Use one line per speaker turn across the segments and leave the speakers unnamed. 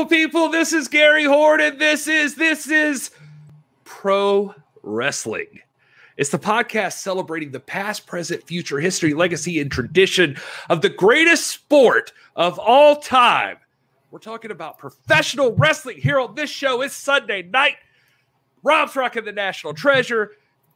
Beautiful people? This is Gary Horn, and this is this is Pro Wrestling. It's the podcast celebrating the past, present, future, history, legacy, and tradition of the greatest sport of all time. We're talking about professional wrestling here on this show. It's Sunday night. Rob's rocking the national treasure.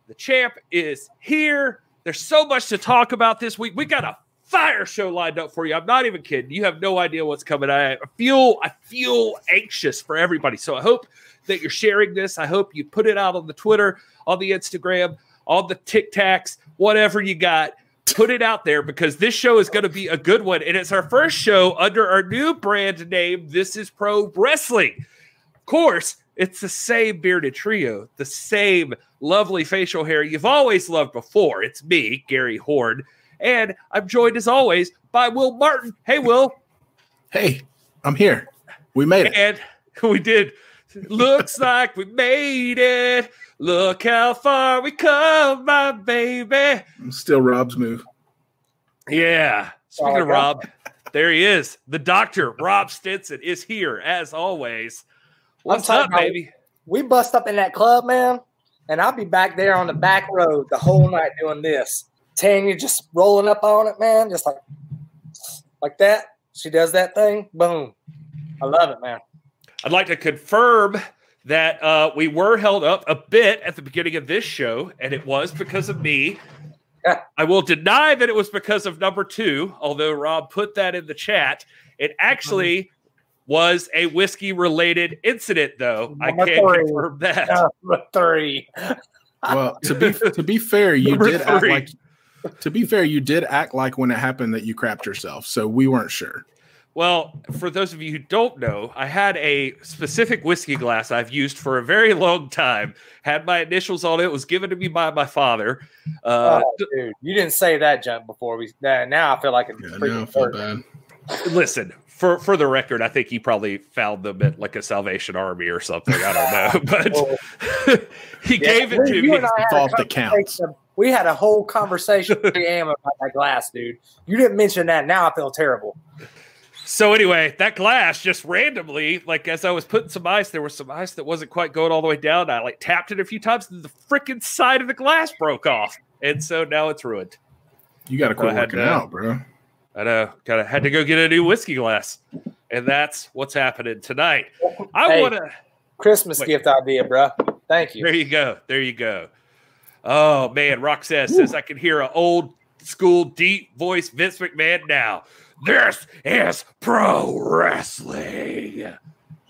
The champ is here. There's so much to talk about this week. We got a fire show lined up for you. I'm not even kidding. You have no idea what's coming. I feel I feel anxious for everybody. So I hope that you're sharing this. I hope you put it out on the Twitter, on the Instagram, on the TikToks, whatever you got. Put it out there because this show is going to be a good one. And it's our first show under our new brand name. This is Pro Wrestling. Of course, it's the same bearded trio, the same lovely facial hair you've always loved before. It's me, Gary Horn. And I'm joined as always by Will Martin. Hey, Will.
Hey, I'm here. We made it.
And we did. Looks like we made it. Look how far we come, my baby.
Still Rob's move.
Yeah. Speaking oh, of Rob, there he is. The doctor, Rob Stinson, is here as always. What's up, baby?
We bust up in that club, man, and I'll be back there on the back road the whole night doing this. Tanya just rolling up on it, man, just like like that. She does that thing, boom. I love it, man.
I'd like to confirm that uh, we were held up a bit at the beginning of this show, and it was because of me. Yeah. I will deny that it was because of number two, although Rob put that in the chat. It actually was a whiskey related incident, though. Number I can't three. confirm that.
Number three.
well, to be to be fair, you did three. act like to be fair, you did act like when it happened that you crapped yourself, so we weren't sure.
Well, for those of you who don't know, I had a specific whiskey glass I've used for a very long time. Had my initials on it. Was given to me by my father.
Uh, oh, dude, you didn't say that jump before we. Now I feel like it's yeah, now I feel
bad. Listen, for for the record, I think he probably found them at like a Salvation Army or something. I don't know, but he yeah, gave it to me.
Off the count.
We had a whole conversation with am about that glass, dude. You didn't mention that. Now I feel terrible.
So anyway, that glass just randomly, like as I was putting some ice, there was some ice that wasn't quite going all the way down. I like tapped it a few times, and the freaking side of the glass broke off, and so now it's ruined.
You got to quit working to, out, bro.
I know. Kind of had to go get a new whiskey glass, and that's what's happening tonight. I hey, want to
Christmas wait. gift idea, bro. Thank you.
There you go. There you go. Oh man, Roxas says I can hear an old school deep voice Vince McMahon now. This is pro wrestling.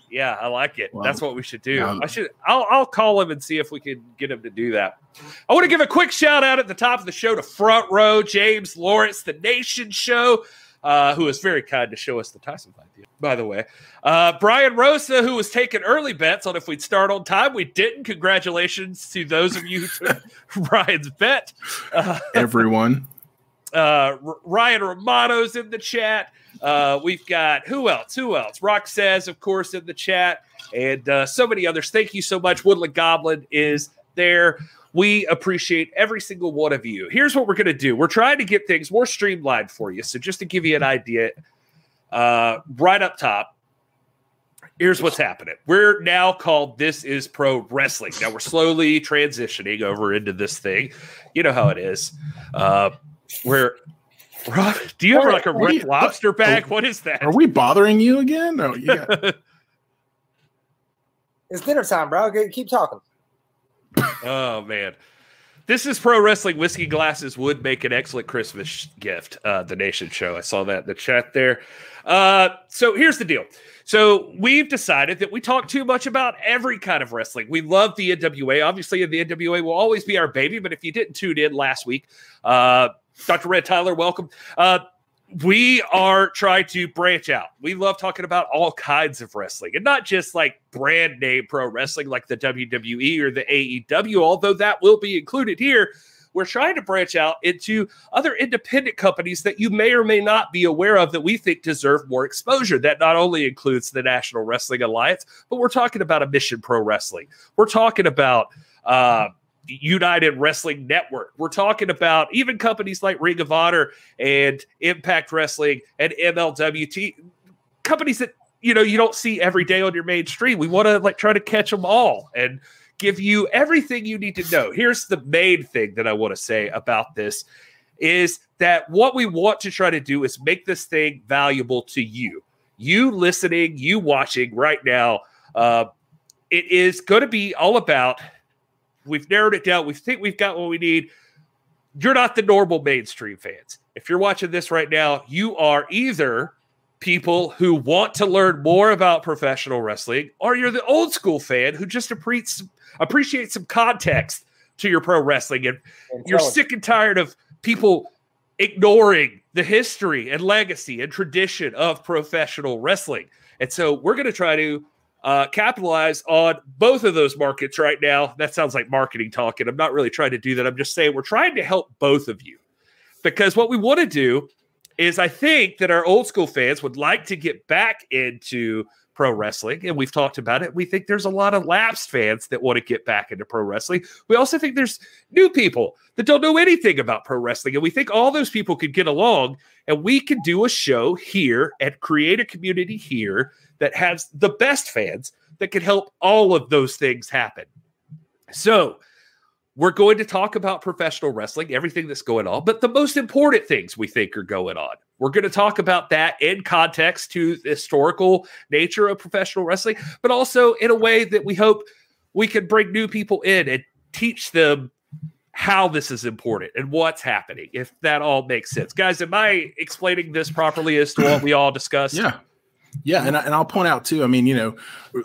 Yeah, I like it. That's what we should do. I should. I'll, I'll call him and see if we can get him to do that. I want to give a quick shout out at the top of the show to Front Row James Lawrence, the Nation Show, uh, who was very kind to show us the Tyson fight. By the way, uh, Brian Rosa, who was taking early bets on if we'd start on time, we didn't. Congratulations to those of you who took Brian's bet.
Uh, Everyone.
Uh, Ryan Romano's in the chat. Uh, we've got who else? Who else? Rock says, of course, in the chat, and uh, so many others. Thank you so much. Woodland Goblin is there. We appreciate every single one of you. Here's what we're going to do we're trying to get things more streamlined for you. So, just to give you an idea, uh, right up top, here's what's happening. We're now called This Is Pro Wrestling. Now, we're slowly transitioning over into this thing. You know how it is. Uh, where Rob, do you have like a red lobster bag? What is that?
Are we bothering you again? No, yeah.
it's dinner time, bro. Keep talking.
Oh man. This is pro wrestling. Whiskey glasses would make an excellent Christmas gift. Uh, the Nation Show. I saw that in the chat there. Uh, so here's the deal. So we've decided that we talk too much about every kind of wrestling. We love the NWA. Obviously, the NWA will always be our baby. But if you didn't tune in last week, uh, Dr. Red Tyler, welcome. Uh, we are trying to branch out. We love talking about all kinds of wrestling and not just like brand name pro wrestling like the WWE or the AEW, although that will be included here. We're trying to branch out into other independent companies that you may or may not be aware of that we think deserve more exposure. That not only includes the National Wrestling Alliance, but we're talking about a Mission Pro Wrestling. We're talking about uh, United Wrestling Network. We're talking about even companies like Ring of Honor and Impact Wrestling and MLWT, companies that you know you don't see every day on your mainstream. We want to like try to catch them all and give you everything you need to know. Here's the main thing that I want to say about this is that what we want to try to do is make this thing valuable to you. You listening, you watching right now. Uh, it is going to be all about. We've narrowed it down. We think we've got what we need. You're not the normal mainstream fans. If you're watching this right now, you are either people who want to learn more about professional wrestling, or you're the old school fan who just appreciates appreciates some context to your pro wrestling, and you're sick and tired of people ignoring the history and legacy and tradition of professional wrestling. And so we're going to try to uh, capitalize on both of those markets right now. That sounds like marketing talk, and I'm not really trying to do that. I'm just saying we're trying to help both of you because what we want to do is I think that our old school fans would like to get back into pro wrestling, and we've talked about it. We think there's a lot of lapsed fans that want to get back into pro wrestling. We also think there's new people that don't know anything about pro wrestling, and we think all those people could get along, and we can do a show here and create a community here that has the best fans that can help all of those things happen. So, we're going to talk about professional wrestling, everything that's going on, but the most important things we think are going on. We're going to talk about that in context to the historical nature of professional wrestling, but also in a way that we hope we can bring new people in and teach them how this is important and what's happening, if that all makes sense. Guys, am I explaining this properly as to what we all discussed?
Yeah. Yeah, and, I, and I'll point out too. I mean, you know,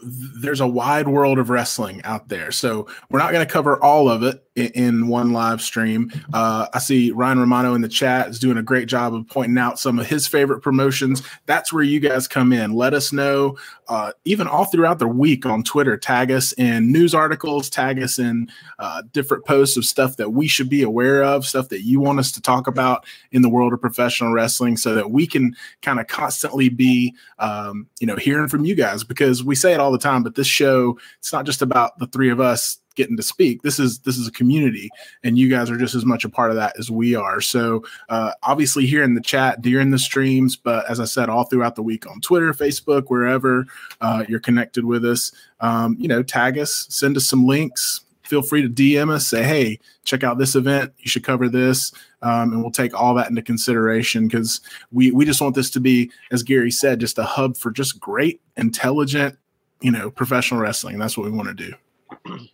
there's a wide world of wrestling out there, so we're not going to cover all of it in, in one live stream. Uh, I see Ryan Romano in the chat is doing a great job of pointing out some of his favorite promotions. That's where you guys come in. Let us know, uh, even all throughout the week on Twitter. Tag us in news articles, tag us in uh, different posts of stuff that we should be aware of, stuff that you want us to talk about in the world of professional wrestling, so that we can kind of constantly be, um, you know, hearing from you guys because we say it all the time, but this show, it's not just about the three of us getting to speak. This is this is a community, and you guys are just as much a part of that as we are. So uh, obviously here in the chat during the streams, but as I said, all throughout the week on Twitter, Facebook, wherever uh, you're connected with us, um, you know, tag us, send us some links. Feel free to DM us, say, hey, check out this event. You should cover this. Um, and we'll take all that into consideration because we, we just want this to be, as Gary said, just a hub for just great, intelligent, you know, professional wrestling. That's what we want to do.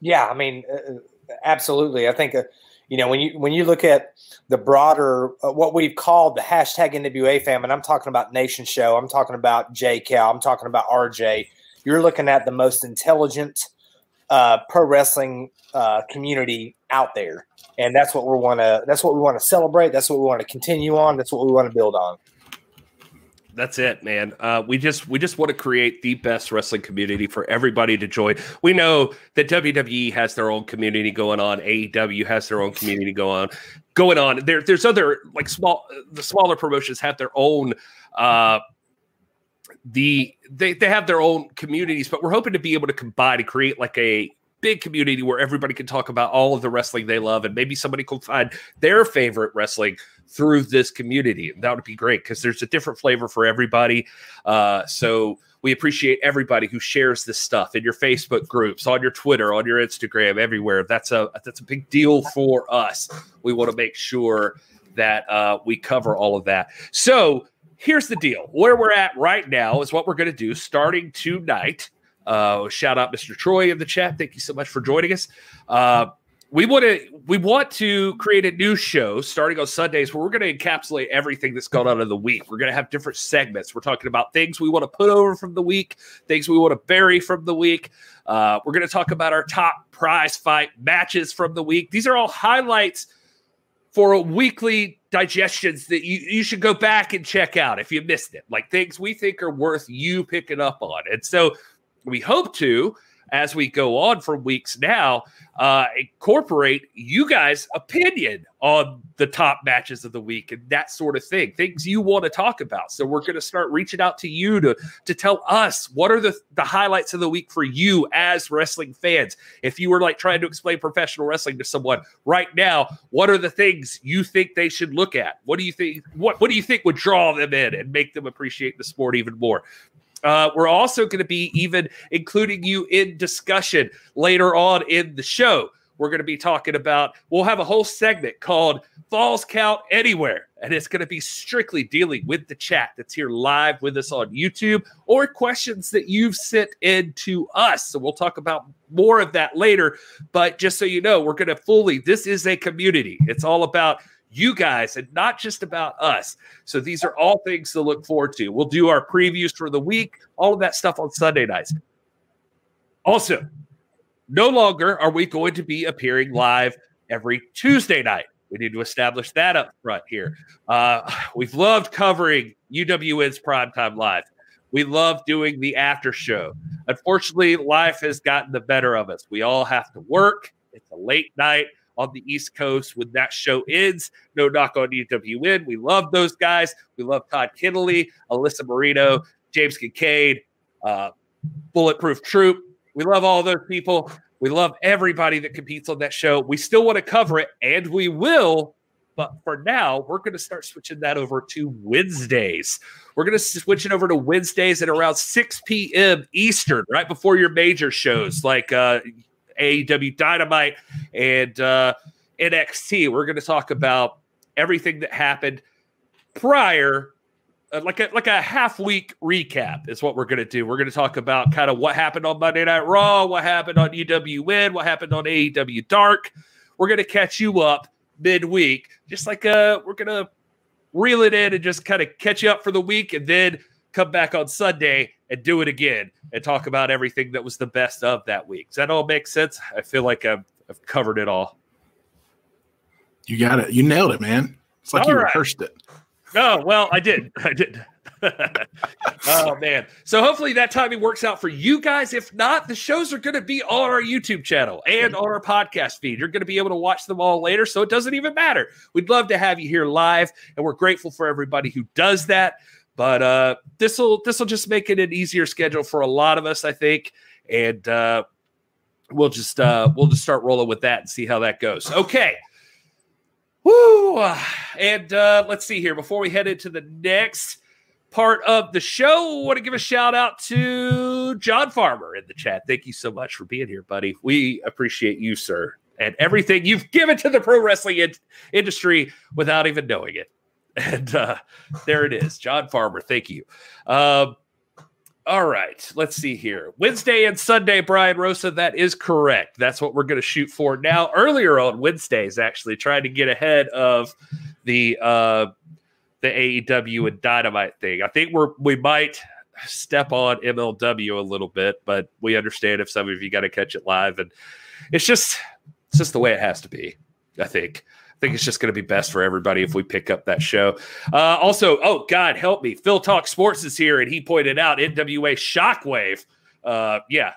Yeah, I mean, uh, uh, absolutely. I think uh, you know when you when you look at the broader uh, what we've called the hashtag NWA famine. I'm talking about Nation Show. I'm talking about J Cal. I'm talking about RJ. You're looking at the most intelligent uh, pro wrestling uh, community out there, and that's what we want to. That's what we want to celebrate. That's what we want to continue on. That's what we want to build on
that's it, man. Uh, we just we just want to create the best wrestling community for everybody to join. We know that WWE has their own community going on. AEW has their own community going on. Going on. There, there's other like small the smaller promotions have their own. Uh, the they they have their own communities, but we're hoping to be able to combine and create like a big community where everybody can talk about all of the wrestling they love, and maybe somebody can find their favorite wrestling through this community. That would be great because there's a different flavor for everybody. Uh, so we appreciate everybody who shares this stuff in your Facebook groups, on your Twitter, on your Instagram, everywhere. That's a that's a big deal for us. We want to make sure that uh, we cover all of that. So here's the deal: where we're at right now is what we're going to do starting tonight. Uh, shout out Mr. Troy in the chat. Thank you so much for joining us. Uh, we want to we want to create a new show starting on Sundays where we're going to encapsulate everything that's gone on in the week. We're going to have different segments. We're talking about things we want to put over from the week, things we want to bury from the week. Uh, we're going to talk about our top prize fight matches from the week. These are all highlights for weekly digestions that you, you should go back and check out if you missed it. Like things we think are worth you picking up on. And so we hope to as we go on for weeks now, uh, incorporate you guys' opinion on the top matches of the week and that sort of thing, things you want to talk about. So we're going to start reaching out to you to to tell us what are the the highlights of the week for you as wrestling fans. If you were like trying to explain professional wrestling to someone right now, what are the things you think they should look at? What do you think? What what do you think would draw them in and make them appreciate the sport even more? Uh, we're also going to be even including you in discussion later on in the show. We're going to be talking about, we'll have a whole segment called Falls Count Anywhere. And it's going to be strictly dealing with the chat that's here live with us on YouTube or questions that you've sent in to us. So we'll talk about more of that later. But just so you know, we're going to fully, this is a community. It's all about you guys and not just about us. So these are all things to look forward to. We'll do our previews for the week, all of that stuff on Sunday nights. Also, no longer are we going to be appearing live every Tuesday night. We need to establish that up front here. Uh, we've loved covering UWN's Primetime Live. We love doing the after show. Unfortunately, life has gotten the better of us. We all have to work. It's a late night on the East Coast when that show ends. No knock on UWN. We love those guys. We love Todd Keneley, Alyssa Marino, James Kincaid, uh, Bulletproof Troop. We love all those people. We love everybody that competes on that show. We still want to cover it, and we will. But for now, we're going to start switching that over to Wednesdays. We're going to switch it over to Wednesdays at around 6 p.m. Eastern, right before your major shows like uh, AEW Dynamite and uh, NXT. We're going to talk about everything that happened prior, uh, like a like a half week recap is what we're going to do. We're going to talk about kind of what happened on Monday Night Raw, what happened on UWN, what happened on AEW Dark. We're going to catch you up midweek, just like uh, we're going to reel it in and just kind of catch you up for the week, and then come back on Sunday and do it again and talk about everything that was the best of that week. Does that all make sense? I feel like I've, I've covered it all.
You got it. You nailed it, man. It's like all you right. rehearsed it.
Oh, well, I did. I did. oh man. So hopefully that timing works out for you guys. If not, the shows are going to be on our YouTube channel and on our podcast feed. You're going to be able to watch them all later, so it doesn't even matter. We'd love to have you here live, and we're grateful for everybody who does that. But uh, this will this will just make it an easier schedule for a lot of us, I think, and uh, we'll just uh, we'll just start rolling with that and see how that goes. Okay. Woo! And uh, let's see here before we head into the next part of the show. I want to give a shout out to John Farmer in the chat. Thank you so much for being here, buddy. We appreciate you, sir, and everything you've given to the pro wrestling in- industry without even knowing it. And uh, there it is, John Farmer. Thank you. Um, all right, let's see here. Wednesday and Sunday, Brian Rosa. That is correct. That's what we're going to shoot for now. Earlier on Wednesdays, actually, trying to get ahead of the uh, the AEW and Dynamite thing. I think we're we might step on MLW a little bit, but we understand if some of you got to catch it live, and it's just it's just the way it has to be. I think think it's just going to be best for everybody if we pick up that show. Uh, also, oh God, help me! Phil Talk Sports is here, and he pointed out NWA Shockwave. Uh, yeah,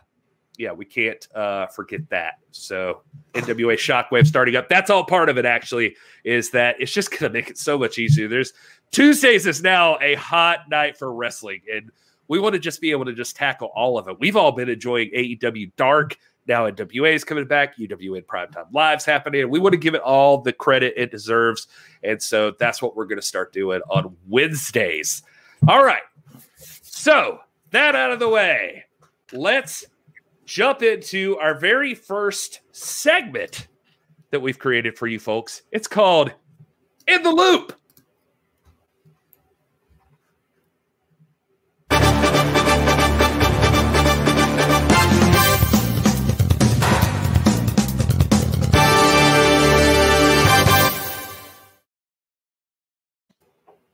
yeah, we can't uh, forget that. So NWA Shockwave starting up. That's all part of it. Actually, is that it's just going to make it so much easier. There's Tuesdays is now a hot night for wrestling, and we want to just be able to just tackle all of it. We've all been enjoying AEW Dark now NWA is coming back. UWN Primetime Live's happening. We want to give it all the credit it deserves. And so that's what we're going to start doing on Wednesdays. All right. So that out of the way, let's jump into our very first segment that we've created for you folks. It's called In the Loop.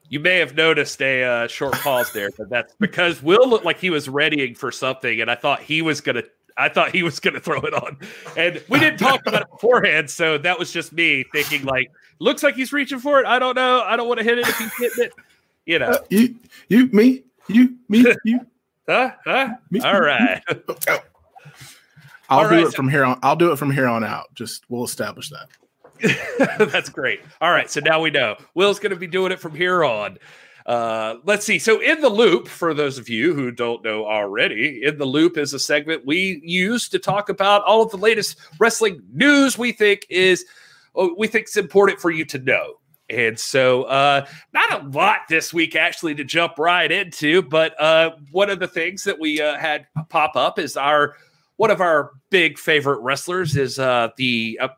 You may have noticed a uh, short pause there, but that's because Will looked like he was readying for something, and I thought he was gonna. I thought he was gonna throw it on, and we didn't talk about it beforehand, so that was just me thinking like, looks like he's reaching for it. I don't know. I don't want to hit it if he's hitting it. You know, uh,
you, you, me, you, me, you.
huh? Huh? Me, All right.
I'll All do right, it so- from here on. I'll do it from here on out. Just we'll establish that.
That's great. All right, so now we know Will's going to be doing it from here on. Uh, let's see. So, in the loop, for those of you who don't know already, in the loop is a segment we use to talk about all of the latest wrestling news we think is oh, we think is important for you to know. And so, uh, not a lot this week actually to jump right into, but uh, one of the things that we uh, had pop up is our one of our big favorite wrestlers is uh, the uh,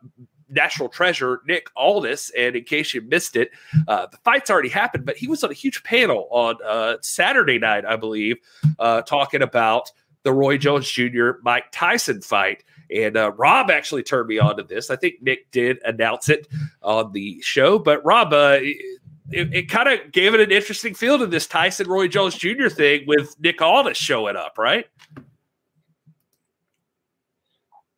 national treasure Nick Aldis. And in case you missed it, uh, the fight's already happened, but he was on a huge panel on uh, Saturday night, I believe, uh, talking about the Roy Jones Jr. Mike Tyson fight. And uh, Rob actually turned me on to this. I think Nick did announce it on the show, but Rob, uh, it, it kind of gave it an interesting feel to this Tyson Roy Jones Jr. thing with Nick Aldis showing up, right?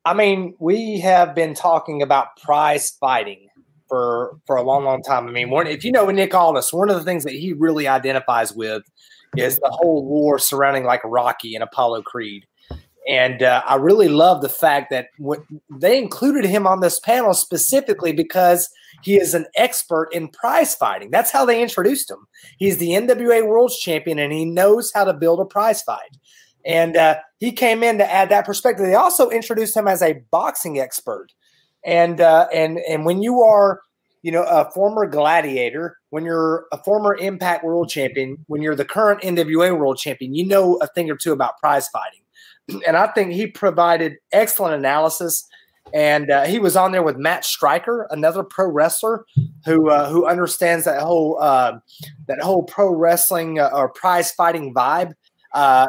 I mean, we have been talking about prize fighting for for a long, long time. I mean, one, if you know Nick Aldis, one of the things that he really identifies with is the whole war surrounding like Rocky and Apollo Creed. And uh, I really love the fact that they included him on this panel specifically because he is an expert in prize fighting. That's how they introduced him. He's the NWA World Champion and he knows how to build a prize fight. And uh, he came in to add that perspective. They also introduced him as a boxing expert. And uh, and and when you are, you know, a former gladiator, when you're a former Impact World Champion, when you're the current NWA World Champion, you know a thing or two about prize fighting. And I think he provided excellent analysis. And uh, he was on there with Matt Striker, another pro wrestler who uh, who understands that whole uh, that whole pro wrestling uh, or prize fighting vibe uh,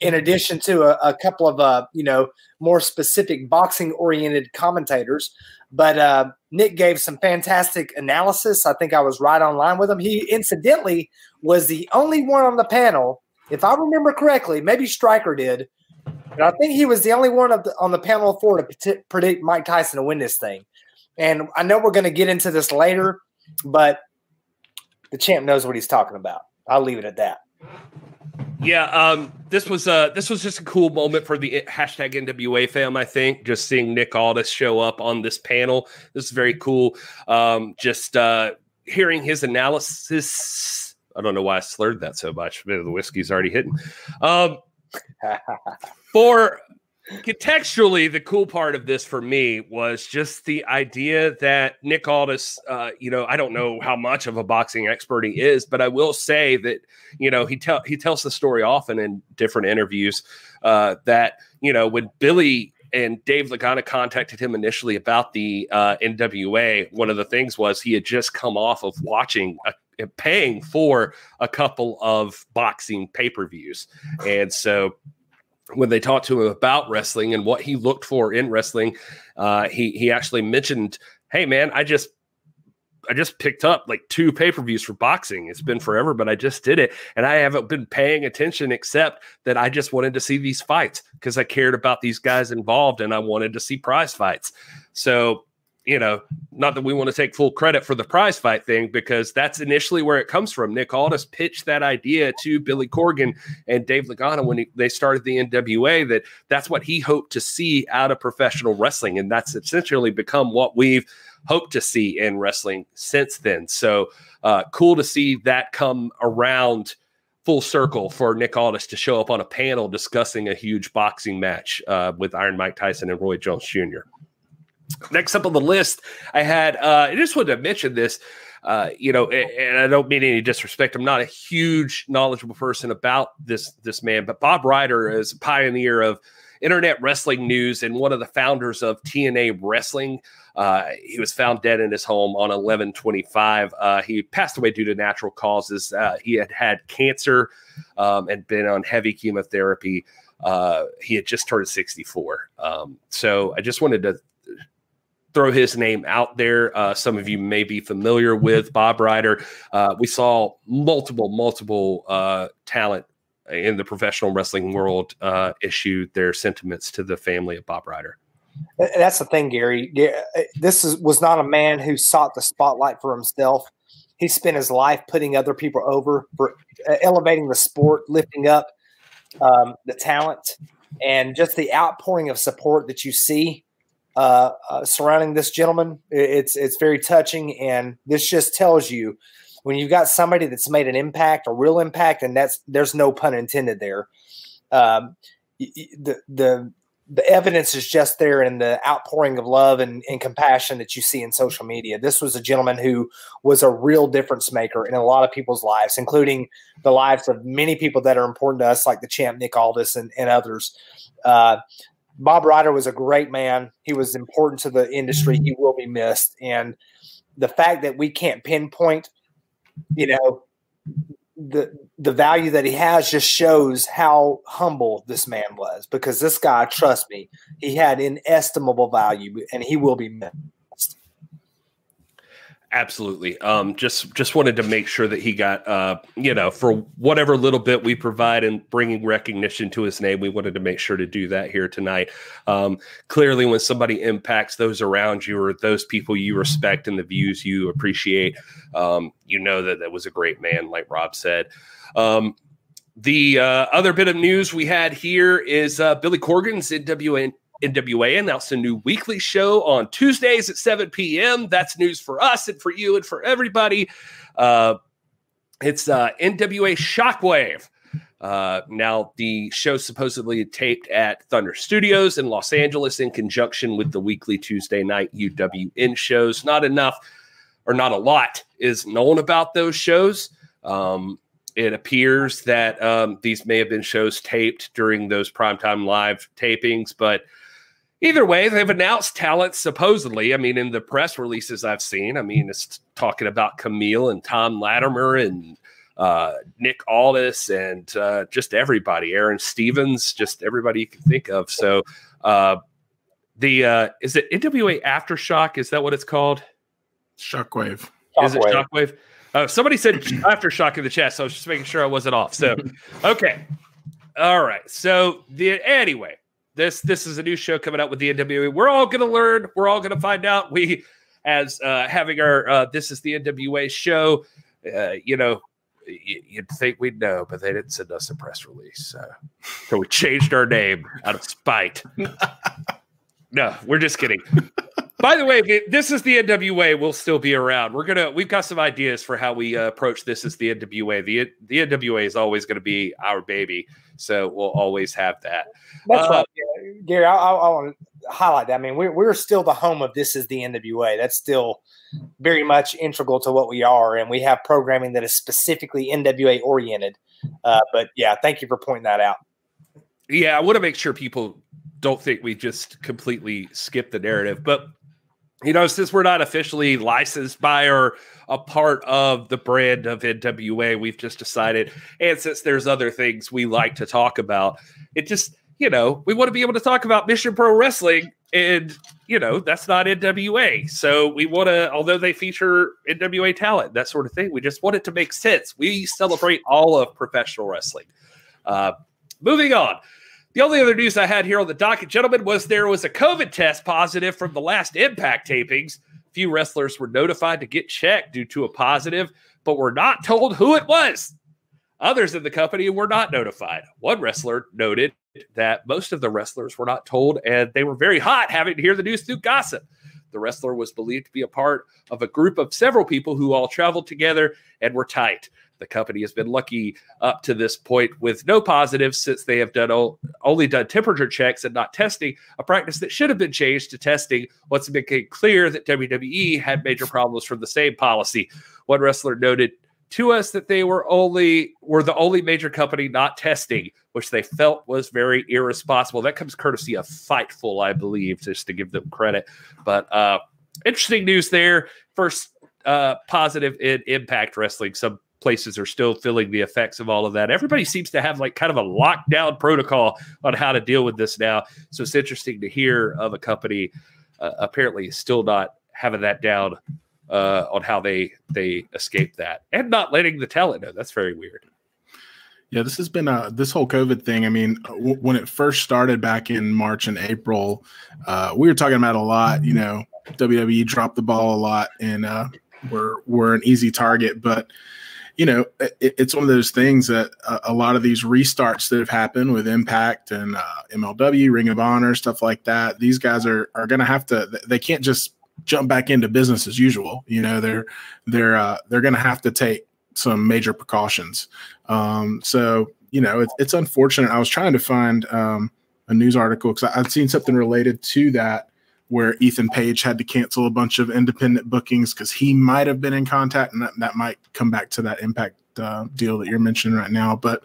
in addition to a, a couple of uh, you know more specific boxing oriented commentators. But uh, Nick gave some fantastic analysis. I think I was right on line with him. He incidentally was the only one on the panel, if I remember correctly. Maybe Striker did, but I think he was the only one the, on the panel for to predict Mike Tyson to win this thing. And I know we're going to get into this later, but the champ knows what he's talking about. I'll leave it at that.
Yeah, um, this was uh this was just a cool moment for the hashtag NWA fam. I think just seeing Nick Aldis show up on this panel. This is very cool. Um, just uh, hearing his analysis. I don't know why I slurred that so much. The whiskey's already hitting. Um, for contextually, the cool part of this for me was just the idea that Nick Aldis, uh, you know, I don't know how much of a boxing expert he is, but I will say that, you know, he tell he tells the story often in different interviews uh, that you know when Billy and Dave Lagana contacted him initially about the uh, NWA. One of the things was he had just come off of watching a paying for a couple of boxing pay per views. And so when they talked to him about wrestling and what he looked for in wrestling, uh, he he actually mentioned, "Hey, man, I just." I just picked up like two pay per views for boxing. It's been forever, but I just did it. And I haven't been paying attention except that I just wanted to see these fights because I cared about these guys involved and I wanted to see prize fights. So you know, not that we want to take full credit for the prize fight thing because that's initially where it comes from. Nick Aldis pitched that idea to Billy Corgan and Dave Lagana when he, they started the NWA that that's what he hoped to see out of professional wrestling. And that's essentially become what we've hoped to see in wrestling since then. So uh, cool to see that come around full circle for Nick Aldis to show up on a panel discussing a huge boxing match uh, with Iron Mike Tyson and Roy Jones Jr. Next up on the list, I had, uh, I just wanted to mention this. Uh, you know, and I don't mean any disrespect. I'm not a huge knowledgeable person about this this man, but Bob Ryder is a pioneer of internet wrestling news and one of the founders of TNA Wrestling. Uh, he was found dead in his home on 1125. Uh, he passed away due to natural causes. Uh, he had had cancer um, and been on heavy chemotherapy. Uh, he had just turned 64. Um, so I just wanted to throw his name out there. Uh, some of you may be familiar with Bob Ryder. Uh, we saw multiple, multiple uh, talent in the professional wrestling world uh, issue their sentiments to the family of Bob Ryder.
That's the thing, Gary. Uh, this is, was not a man who sought the spotlight for himself. He spent his life putting other people over, for uh, elevating the sport, lifting up um, the talent and just the outpouring of support that you see uh, uh, surrounding this gentleman, it's it's very touching, and this just tells you when you've got somebody that's made an impact, a real impact, and that's there's no pun intended there. Um, the the the evidence is just there in the outpouring of love and, and, compassion that you see in social media. This was a gentleman who was a real difference maker in a lot of people's lives, including the lives of many people that are important to us, like the champ Nick Aldis and, and others. Uh, Bob Ryder was a great man. He was important to the industry. Mm-hmm. He will be missed. And the fact that we can't pinpoint, you know, the the value that he has just shows how humble this man was because this guy trust me he had inestimable value and he will be missed
Absolutely. Um, just just wanted to make sure that he got, uh, you know, for whatever little bit we provide in bringing recognition to his name, we wanted to make sure to do that here tonight. Um, clearly, when somebody impacts those around you or those people you respect and the views you appreciate, um, you know that that was a great man, like Rob said. Um, the uh, other bit of news we had here is uh, Billy Corgan's NWA NWA announced a new weekly show on Tuesdays at 7 p.m. That's news for us and for you and for everybody. Uh, it's uh, NWA Shockwave. Uh, now, the show supposedly taped at Thunder Studios in Los Angeles in conjunction with the weekly Tuesday night UWN shows. Not enough or not a lot is known about those shows. Um, it appears that um, these may have been shows taped during those primetime live tapings, but either way, they've announced talent supposedly. I mean, in the press releases I've seen, I mean, it's talking about Kamille and Tom Latimer and uh, Nick Aldis and uh, just everybody, Aron Stevens, just everybody you can think of. So, uh, the uh, is it NWA Aftershock? Is that what it's called?
Shockwave.
Shockwave. Is it Shockwave? Uh, somebody said Aftershock in the chat, so I was just making sure I wasn't off. So, okay, all right. So the anyway, this this is a new show coming out with the NWA. We're all going to learn. We're all going to find out. We, as uh, having our uh, this is the NWA show, uh, you know, y- you'd think we'd know, but they didn't send us a press release, so, so we changed our name out of spite. no, we're just kidding. By the way, this is the NWA. We'll still be around. We're gonna. We've got some ideas for how we uh, approach this. As the NWA. The the NWA is always going to be our baby, so we'll always have that.
That's uh, right, Gary. I, I, I want to highlight that. I mean, we're we're still the home of this is the NWA. That's still very much integral to what we are, and we have programming that is specifically NWA oriented. Uh, but yeah, thank you for pointing that out.
Yeah, I want to make sure people don't think we just completely skip the narrative, but you know, since we're not officially licensed by or a part of the brand of NWA, we've just decided, and since there's other things we like to talk about, it just, you know, we want to be able to talk about Mission Pro Wrestling, and, you know, that's not NWA. So we want to, although they feature NWA talent, that sort of thing, we just want it to make sense. We celebrate all of professional wrestling. Uh, moving on. The only other news I had here on the docket, gentlemen, was there was a COVID test positive from the last Impact tapings. Few wrestlers were notified to get checked due to a positive, but were not told who it was. Others in the company were not notified. One wrestler noted that most of the wrestlers were not told, and they were very hot having to hear the news through gossip. The wrestler was believed to be a part of a group of several people who all traveled together and were tight. The company has been lucky up to this point with no positives since they have done only done temperature checks and not testing, a practice that should have been changed to testing once it became clear that WWE had major problems from the same policy. One wrestler noted to us that they were only were the only major company not testing, which they felt was very irresponsible. That comes courtesy of Fightful, I believe, just to give them credit. But uh, interesting news there. First uh, positive in Impact Wrestling. Some places are still feeling the effects of all of that. Everybody seems to have like kind of a lockdown protocol on how to deal with this now. So it's interesting to hear of a company uh, apparently still not having that down uh, on how they they escape that and not letting the talent know. That's very weird.
Yeah, this has been a this whole COVID thing. I mean, w- when it first started back in March and April, uh, we were talking about a lot. You know, WWE dropped the ball a lot, and uh, we're we're an easy target. But you know, it, it's one of those things that a, a, lot of these restarts that have happened with Impact and uh, MLW, Ring of Honor, stuff like that. These guys are are going to have to. They can't just jump back into business as usual. You know, they're they're uh, they're going to have to take some major precautions. Um, so you know, it's, it's unfortunate. I was trying to find um, a news article because I'd seen something related to that where Ethan Page had to cancel a bunch of independent bookings because he might have been in contact, and that, that might come back to that impact uh, deal that you're mentioning right now. But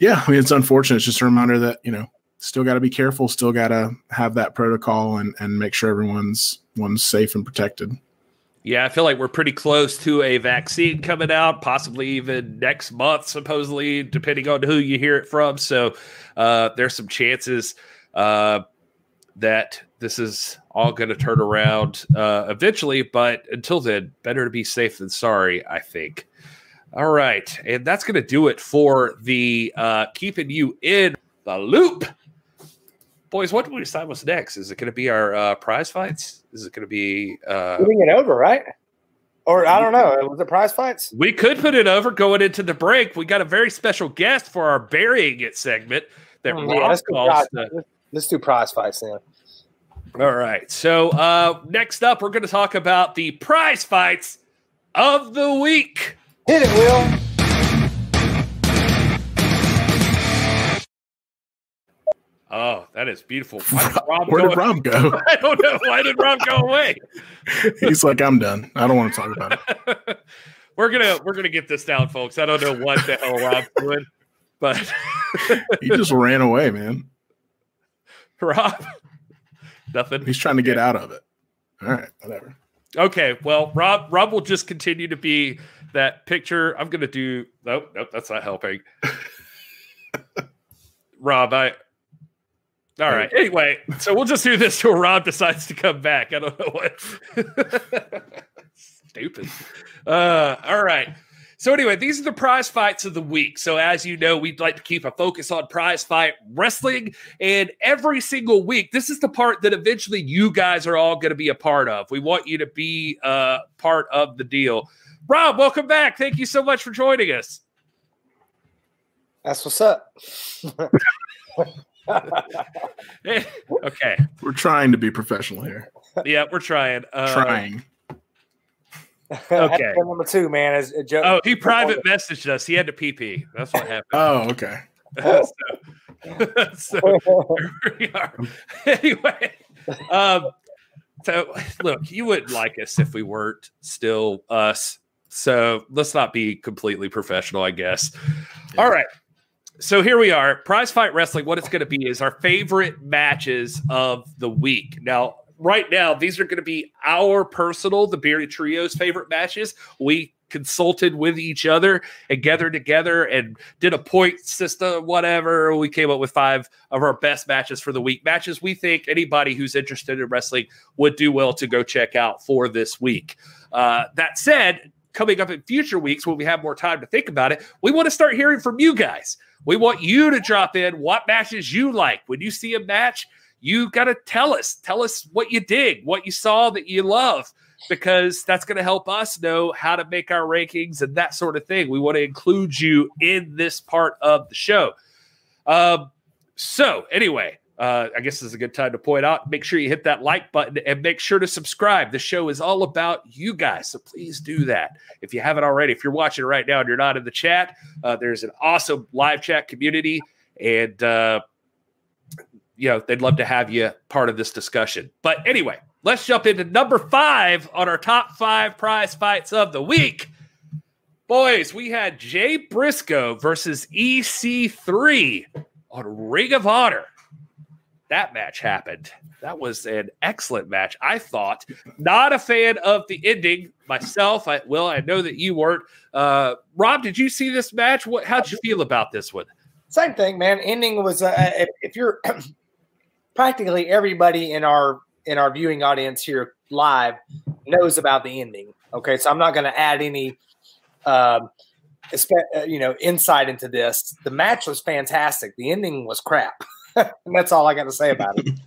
yeah, I mean, it's unfortunate. It's just a reminder that you know, still got to be careful, still got to have that protocol, and and make sure everyone's one's safe and protected.
Yeah, I feel like we're pretty close to a vaccine coming out, possibly even next month, supposedly, depending on who you hear it from. So uh, there's some chances uh, that this is all going to turn around uh, eventually. But until then, better to be safe than sorry, I think. All right. And that's going to do it for the uh, keeping you in the loop. Boys, what do we decide what's next? Is it going to be our uh, prize fights? Is it going to be uh,
putting it over, right? Or I don't know. Was it prize fights?
We could put it over going into the break. We got a very special guest for our burying it segment that
mm, yeah, let's,
calls
do prize, let's do prize fights then.
All right. So uh, next up, we're going to talk about the prize fights of the week.
Hit it, Will.
Oh, that is beautiful.
Rob Where did Rob go?
I don't know. Why did Rob go away?
He's like, I'm done. I don't want to talk about
it. we're gonna we're gonna get this down, folks. I don't know what the hell Rob's doing, but
he just ran away, man.
Rob, nothing.
He's trying to get out of it. All right, whatever.
Okay, well, Rob Rob will just continue to be that picture. I'm gonna do. Nope, nope, that's not helping. Rob, I all right. Anyway, so we'll just do this till Rob decides to come back. I don't know what. Stupid. Uh, all right. So anyway, these are the prize fights of the week. So as you know, we'd like to keep a focus on prize fight wrestling, and every single week, this is the part that eventually you guys are all going to be a part of. We want you to be uh, part of the deal. Rob, welcome back. Thank you so much for joining us.
That's what's up.
okay.
We're trying to be professional here.
Yeah, we're trying.
Uh, trying.
Okay.
number two, man, is a joke.
Oh, he private messaged us. He had to pee pee. That's what happened.
Oh, okay.
so, so here we are. Anyway, um, so look, you wouldn't like us if we weren't still us. So let's not be completely professional, I guess. Yeah. All right so here we are. Prize Fight Wrestling. What it's going to be is our favorite matches of the week. Now, right now, these are going to be our personal, the Beardy Trio's favorite matches. We consulted with each other and gathered together and did a point system, whatever. We came up with five of our best matches for the week. Matches we think anybody who's interested in wrestling would do well to go check out for this week. Uh, that said, coming up in future weeks when we have more time to think about it, we want to start hearing from you guys. We want you to drop in what matches you like. When you see a match, you got to tell us. Tell us what you dig, what you saw that you love, because that's going to help us know how to make our rankings and that sort of thing. We want to include you in this part of the show. Um, so, anyway, uh, I guess this is a good time to point out. Make sure you hit that like button and make sure to subscribe. The show is all about you guys, so please do that if you haven't already. If you're watching right now and you're not in the chat, uh, there's an awesome live chat community, and uh, you know they'd love to have you part of this discussion. But anyway, let's jump into number five on our top five prize fights of the week. Boys, we had Jay Briscoe versus EC3 on Ring of Honor that match happened. That was an excellent match, I thought. Not a fan of the ending myself. I well, I know that you weren't. Uh, Rob, did you see this match? What? How'd you feel about this one?
Same thing, man. Ending was uh, if, if you're practically everybody in our in our viewing audience here live knows about the ending. Okay, so I'm not going to add any. Um, uh, you know, insight into this. The match was fantastic. The ending was crap. that's all I got to say about it.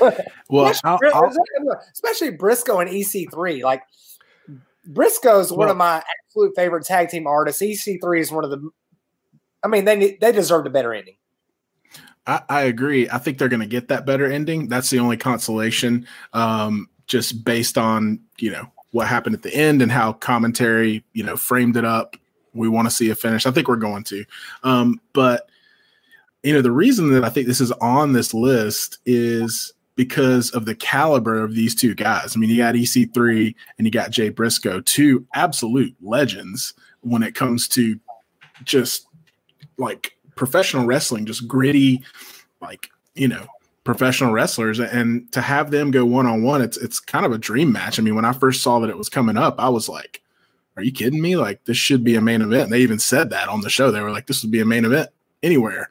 well,
especially, I'll, I'll, especially, Briscoe and EC3. Like Briscoe Briscoe's one of my absolute favorite tag team artists. EC3 is one of the. I mean, they they deserved a better ending.
I, I agree. I think they're going to get that better ending. That's the only consolation, um, just based on you know what happened at the end and how commentary you know framed it up. We want to see a finish. I think we're going to, um, but you know the reason that I think this is on this list is because of the caliber of these two guys. I mean, you got EC3 and you got Jay Briscoe, two absolute legends when it comes to just like professional wrestling, just gritty, like, you know, professional wrestlers. And to have them go one on one, it's it's kind of a dream match. I mean, when I first saw that it was coming up, I was like, Are you kidding me? Like this should be a main event. And they even said that on the show. They were like, This would be a main event anywhere.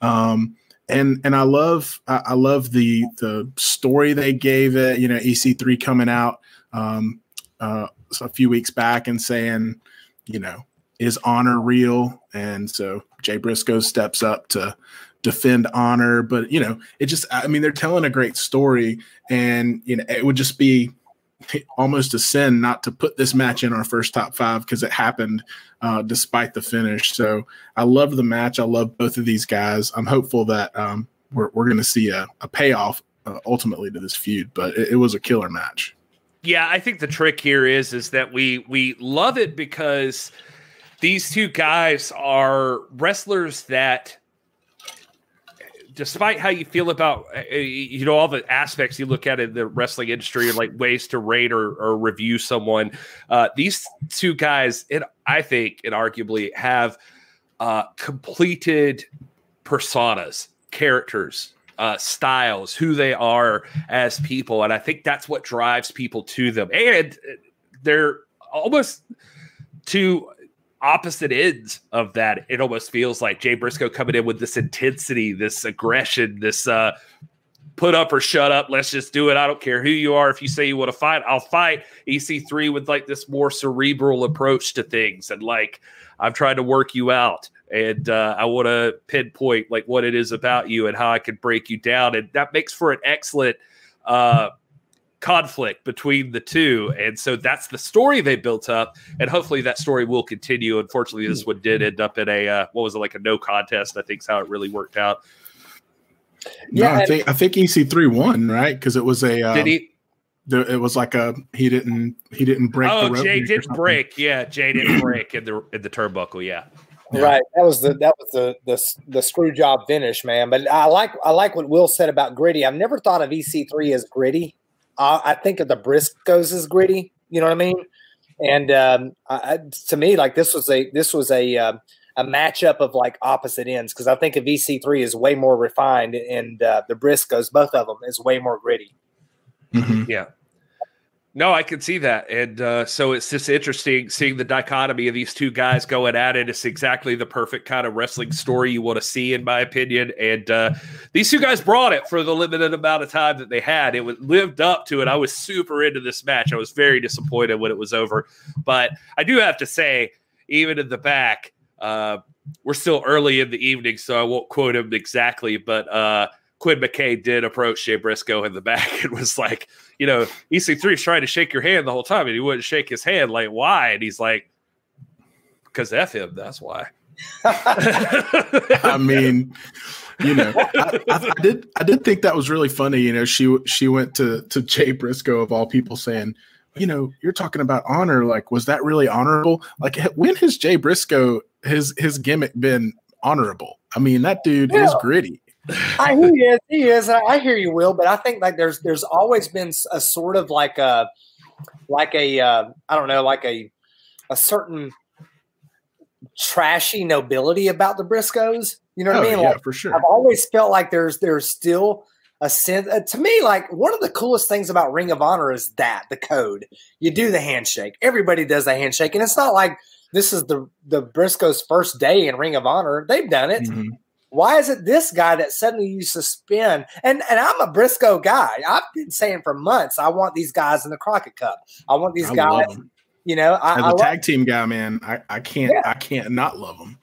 Um, and and I love I, I love the the story they gave it. You know, EC3 coming out um, uh, a few weeks back and saying, you know, is honor real? And so Jay Briscoe steps up to defend honor. But you know, it just I mean, they're telling a great story, and you know, it would just be almost a sin not to put this match in our first top five because it happened uh, despite the finish. So I love the match. I love both of these guys. I'm hopeful that um, we're, we're going to see a, a payoff uh, ultimately to this feud, but it, it was a killer match.
Yeah, I think the trick here is is that we we love it because these two guys are wrestlers that despite how you feel about uh, uh, you know all the aspects you look at in the wrestling industry like ways to rate or, or review someone uh, these two guys it, i think and arguably have uh, completed personas characters uh, styles who they are as people and i think that's what drives people to them. And they're almost to opposite ends of that. It almost feels like Jay Briscoe coming in with this intensity, this aggression, this uh, put up or shut up. Let's just do it. I don't care who you are. If you say you want to fight, I'll fight. EC3 with like this more cerebral approach to things and like I'm trying to work you out and uh, I want to pinpoint like what it is about you and how I can break you down. And that makes for an excellent uh, conflict between the two. And so that's the story they built up. And hopefully that story will continue. Unfortunately, this one did end up in a, uh, what was it, like a no contest, I think is how it really worked out.
Yeah, no, I think I think EC3 won, right? Because it was a uh, did he? The, it was like a he didn't he didn't break.
Oh, Jay did break. Yeah, Jay didn't break in the in the turnbuckle. Yeah.
yeah. Right. That was the that was the the the screw job finish, man. But I like I like what Will said about gritty. I've never thought of EC3 as gritty. Uh, I think of the Briscoes as gritty. You know what I mean? And um, I, to me, like this was a this was a uh, a matchup of like opposite ends because I think a EC3 is way more refined and uh, the Briscoes, both of them, is way more gritty.
Mm-hmm. Yeah. No, I can see that. And uh, so it's just interesting seeing the dichotomy of these two guys going at it. It's exactly the perfect kind of wrestling story you want to see, in my opinion. And uh, these two guys brought it for the limited amount of time that they had. It was, lived up to it. I was super into this match. I was very disappointed when it was over. But I do have to say, even in the back, uh, we're still early in the evening, so I won't quote him exactly, but uh, Quinn McKay did approach Jay Briscoe in the back and was like, you know, EC3 is trying to shake your hand the whole time and he wouldn't shake his hand. Like, why? And he's like, because F him, that's why.
I mean, you know, I, I, I, did I did think that was really funny. You know, she she went to to Jay Briscoe of all people saying, you know, you're talking about honor. Like, was that really honorable? Like, when has Jay Briscoe his his gimmick been honorable? I mean, that dude yeah. is gritty.
I, he is. He is. I, I, hear you, Will. But I think like there's there's always been a sort of like a like a uh, I don't know like a a certain trashy nobility about the Briscoes. You know what oh, I mean?
Yeah,
like,
for sure.
I've always felt like there's there's still a sense uh, to me like one of the coolest things about Ring of Honor is that the code. You do the handshake. Everybody does the handshake, and it's not like this is the the Briscoes' first day in Ring of Honor. They've done it. Mm-hmm. Why is it this guy that suddenly you suspend? And and I'm a Briscoe guy. I've been saying for months, I want these guys in the Crockett Cup. I want these I guys. You know, I,
as a I tag love, team guy, man, I, I can't yeah. I can't not love them.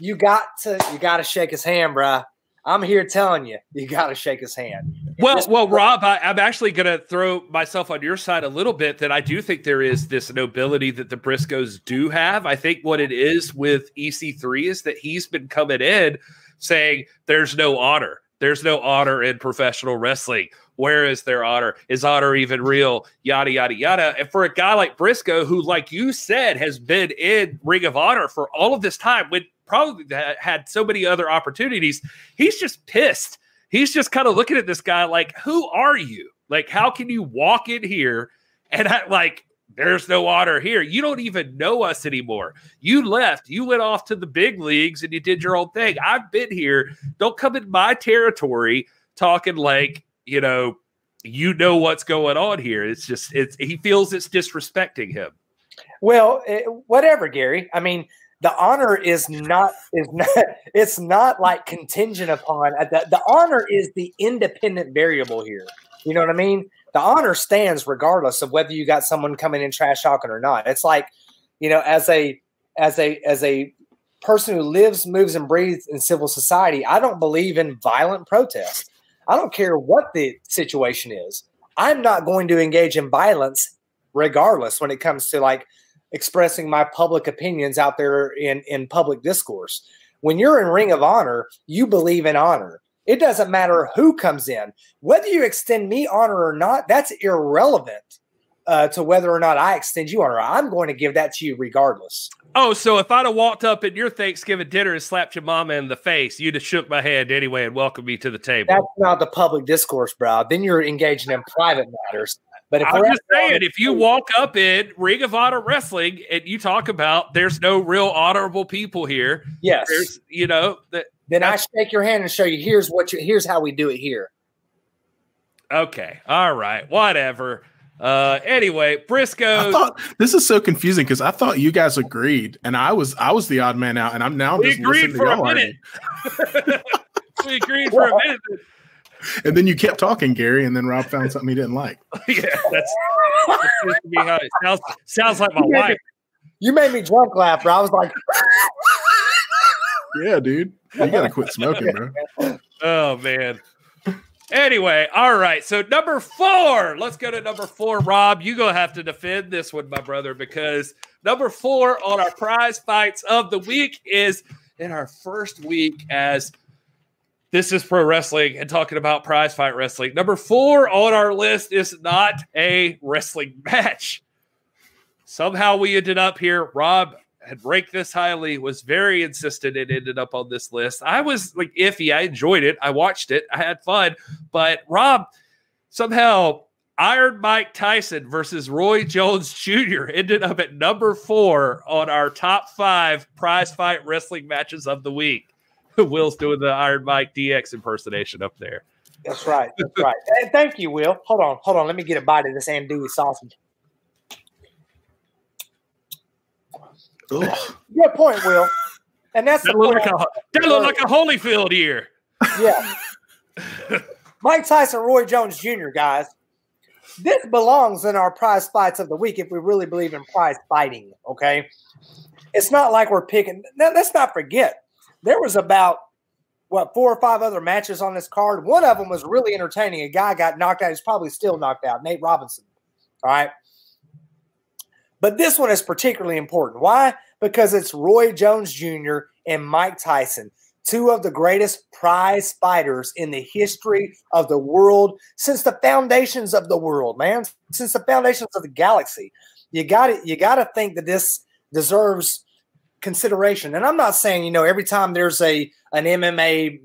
You got to you got to shake his hand, bruh. I'm here telling you, you got to shake his hand.
Well, well, Rob, I, am actually going to throw myself on your side a little bit. That I do think there is this nobility that the Briscoes do have. I think what it is with EC3 is that he's been coming in saying there's no honor. There's no honor in professional wrestling. Where is their honor? Is honor even real? Yada, yada, yada. And for a guy like Briscoe, who, like you said, has been in Ring of Honor for all of this time, when probably had so many other opportunities, he's just pissed he's just kind of looking at this guy like, who are you? Like, how can you walk in here and I, like, there's no honor here. You don't even know us anymore. You left. You went off to the big leagues and you did your own thing. I've been here. Don't come in my territory talking like, you know, you know what's going on here. It's just, it's, he feels it's disrespecting him.
Well, it, whatever, Gary. I mean, the honor is not is not it's not like contingent upon uh, the, the honor is the independent variable here you know what i mean the honor stands regardless of whether you got someone coming in trash talking or not it's like you know as a as a as a person who lives moves and breathes in civil society i don't believe in violent protest i don't care what the situation is i'm not going to engage in violence regardless when it comes to like expressing my public opinions out there in, in public discourse. When you're in Ring of Honor, you believe in honor. It doesn't matter who comes in. Whether you extend me honor or not, that's irrelevant uh, to whether or not I extend you honor. I'm going to give that to you regardless.
Oh, so if I'd have walked up at your Thanksgiving dinner and slapped your mama in the face, you'd have shook my hand anyway and welcomed me to the table.
That's not the public discourse, bro. Then you're engaging in private matters. But if
I'm just saying, if you walk up in Ring of Honor Wrestling and you talk about there's no real honorable people here,
yes,
there's you know that
then I shake your hand and show you here's what you here's how we do it here.
Okay, all right, whatever. Uh, anyway, Briscoe.
I thought this is so confusing because I thought you guys agreed, and I was I was the odd man out, and I'm now
we
just
agreed for a minute. we agreed for a minute
and then you kept talking, Gary, and then Rob found something he didn't like.
yeah, that's, that's how it sounds. Sounds like my wife.
You made me drunk laugh, bro. I was like,
"Yeah, dude, you gotta quit smoking, bro."
Oh man. Anyway, all right. So number four, let's go to number four. Rob, you gonna have to defend this one, my brother, because number four on our prize fights of the week is in our first week as this is pro wrestling and talking about prize fight wrestling. Number four on our list is not a wrestling match. Somehow we ended up here. Rob had ranked this highly, was very insistent it ended up on this list. I was like iffy. I enjoyed it. I watched it. I had fun. But Rob, somehow Iron Mike Tyson versus Roy Jones Jr. ended up at number four on our top five prize fight wrestling matches of the week. Will's doing the Iron Mike DX impersonation up there.
That's right. That's right. Thank you, Will. Hold on. Hold on. Let me get a bite of this andouille sausage. Ugh. Good point, Will. And that's
that look, like a, that look like a Holyfield here.
Yeah. Mike Tyson, Roy Jones Jr., guys. This belongs in our prize fights of the week if we really believe in prize fighting. Okay. It's not like we're picking. Now, let's not forget there was about what four or five other matches on this card. One of them was really entertaining. A guy got knocked out. He's probably still knocked out. Nate Robinson. All right. But this one is particularly important. Why? Because it's Roy Jones Jr. and Mike Tyson, two of the greatest prize fighters in the history of the world since the foundations of the world, man. Since the foundations of the galaxy. You got it. You got to think that this deserves consideration. And I'm not saying, you know, every time there's a an MMA,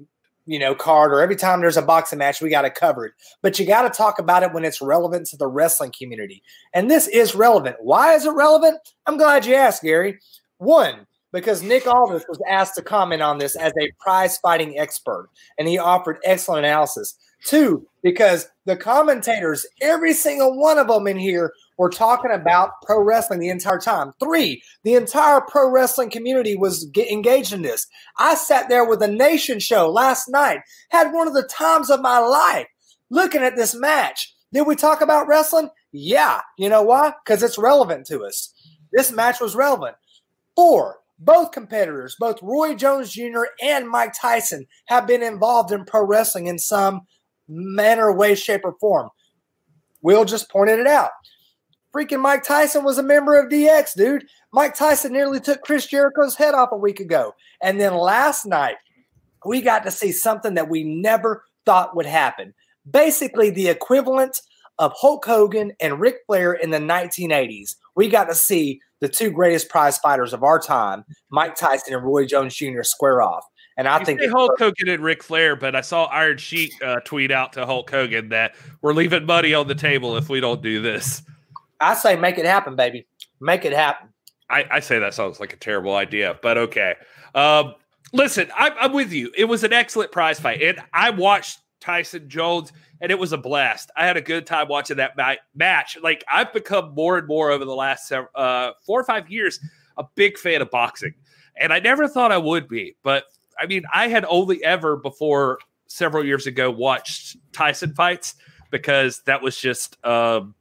you know, card or every time there's a boxing match, we got it covered. But you got to talk about it when it's relevant to the wrestling community. And this is relevant. Why is it relevant? I'm glad you asked, Gary. One, because Nick Aldis was asked to comment on this as a prize fighting expert, and he offered excellent analysis. Two, because the commentators, every single one of them in here, were talking about pro wrestling the entire time. Three, the entire pro wrestling community was engaged in this. I sat there with a nation show last night, had one of the times of my life looking at this match. Did we talk about wrestling? Yeah. You know why? Because it's relevant to us. This match was relevant. Four, both competitors, both Roy Jones Jr. and Mike Tyson, have been involved in pro wrestling in some manner, way, shape, or form. Will just pointed it out. Freaking Mike Tyson was a member of DX, dude. Mike Tyson nearly took Chris Jericho's head off a week ago. And then last night, we got to see something that we never thought would happen. Basically, the equivalent of Hulk Hogan and Ric Flair in the 1980s. We got to see the two greatest prize fighters of our time, Mike Tyson and Roy Jones Jr., square off. And I
you
think
Hulk Hogan and Ric Flair, but I saw Iron Sheik uh, tweet out to Hulk Hogan that we're leaving money on the table if we don't do this.
I say make it happen, baby. Make it happen.
I, I say that sounds like a terrible idea, but okay. Um, listen, I, I'm with you. It was an excellent prize fight, and I watched Tyson Jones, and it was a blast. I had a good time watching that ma- match. Like I've become more and more over the last uh, four or five years a big fan of boxing, and I never thought I would be. But I mean, I had only ever before several years ago watched Tyson fights because that was just um,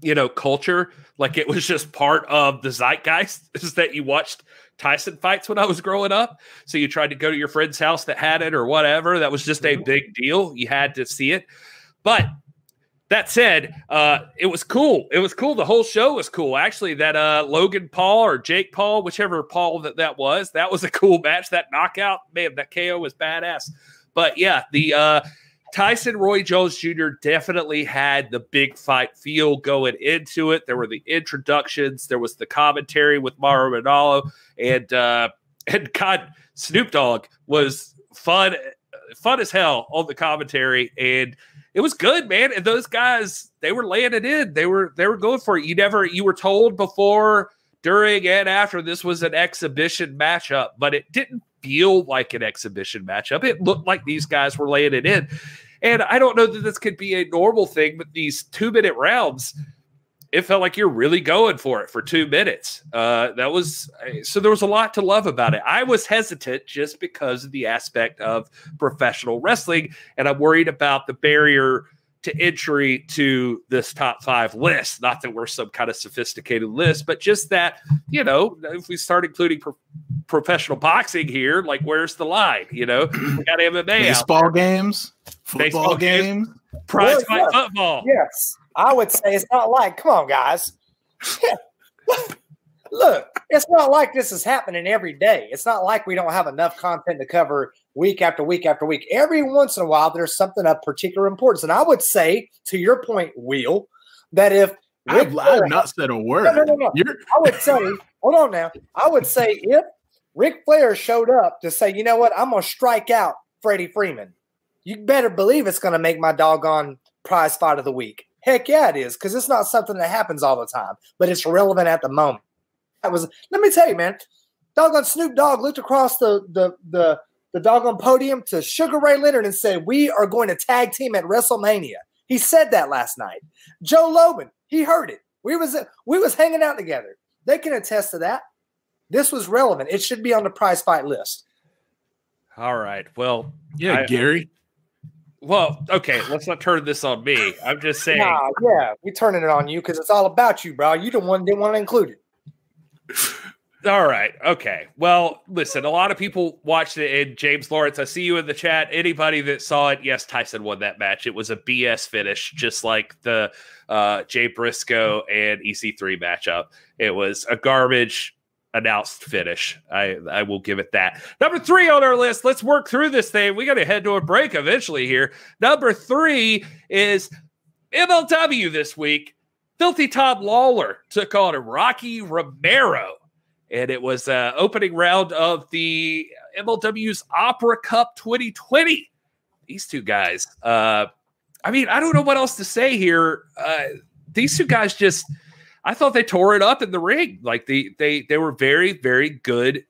you know culture. Like it was just part of the zeitgeist is that you watched Tyson fights when I was growing up. So you tried to go to your friend's house that had it or whatever. That was just a mm-hmm. big deal. You had to see it. But that said, uh, it was cool. It was cool. The whole show was cool. Actually, that uh, Logan Paul or Jake Paul, whichever Paul that that was, that was a cool match. That knockout, man, that KO was badass. But yeah, the uh, Tyson Roy Jones Jr. definitely had the big fight feel going into it. There were the introductions, there was the commentary with Mauro Ranallo, and uh, and God, Snoop Dogg was fun, fun as hell on the commentary, and it was good, man. And those guys, they were laying it in. They were they were going for it. You never you were told before, during, and after this was an exhibition matchup, but it didn't feel like an exhibition matchup. It looked like these guys were laying it in. And I don't know that this could be a normal thing, but these two minute rounds, it felt like you're really going for it for two minutes. Uh, that was so there was a lot to love about it. I was hesitant just because of the aspect of professional wrestling, and I'm worried about the barrier to entry to this top five list. Not that we're some kind of sophisticated list, but just that, you know, if we start including pro- professional boxing here, like where's the line? You know, we got MMA,
baseball games, football Baseball games,
prize fight yes. football.
Yes, I would say it's not like. Come on, guys. Look, it's not like this is happening every day. It's not like we don't have enough content to cover week after week after week. Every once in a while, there's something of particular importance. And I would say, to your point, Will, that if
I've, I've not said a word. No, no, no,
no. I would say, hold on now. I would say if Ric Flair showed up to say, you know what, I'm going to strike out Freddie Freeman you better believe it's going to make my doggone prize fight of the week. Heck yeah, it is because it's not something that happens all the time, but it's relevant at the moment. That was. Let me tell you, man. Doggone Snoop Dogg looked across the the the the doggone podium to Sugar Ray Leonard and said, "We are going to tag team at WrestleMania." He said that last night. Joe Logan, he heard it. We was we was hanging out together. They can attest to that. This was relevant. It should be on the prize fight list.
All right. Well,
yeah, I, Gary.
Well, okay, let's not turn this on me. I'm just saying. Nah,
yeah, we turning it on you because it's all about you, bro. You the one didn't want to include it.
All right. Okay. Well, listen, a lot of people watched it. And James Lawrence, I see you in the chat. Anybody that saw it, yes, Tyson won that match. It was a BS finish, just like the uh, Jay Briscoe and EC3 matchup. It was a garbage announced finish. I I will give it that. Number three on our list. Let's work through this thing. We got to head to a break eventually here. Number three is MLW this week. Filthy Tom Lawler took on Rocky Romero, and it was uh, opening round of the MLW's Opera Cup 2020. These two guys. Uh, I mean, I don't know what else to say here. Uh, these two guys just I thought they tore it up in the ring. Like they they they were very very good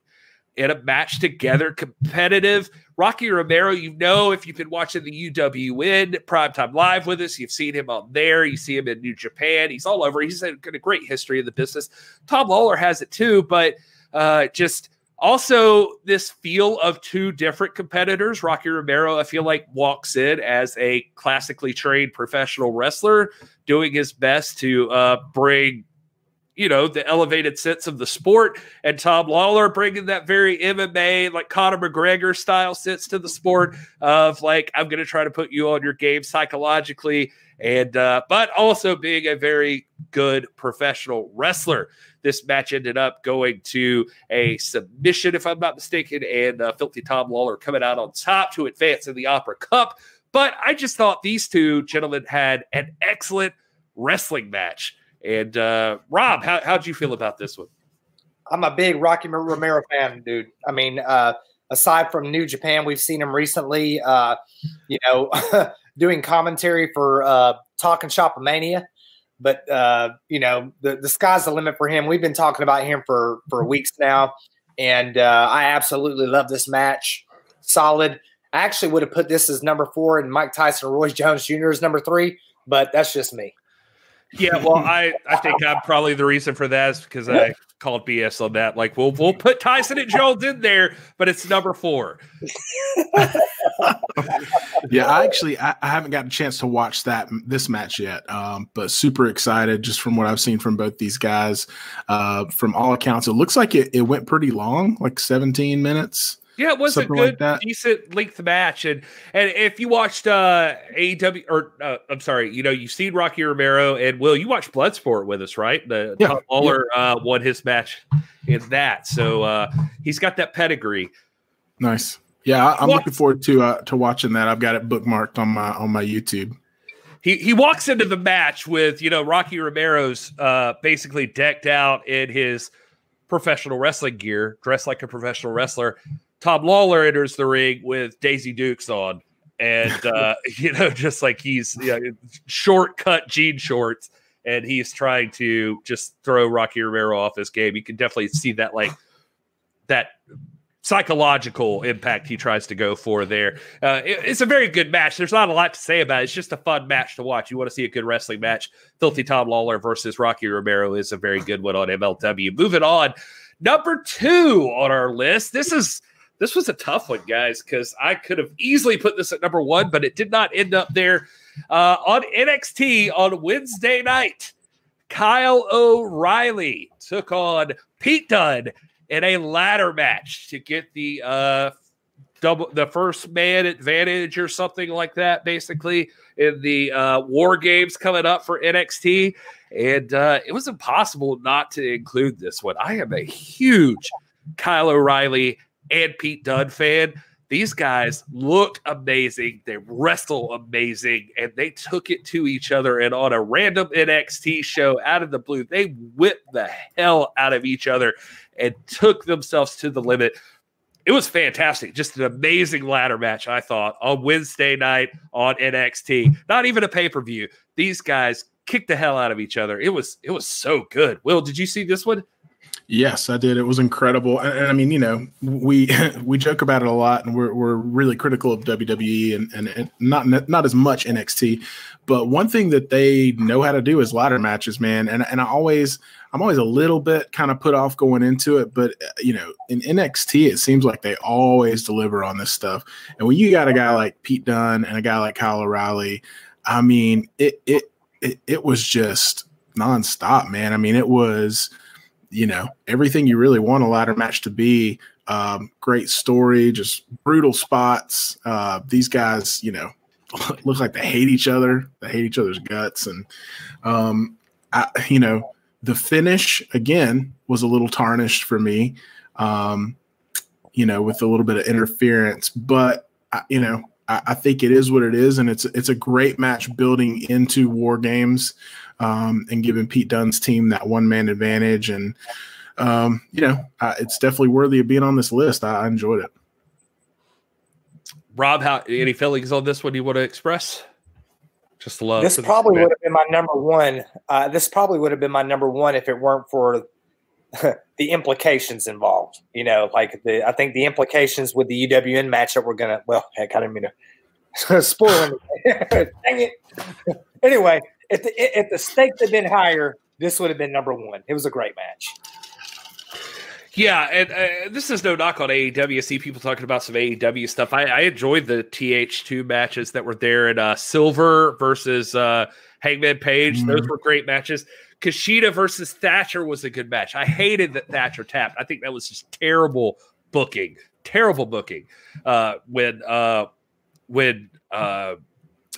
in a match together, competitive. Rocky Romero, you know, if you've been watching the UWN Primetime Live with us, you've seen him on there. You see him in New Japan. He's all over. He's got a great history in the business. Tom Lawler has it too, but uh, just also this feel of two different competitors. Rocky Romero, I feel like, walks in as a classically trained professional wrestler, doing his best to uh, bring you know, the elevated sense of the sport, and Tom Lawler bringing that very MMA, like Conor McGregor style sense to the sport of like, I'm going to try to put you on your game psychologically, and uh, but also being a very good professional wrestler. This match ended up going to a submission, if I'm not mistaken, and uh, Filthy Tom Lawler coming out on top to advance in the Opera Cup. But I just thought these two gentlemen had an excellent wrestling match. And uh, Rob, how how'd you feel about this one?
I'm a big Rocky Romero fan, dude. I mean, uh, aside from New Japan, we've seen him recently, uh, you know, doing commentary for uh, Talking Shopomania. But uh, you know, the, the sky's the limit for him. We've been talking about him for for weeks now, and uh, I absolutely love this match. Solid. I actually would have put this as number four, and Mike Tyson, Roy Jones Jr. is number three, but that's just me.
Yeah, well, I, I think I'm probably the reason for that is because I called BS on that. Like, we'll we'll put Tyson and Jones in there, but it's number four.
yeah, I actually I, I, haven't got a chance to watch that this match yet, um, but super excited just from what I've seen from both these guys. Uh, from all accounts, it looks like it, it went pretty long, like 17 minutes.
Yeah, it was a good, like decent length match, and and if you watched uh AEW or uh, I'm sorry, you know you've seen Rocky Romero and Will, you watched Bloodsport with us, right? The yeah, Tom Lawler yeah. uh, won his match in that, so uh, he's got that pedigree.
Nice. Yeah, I'm looking forward to uh, to watching that. I've got it bookmarked on my on my YouTube.
He he walks into the match with you know Rocky Romero's uh, basically decked out in his professional wrestling gear, dressed like a professional wrestler Tom Lawler enters the ring with Daisy Dukes on, and uh, you know, just like he's you know, shortcut jean shorts, and he's trying to just throw Rocky Romero off his game. You can definitely see that like that psychological impact he tries to go for there. Uh, it, it's a very good match. There's not a lot to say about it. It's just a fun match to watch. You want to see a good wrestling match. Filthy Tom Lawler versus Rocky Romero is a very good one on MLW. Moving on, number two on our list. This is this was a tough one, guys, because I could have easily put this at number one, but it did not end up there. Uh, on NXT on Wednesday night, Kyle O'Reilly took on Pete Dunne in a ladder match to get the uh, double the first man advantage or something like that, basically in the uh, war games coming up for NXT. And uh, it was impossible not to include this one. I am a huge Kyle O'Reilly and Pete Dunne fan. These guys look amazing. They wrestle amazing, and they took it to each other. And on a random NXT show out of the blue, they whipped the hell out of each other and took themselves to the limit. It was fantastic. Just an amazing ladder match, I thought, on Wednesday night on NXT. Not even a pay per view. These guys kicked the hell out of each other. It was it was so good. Will, did you see this one?
Yes, I did. It was incredible, and, I mean, you know, we we joke about it a lot, and we're we're really critical of WWE and, and, and not not as much NXT, but one thing that they know how to do is ladder matches, man. And and I always I'm always a little bit kind of put off going into it, but you know, in NXT, it seems like they always deliver on this stuff. And when you got a guy like Pete Dunne and a guy like Kyle O'Reilly, I mean, it it it, it was just nonstop, man. I mean, it was you know everything you really want a ladder match to be. Um, great story, just brutal spots. Uh, these guys, you know, look like they hate each other. They hate each other's guts, and um, I, you know, the finish again was a little tarnished for me. Um, you know, with a little bit of interference, but you know, I, I think it is what it is, and it's it's a great match building into war games um, and giving Pete Dunne's team that one man advantage. And, um, you know, uh, it's definitely worthy of being on this list. I, I enjoyed it.
Rob, how any feelings on this one do you want to express? Just love.
This probably would have been my number one. Uh, this probably would have been my number one if it weren't for the implications involved. You know, like the I think the implications with the UWN matchup that we're gonna. Well, heck, I didn't mean to spoil it. Dang it. anyway, if the if the stakes had been higher, this would have been number one. It was a great match.
Yeah, and uh, this is no knock on AEW. I see people talking about some AEW stuff. I, I enjoyed the TH2 matches that were there at uh, Silver versus uh, Hangman Page. Mm-hmm. Those were great matches. Kushida versus Thatcher was a good match. I hated that Thatcher tapped. I think that was just terrible booking. Terrible booking. Uh, when uh, when uh,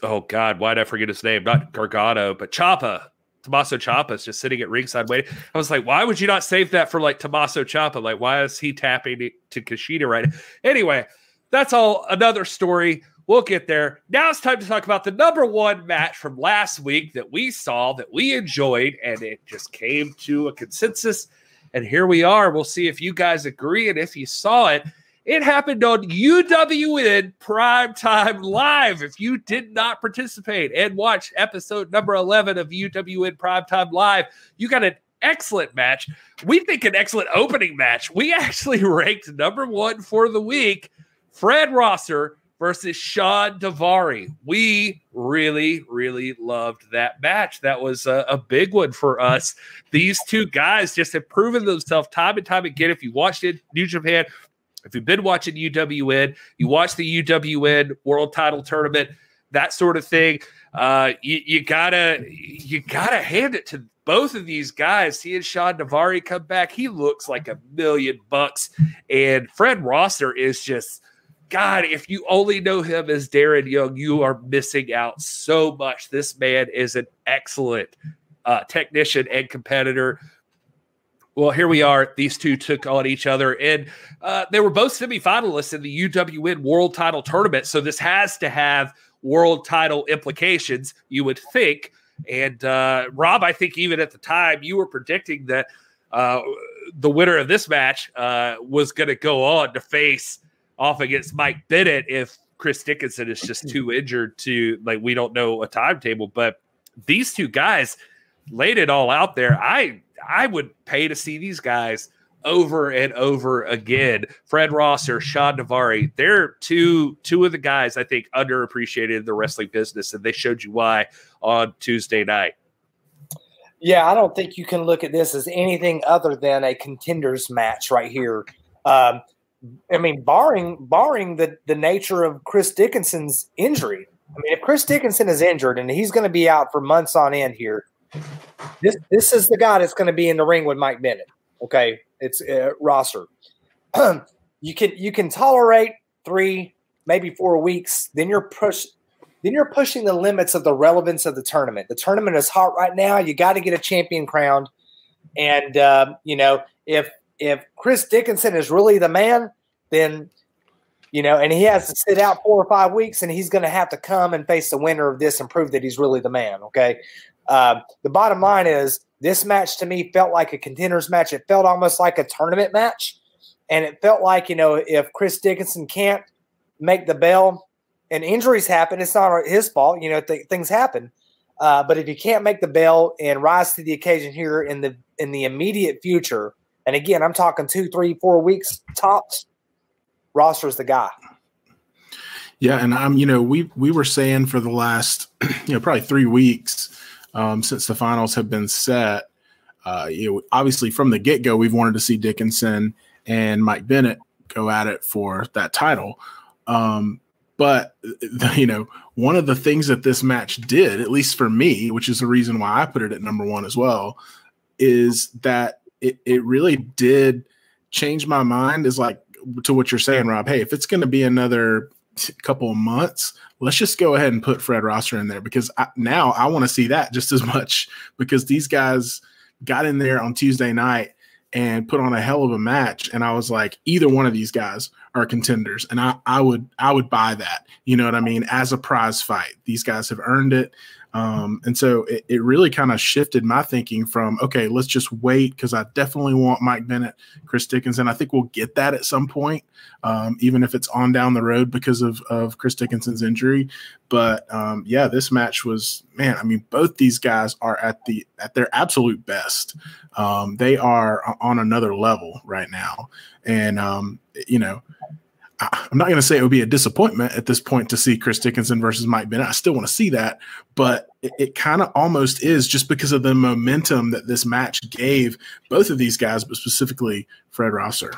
oh god, why did I forget his name? Not Gargano, but Ciampa. Tommaso is just sitting at ringside waiting. I was like, why would you not save that for like Tommaso Ciampa? Like, why is he tapping to Kushida right? now? Anyway, that's all another story. We'll get there. Now it's time to talk about the number one match from last week that we saw, that we enjoyed, and it just came to a consensus. And here we are. We'll see if you guys agree and if you saw it. It happened on UWN Primetime Live. If you did not participate and watch episode number 11 of UWN Primetime Live, you got an excellent match. We think an excellent opening match. We actually ranked number one for the week Fred Rosser versus Shawn Daivari. We really, really loved that match. That was a, a, big one for us. These two guys just have proven themselves time and time again. If you watched it, New Japan, if you've been watching UWN, you watch the UWN World Title Tournament, that sort of thing. Uh, you, you, gotta you gotta hand it to both of these guys. Seeing Shawn Daivari come back, he looks like a million bucks, and Fred Rosser is just God, if you only know him as Darren Young, you are missing out so much. This man is an excellent uh, technician and competitor. Well, here we are. These two took on each other, and uh, they were both semifinalists in the UWN World Title Tournament. So this has to have world title implications, you would think. And uh, Rob, I think even at the time you were predicting that uh, the winner of this match uh, was going to go on to face off against Mike Bennett if Chris Dickinson is just too injured to like we don't know a timetable. But these two guys laid it all out there. I I would pay to see these guys over and over again. Fred Rosser, Shawn Daivari, they're two two of the guys I think underappreciated in the wrestling business, and they showed you why on Tuesday night.
Yeah, I don't think you can look at this as anything other than a contenders match right here. Um, I mean, barring barring the the nature of Chris Dickinson's injury. I mean, if Chris Dickinson is injured and he's going to be out for months on end here, this this is the guy that's going to be in the ring with Mike Bennett. Okay, it's uh, Rosser. you can you can tolerate three, maybe four weeks. Then you're push. Then you're pushing the limits of the relevance of the tournament. The tournament is hot right now. You got to get a champion crowned, and uh, you know if if Chris Dickinson is really the man, then you know, and he has to sit out four or five weeks, and he's going to have to come and face the winner of this and prove that he's really the man. Okay. Uh, the bottom line is this match to me felt like a contenders match. It felt almost like a tournament match, and it felt like you know if Chris Dickinson can't make the bell, and injuries happen, it's not his fault. You know, th- things happen. Uh, but if you can't make the bell and rise to the occasion here in the in the immediate future, and again, I'm talking two, three, four weeks tops. Rosser's the guy.
Yeah, and I'm, you know, we we were saying for the last, you know, probably three weeks um, since the finals have been set. Uh, you know, obviously from the get go, we've wanted to see Dickinson and Mike Bennett go at it for that title. Um, but you know, one of the things that this match did, at least for me, which is the reason why I put it at number one as well, is that it, it really did change my mind is like to what you're saying, Rob. Hey, if it's going to be another couple of months, let's just go ahead and put Fred Rosser in there because I, now I want to see that just as much because these guys got in there on Tuesday night and put on a hell of a match. And I was like, either one of these guys are contenders. And I, I would, I would buy that. You know what I mean? As a prize fight, these guys have earned it. Um, and so it, it really kind of shifted my thinking from, okay, let's just wait because I definitely want Mike Bennett, Chris Dickinson. I think we'll get that at some point, um, even if it's on down the road because of, of Chris Dickinson's injury. But um, yeah, this match was, man, I mean, both these guys are at the at their absolute best. Um, they are on another level right now. And, um, you know, I'm not going to say it would be a disappointment at this point to see Chris Dickinson versus Mike Bennett. I still want to see that, but it, it kind of almost is just because of the momentum that this match gave both of these guys, but specifically Fred Rosser.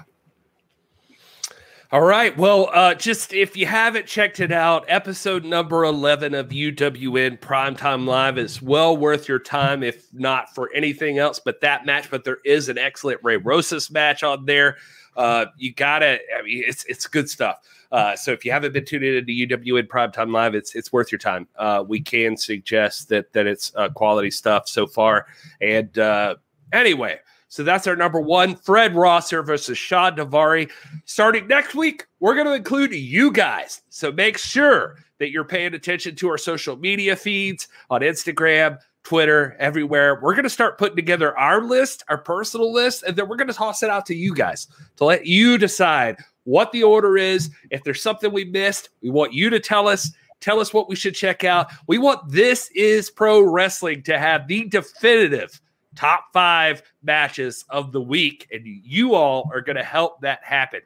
All right. Well, uh, just if you haven't checked it out, episode number 11 of UWN Primetime Live is well worth your time, if not for anything else but that match. But there is an excellent Ray Rosas match on there. Uh, you got to, I mean, it's, it's good stuff. Uh, so if you haven't been tuned into UWN Primetime Live, it's it's worth your time. Uh, we can suggest that that it's uh, quality stuff so far. And uh, anyway, so that's our number one. Fred Rosser versus Shawn Daivari. Starting next week, we're going to include you guys. So make sure that you're paying attention to our social media feeds on Instagram, Twitter, everywhere. We're going to start putting together our list, our personal list, and then we're going to toss it out to you guys to let you decide what the order is. If there's something we missed, we want you to tell us. Tell us what we should check out. We want This Is Pro Wrestling to have the definitive top five matches of the week, and you all are going to help that happen.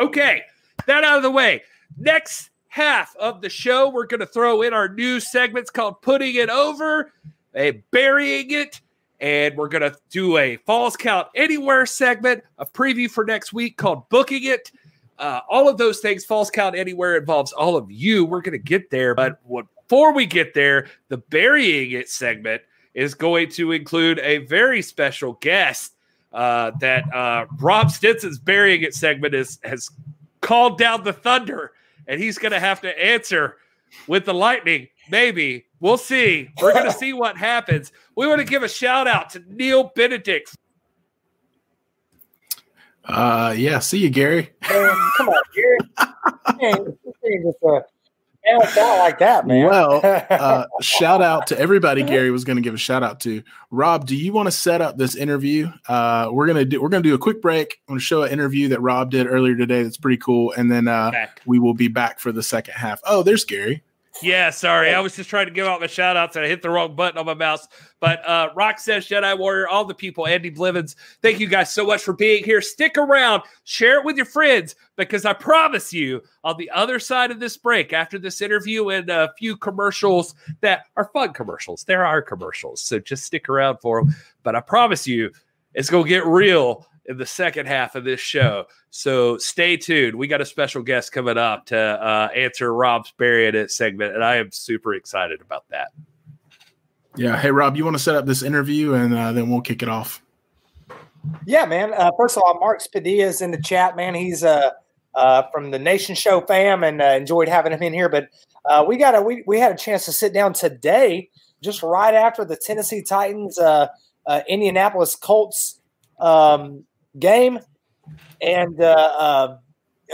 Okay, that out of the way. Next half of the show, we're going to throw in our new segments called Putting It Over, a Burying It, and we're going to do a Falls Count Anywhere segment, a preview for next week called Booking It. Uh, all of those things, Falls Count Anywhere involves all of you. We're going to get there, but before we get there, the Burying It segment – is going to include a very special guest uh, that uh, Rob Stinson's burying it segment is has called down the thunder, and he's going to have to answer with the lightning. Maybe we'll see. We're going to see what happens. We want to give a shout out to Neil Benedict.
Uh, yeah. See you, Gary.
Man, come on, Gary. Man, just, uh, out like that, man.
Well, uh, shout out to everybody. Gary was going to give a shout out to Rob. Do you want to set up this interview? Uh, we're gonna do. We're gonna do a quick break. I'm gonna show an interview that Rob did earlier today. That's pretty cool, and then uh, we will be back for the second half. Oh, there's Gary.
Yeah, sorry. I was just trying to give out my shout outs and I hit the wrong button on my mouse. But uh Rock says Jedi Warrior, all the people, Andy Blivens, thank you guys so much for being here. Stick around, share it with your friends, because I promise you, on the other side of this break, after this interview and a few commercials that are fun commercials, there are commercials. So just stick around for them. But I promise you, it's gonna get real in the second half of this show. So stay tuned. We got a special guest coming up to uh, answer Rob's Bury It segment, and I am super excited about that.
Yeah. Hey, Rob, you want to set up this interview and uh, then we'll kick it off?
Yeah, man. Uh, first of all, Mark Spadilla is in the chat, man. He's uh, uh, from the Nation Show fam and uh, enjoyed having him in here. But uh, we got a we, we had a chance to sit down today, just right after the Tennessee Titans, uh, uh, Indianapolis Colts um, game, and uh, uh,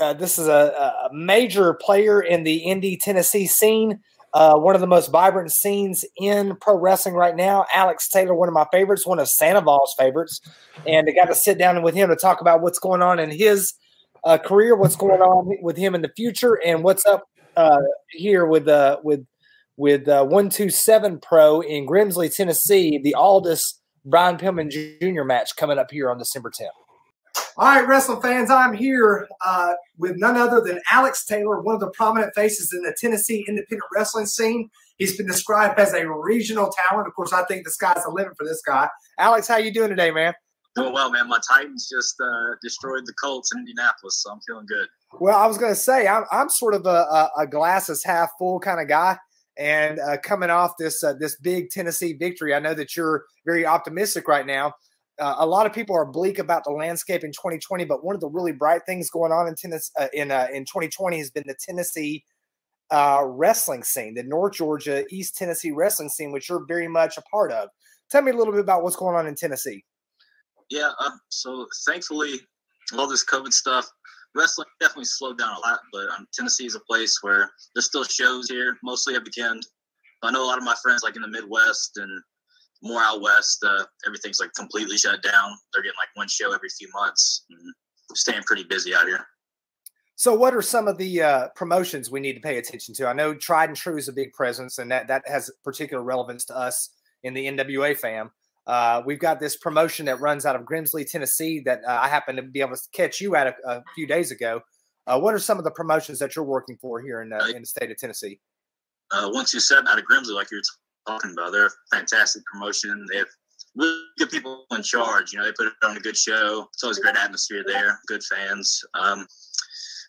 uh, this is a, a, major player in the Indy, Tennessee scene. Uh, one of the most vibrant scenes in pro wrestling right now. Alex Taylor, one of my favorites, one of Sandoval's favorites, and I got to sit down with him to talk about what's going on in his uh, career, what's going on with him in the future, and what's up uh, here with with with two seven pro in Grimsley, Tennessee. The Aldis Brian Pillman Jr. match coming up here on December 10th. All right, wrestling fans, I'm here uh, with none other than Alex Taylor, one of the prominent faces in the Tennessee independent wrestling scene. He's been described as a regional talent. Of course, I think the sky's the limit for this guy. Alex, how you doing today, man?
Doing well, man. My Titans just uh, destroyed the Colts in Indianapolis, so I'm feeling good.
Well, I was going to say I'm, I'm sort of a, a, a, glass is half full kind of guy, and uh, coming off this uh, this big Tennessee victory, I know that you're very optimistic right now. Uh, a lot of people are bleak about the landscape in 2020, but one of the really bright things going on in Tennessee uh, in uh, in 2020 has been the Tennessee uh, wrestling scene, the North Georgia, East Tennessee wrestling scene, which you're very much a part of. Tell me a little bit about what's going on in Tennessee.
Yeah, um, so thankfully, all this COVID stuff, wrestling definitely slowed down a lot. But um, Tennessee is a place where there's still shows here, mostly at weekend. I know a lot of my friends, like in the Midwest and more out west, uh, everything's like completely shut down. They're getting like one show every few months. staying pretty busy out here.
So, what are some of the uh, promotions we need to pay attention to? I know Tried and True is a big presence, and that that has particular relevance to us in the NWA fam. Uh, we've got this promotion that runs out of Grimsley, Tennessee, that uh, I happened to be able to catch you at a, a few days ago. Uh, what are some of the promotions that you're working for here in uh, in the state of Tennessee?
Uh, once you said out of Grimsley, like you're talking about. They're a fantastic promotion. They have really good people in charge. You know, they put on a good show. It's always a great atmosphere there, good fans. Um,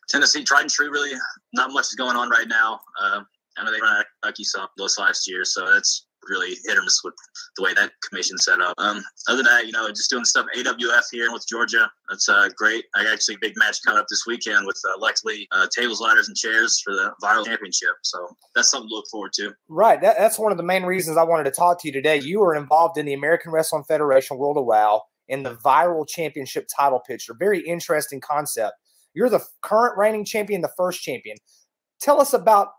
Tennessee tried and true. Really, not much is going on right now. Uh, I know they run Kentucky saw those last year, so that's really hit or miss with the way that commission set up. Um, other than that, you know, just doing stuff AWF here with Georgia. That's uh, great. I actually big match coming up this weekend with uh, Lex Lee, uh, tables, ladders, and chairs for the viral championship. So that's something to look forward to.
Right. That, that's one of the main reasons I wanted to talk to you today. You were involved in the American Wrestling Federation World of WOW in the viral championship title picture. Very interesting concept. You're the current reigning champion, the first champion. Tell us about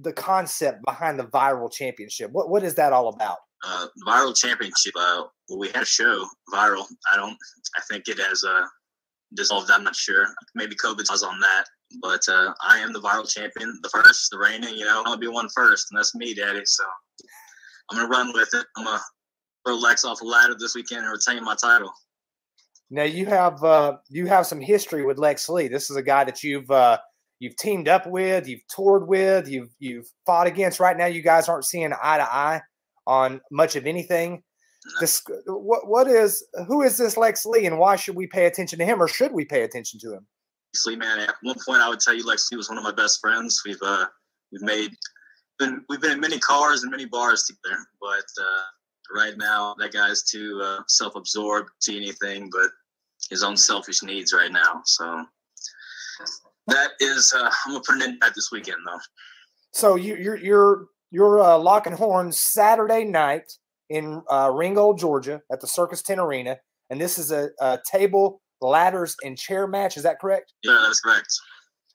the concept behind the viral championship. What what is that all about?
Uh, viral championship. Uh, well, we had a show viral. I don't. I think it has uh, dissolved. I'm not sure. Maybe COVID was on that. But uh, I am the viral champion, the first, the reigning. You know, I'm gonna be one first, and that's me, Daddy. So I'm gonna run with it. I'm gonna throw Lex off a ladder this weekend and retain my title.
Now you have uh, you have some history with Lex Lee. This is a guy that you've uh, you've teamed up with, you've toured with, you've you've fought against. Right now, you guys aren't seeing eye to eye on much of anything. This what what is who is this Lex Lee, and why should we pay attention to him, or should we pay attention to him?
Lex Lee, man, at one point I would tell you Lex Lee was one of my best friends. We've uh we've made been we've been in many cars and many bars together, but uh, right now that guy's too uh, self-absorbed, to anything but his own selfish needs right now. So that is uh, I'm gonna put an end to that this weekend though.
So you, you're you're you're uh, locking horns Saturday night in uh, Ringgold, Georgia, at the Circus Tent Arena, and this is a, a, table, ladders, and chair match. Is that correct?
Yeah, that's correct.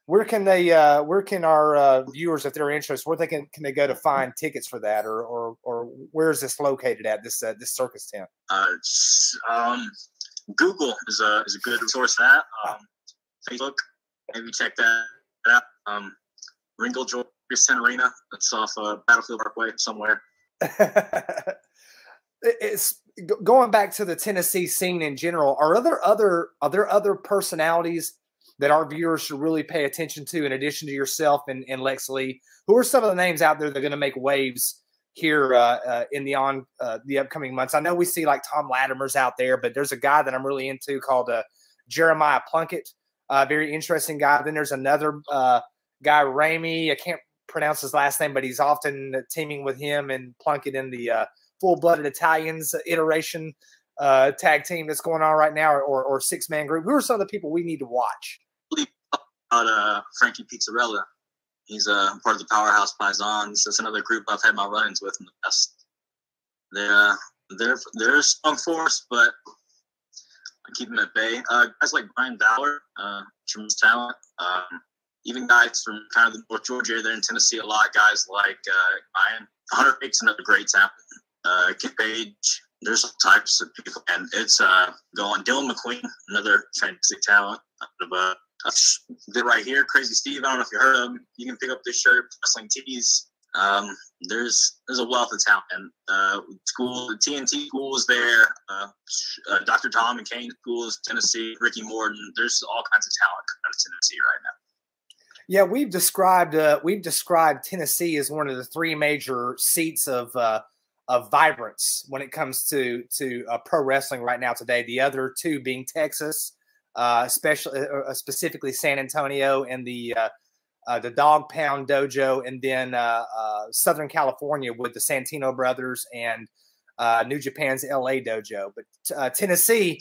Where can they? Uh, where can our uh, viewers, if they're interested, where they can can they go to find tickets for that, or or or where is this located at this uh, this circus tent?
Uh, um, Google is a is a good resource. That um, Facebook maybe check that out. Um, Georgia Tent Arena. That's off uh, Battlefield Parkway somewhere.
it's going back to the Tennessee scene in general. Are there other are there other personalities that our viewers should really pay attention to in addition to yourself and, and Lex Lee? Who are some of the names out there that are going to make waves here uh, uh, in the on uh, the upcoming months? I know we see like Tom Latimer's out there, but there's a guy that I'm really into called uh, Jeremiah Plunkett. Uh, very interesting guy. Then there's another uh, guy, Ramy. I can't pronounce his last name, but he's often teaming with him and Plunkett in the uh, full blooded Italians iteration uh, tag team that's going on right now, or, or six man group. Who are some of the people we need to watch?
About uh, Frankie Pizzarella. He's uh, part of the Powerhouse Paisans. That's another group I've had my run-ins with in the past. They're they're they're a strong force, but keep him at bay. Uh, guys like Brian Dowler, uh, tremendous talent. Um, even guys from kind of the North Georgia area, they're in Tennessee a lot. Guys like uh, Ryan Hunter Hicks, another great talent. Uh, Kid Page, there's all types of people, and it's uh, going. Dylan McQueen, another fantastic talent. Of, uh, right here, Crazy Steve. I don't know if you heard of him. You can pick up this shirt, Wrestling Tees um, there's there's a wealth of talent. And uh, school, the TNT school is there. Uh, uh, Dr. Tom and Kane schools, Tennessee, Ricky Morton. There's all kinds of talent out of Tennessee right now.
Yeah, we've described uh, we've described Tennessee as one of the three major seats of uh, of vibrance when it comes to to uh, pro wrestling right now today. The other two being Texas, especially specifically San Antonio and the uh, the Dog Pound Dojo, and then uh, uh, Southern California with the Santino brothers and uh, New Japan's LA Dojo. But uh, Tennessee,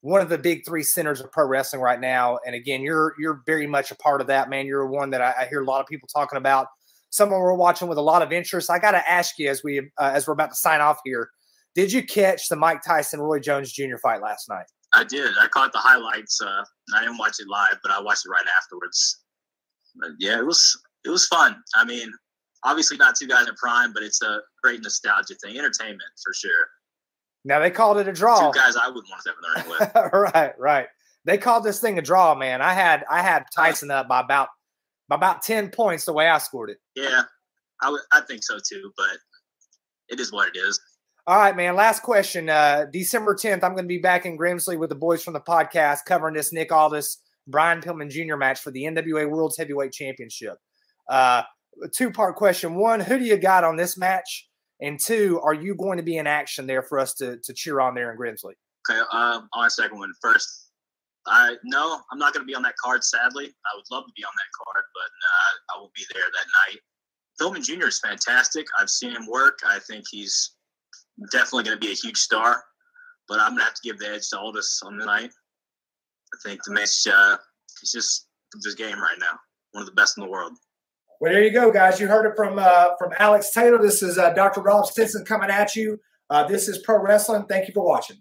one of the big three centers of pro wrestling right now. And again, you're you're very much a part of that, man. You're one that I, I hear a lot of people talking about. Someone we're watching with a lot of interest. I got to ask you as we uh, as we're about to sign off here. Did you catch the Mike Tyson Roy Jones Jr. fight last night?
I did. I caught the highlights. I didn't watch it live, but I watched it right afterwards but yeah, it was it was fun. I mean, obviously not two guys in prime, but it's a great nostalgia thing, entertainment for sure.
Now they called it a draw.
Two guys I wouldn't want to have in the ring
with. right, right. They called this thing a draw, man. I had I had Tyson up by about by about ten points the way I scored it.
Yeah, I, w- I think so too, but it is what it is.
All right, man. Last question. Uh, December 10th, I'm going to be back in Grimsley with the boys from the podcast covering this Nick Aldis Brian Pillman Jr. match for the NWA World's Heavyweight Championship. Uh, two part question. One, who do you got on this match? And two, are you going to be in action there for us to, to cheer on there in Grimsley?
Okay, um, on second one first. I no, I'm not going to be on that card. Sadly, I would love to be on that card, but uh, I will be there that night. Pillman Jr. is fantastic. I've seen him work. I think he's definitely going to be a huge star. But I'm going to have to give the edge to Aldis on the night. I think the match, uh, he's just this game right now, one of the best in the world.
Well, there you go, guys. You heard it from uh, from Alex Taylor. This is uh, Dr. Rob Stinson coming at you. Uh, this is Pro Wrestling. Thank you for watching.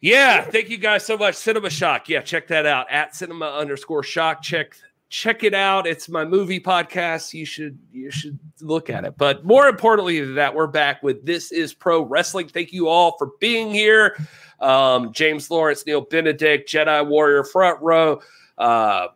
Yeah, thank you guys so much. Cinema Shock. Yeah, check that out at cinema underscore shock. Check check it out. It's my movie podcast. You should you should look at it. But more importantly than that, we're back with This is Pro Wrestling. Thank you all for being here. Um, James Lawrence, Neil Benedict, Jedi Warrior Front Row. Uh,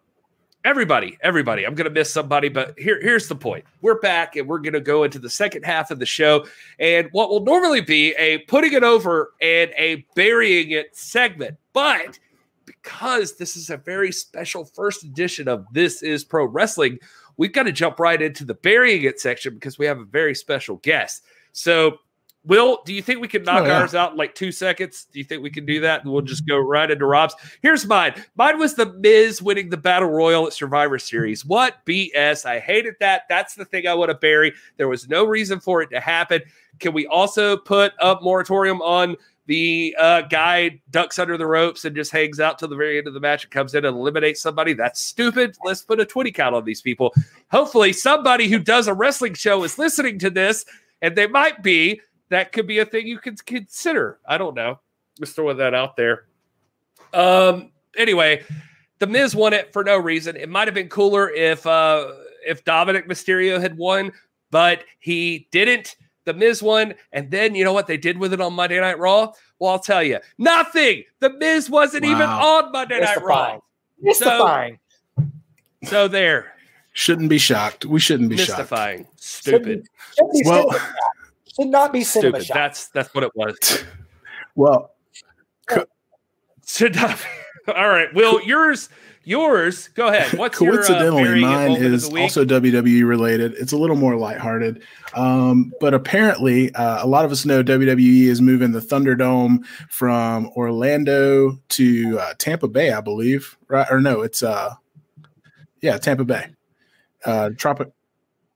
everybody, everybody. I'm to miss somebody, but here, here's the point. We're back and we're to go into the second half of the show. And what will normally be a putting it over and a burying it segment. But because this is a very special first edition of This is Pro Wrestling, we've got to jump right into the burying it section because we have a very special guest. So Will, do you think we can knock oh, yeah. ours out in like two seconds? Do you think we can do that? And we'll just go right into Rob's. Here's mine. Mine was the Miz winning the Battle Royal at Survivor Series. What BS. I hated that. That's the thing I want to bury. There was no reason for it to happen. Can we also put a moratorium on the uh, guy ducks under the ropes and just hangs out till the very end of the match and comes in and eliminates somebody? That's stupid. Let's put a 20 count on these people. Hopefully, somebody who does a wrestling show is listening to this, and they might be that could be a thing you could consider. I don't know. Just throwing that out there. Um. Anyway, the Miz won it for no reason. It might have been cooler if uh if Dominik Mysterio had won, but he didn't. The Miz one, and then you know what they did with it on Monday Night Raw? Well, I'll tell you, nothing. The Miz wasn't wow. even on Monday Night Raw.
Mystifying.
So, so there.
Shouldn't be shocked. We shouldn't be shocked.
Mystifying. shocked. Stupid.
Shouldn't, shouldn't well, should not be cinema
Stupid. That's that's what it was.
well,
should not. All right, Will, yours yours. Go ahead. What's
coincidentally
your, uh,
mine is also WWE related. It's a little more lighthearted, um, but apparently, uh, a lot of us know WWE is moving the Thunderdome from Orlando to uh, Tampa Bay, I believe. Right or no? It's uh, yeah, Tampa Bay. Uh, Tropic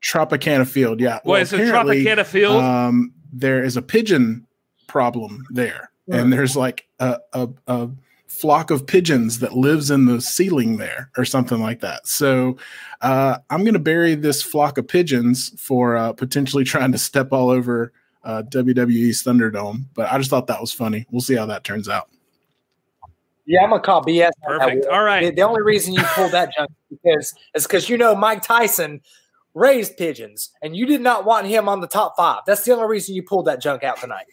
Tropicana Field. Yeah.
Well, well is it Tropicana Field?
Um, there is a pigeon problem there, right. and there's like a, a, a flock of pigeons that lives in the ceiling there or something like that. So uh, I'm going to bury this flock of pigeons for uh, potentially trying to step all over uh, WWE's Thunderdome. But I just thought that was funny. We'll see how that turns out.
Yeah, I'm gonna call BS.
Perfect. All right.
The, the, only reason you pulled that junk because is because you know Mike Tyson raised pigeons, and you did not want him on the top five. That's the only reason you pulled that junk out tonight.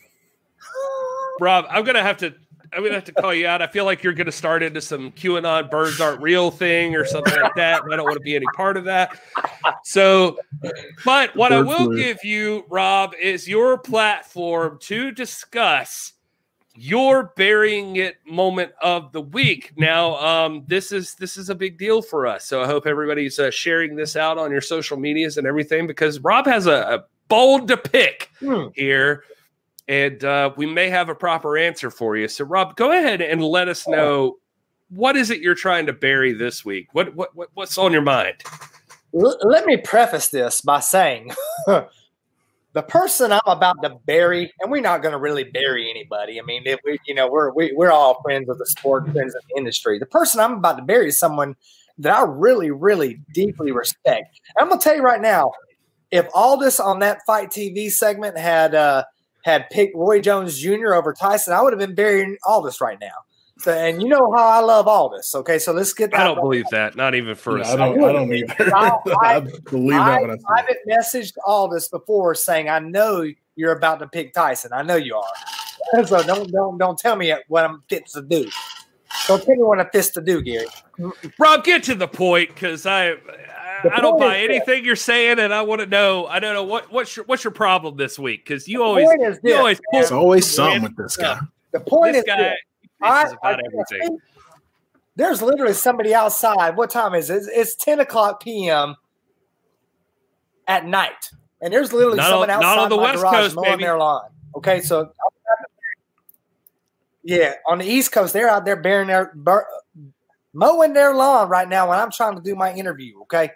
Rob, I'm gonna have to I'm gonna have to call you out. I feel like you're gonna start into some QAnon birds aren't real thing or something like that. I don't want to be any part of that. So, but what I will give you, Rob, is your platform to discuss your burying it moment of the week. Now, um, this is this is a big deal for us. So I hope everybody's uh, sharing this out on your social medias and everything because Rob has a, a bold to pick hmm. here, and uh, we may have a proper answer for you. So, Rob, go ahead and let us know what is it you're trying to bury this week. What what, what what's on your mind?
let me preface this by saying. the person I'm about to bury, and we're not going to really bury anybody. I mean, if we, you know, we're we, are we are all friends of the sport, friends of the industry. The person I'm about to bury is someone that I really, really deeply respect. And I'm going to tell you right now, if all this on that FITE TV segment had uh, had picked Roy Jones Jr. over Tyson, I would have been burying Aldis right now. So, and you know how I love all this. Okay, so let's get.
I don't believe that. Not even for
yeah,
a
second. I don't, I don't either. I, I, I, believe that. When
I haven't messaged Aldis before saying I know you're about to pick Tyson. I know you are. so don't don't don't tell me what I'm fit to do. Don't tell me what I'm fit to do, Gary.
Rob, get to the point because I. I don't buy anything you're saying, and I want to know. I don't know what what's your what's your problem this week because you always you always
pull, it's always something with this guy.
The point this is guy, I, about I, everything. There's literally somebody outside. What time is it? It's, it's 10 o'clock p.m. at night. And there's literally not someone on, outside not on the West Coast, mowing baby. their lawn. Okay, so Yeah, on the East Coast, they're out there bearing their bur- mowing their lawn right now when I'm trying to do my interview. Okay.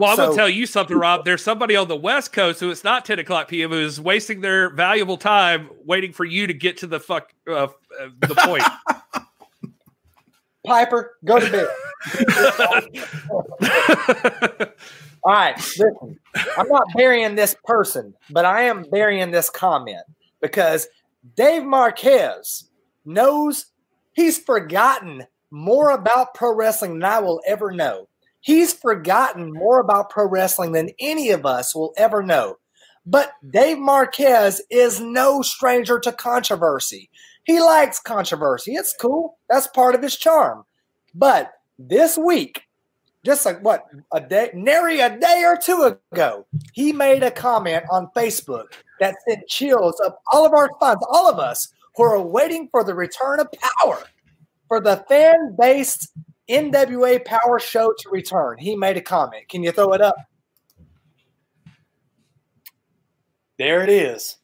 Well, I'm
So-
gonna tell you something, Rob. There's somebody on the West Coast who it's not 10 o'clock p.m. who's wasting their valuable time waiting for you to get to the fuck uh, uh, the point.
Piper, go to bed. All right, listen. I'm not burying this person, but I am burying this comment because Dave Marquez knows he's forgotten more about pro wrestling than I will ever know. He's forgotten more about pro wrestling than any of us will ever know. But Dave Marquez is no stranger to controversy. He likes controversy. It's cool. That's part of his charm. But this week, just like what a day, nary a day or two ago, he made a comment on Facebook that sent chills up all of our fans, all of us who are waiting for the return of power, for the fan-based NWA Power Show to return. He made a comment. Can you throw it up? There it is.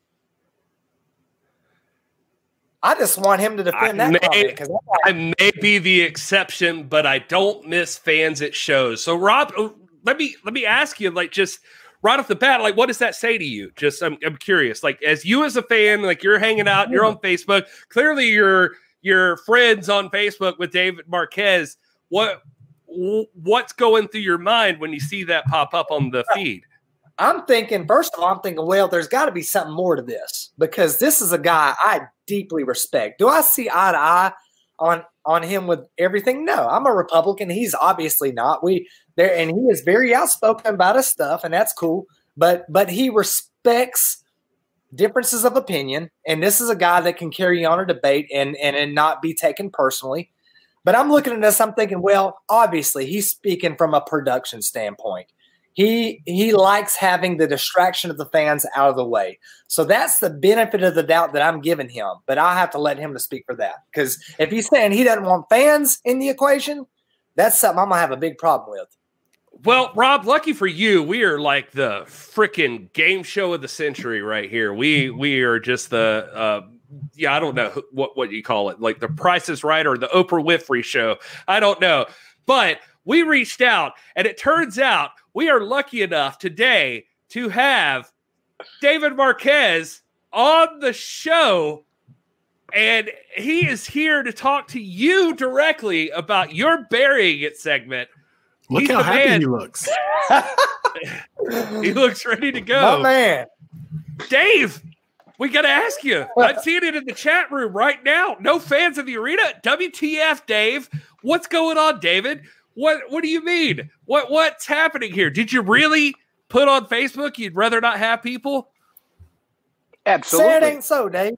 I just want him to defend
I
that
may-
comment because
I may be the exception, but I don't miss fans at shows. So, Rob, uh, let me let me ask you, like, just right off the bat, like, what does that say to you? Just, I'm, I'm curious. Like, as you as a fan, like, you're hanging out, you're on Facebook. Clearly, you're you're friends on Facebook with David Marquez. What what's going through your mind when you see that pop up on the feed?
I'm thinking, first of all, I'm thinking, well, there's got to be something more to this because this is a guy I deeply respect. Do I see eye to eye on on him with everything? No, I'm a Republican. He's obviously not. We there, and he is very outspoken about his stuff, and that's cool. But but he respects differences of opinion, and this is a guy that can carry on a debate and and, and not be taken personally. But I'm looking at this, I'm thinking, well, obviously he's speaking from a production standpoint he he likes having the distraction of the fans out of the way. So that's the benefit of the doubt that I'm giving him. But I have to let him to speak for that because if he's saying he doesn't want fans in the equation, that's something I'm gonna have a big problem with.
Well, Rob, lucky for you, we are like the freaking game show of the century right here. We we are just the uh yeah, I don't know what what you call it, like the Price is Right or the Oprah Winfrey show. I don't know, but we reached out, and it turns out we are lucky enough today to have David Marquez on the show. And he is here to talk to you directly about your burying it segment.
Look
He's
how happy
man.
he looks.
He looks ready to go.
My man,
Dave, we got to ask you. I'm seeing it in the chat room right now. No fans in the arena. WTF, Dave? What's going on, David? What What do you mean? What What's happening here? Did you really put on Facebook you'd rather not have people?
say it
Absolutely.
ain't so, Dave.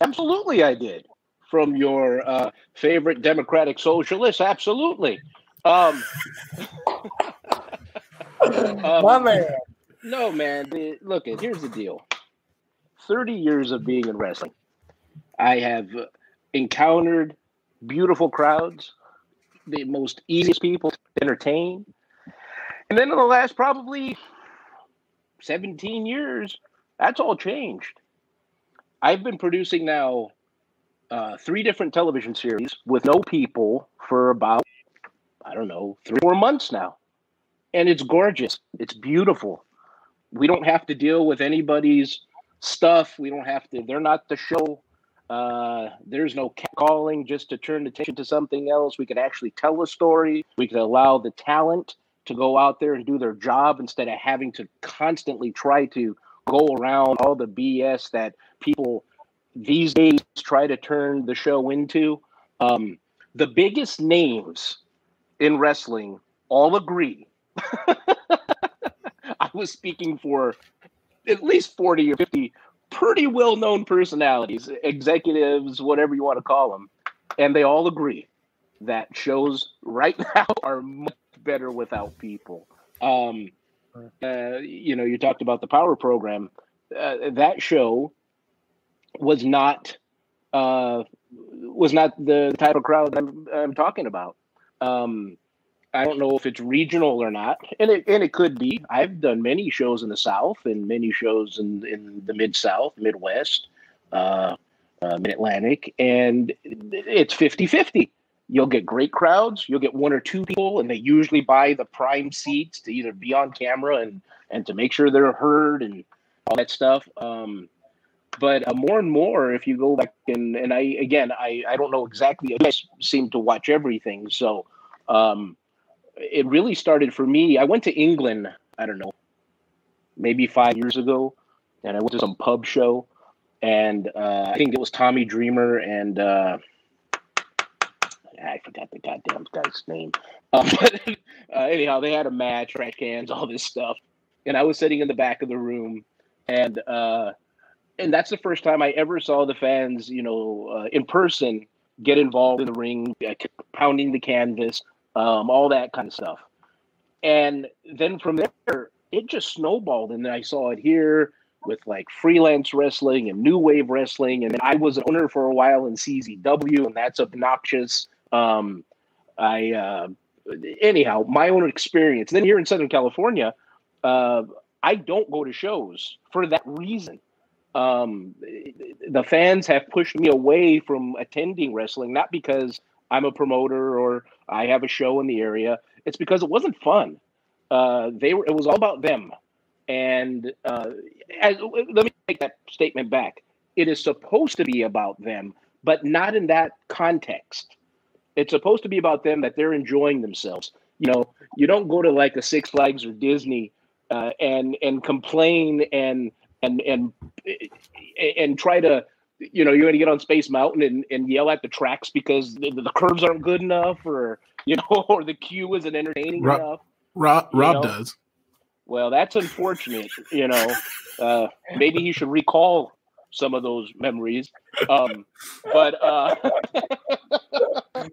Absolutely, I did. From your uh, favorite Democratic Socialist, absolutely. Um, um,
My man.
No, man. Look, it here's the deal. Thirty years of being in wrestling, I have encountered beautiful crowds, the most easiest people to entertain, and then in the last probably seventeen years, that's all changed. I've been producing now uh, three different television series with no people for about I don't know three four months now, and it's gorgeous. It's beautiful. We don't have to deal with anybody's stuff. We don't have to. They're not the show. Uh, there's no calling just to turn attention to something else. We can actually tell a story. We can allow the talent to go out there and do their job instead of having to constantly try to go around all the BS that people these days try to turn the show into. Um, the biggest names in wrestling all agree. I was speaking for at least 40 or 50 pretty well known personalities, executives, whatever you want to call them. And they all agree that shows right now are much better without people. Um, uh, you know, you talked about the power program. Uh, that show was not uh, was not the type of crowd I'm, I'm talking about. Um, I don't know if it's regional or not, and it and it could be. I've done many shows in the South and many shows in in the Mid South, Midwest, uh, uh, Mid Atlantic, and it's 50-50. You'll get great crowds. You'll get one or two people, and they usually buy the prime seats to either be on camera and and to make sure they're heard and all that stuff. Um, but uh, more and more, if you go back and and I again, I I don't know exactly. I seem to watch everything, so um, it really started for me. I went to England. I don't know, maybe five years ago, and I went to some pub show, and uh, I think it was Tommy Dreamer and. Uh, I forgot the goddamn guy's name. Um, but uh, anyhow, they had a match, trash cans, all this stuff, and I was sitting in the back of the room, and uh, and that's the first time I ever saw the fans, you know, uh, in person get involved in the ring, uh, pounding the canvas, um, all that kind of stuff. And then from there, it just snowballed, and then I saw it here with like freelance wrestling and new wave wrestling, and I was an owner for a while in CZW, and that's obnoxious. Um, I uh, anyhow, my own experience. then here in Southern California, uh, I don't go to shows for that reason um, the fans have pushed me away from attending wrestling, not because I'm a promoter or I have a show in the area. It's because it wasn't fun. Uh, they were. It was all about them. And uh, as, let me take that statement back. It is supposed to be about them, but not in that context. It's supposed to be about them that they're enjoying themselves. You know, you don't go to like a Six Flags or Disney uh, and and complain and and and and try to you know you're going to get on space mountain and, and yell at the tracks because the, the curves aren't good enough or you know or the queue isn't entertaining
rob,
enough.
Rob, rob does.
Well that's unfortunate you know. Uh, maybe he should recall some of those memories. Um, but uh,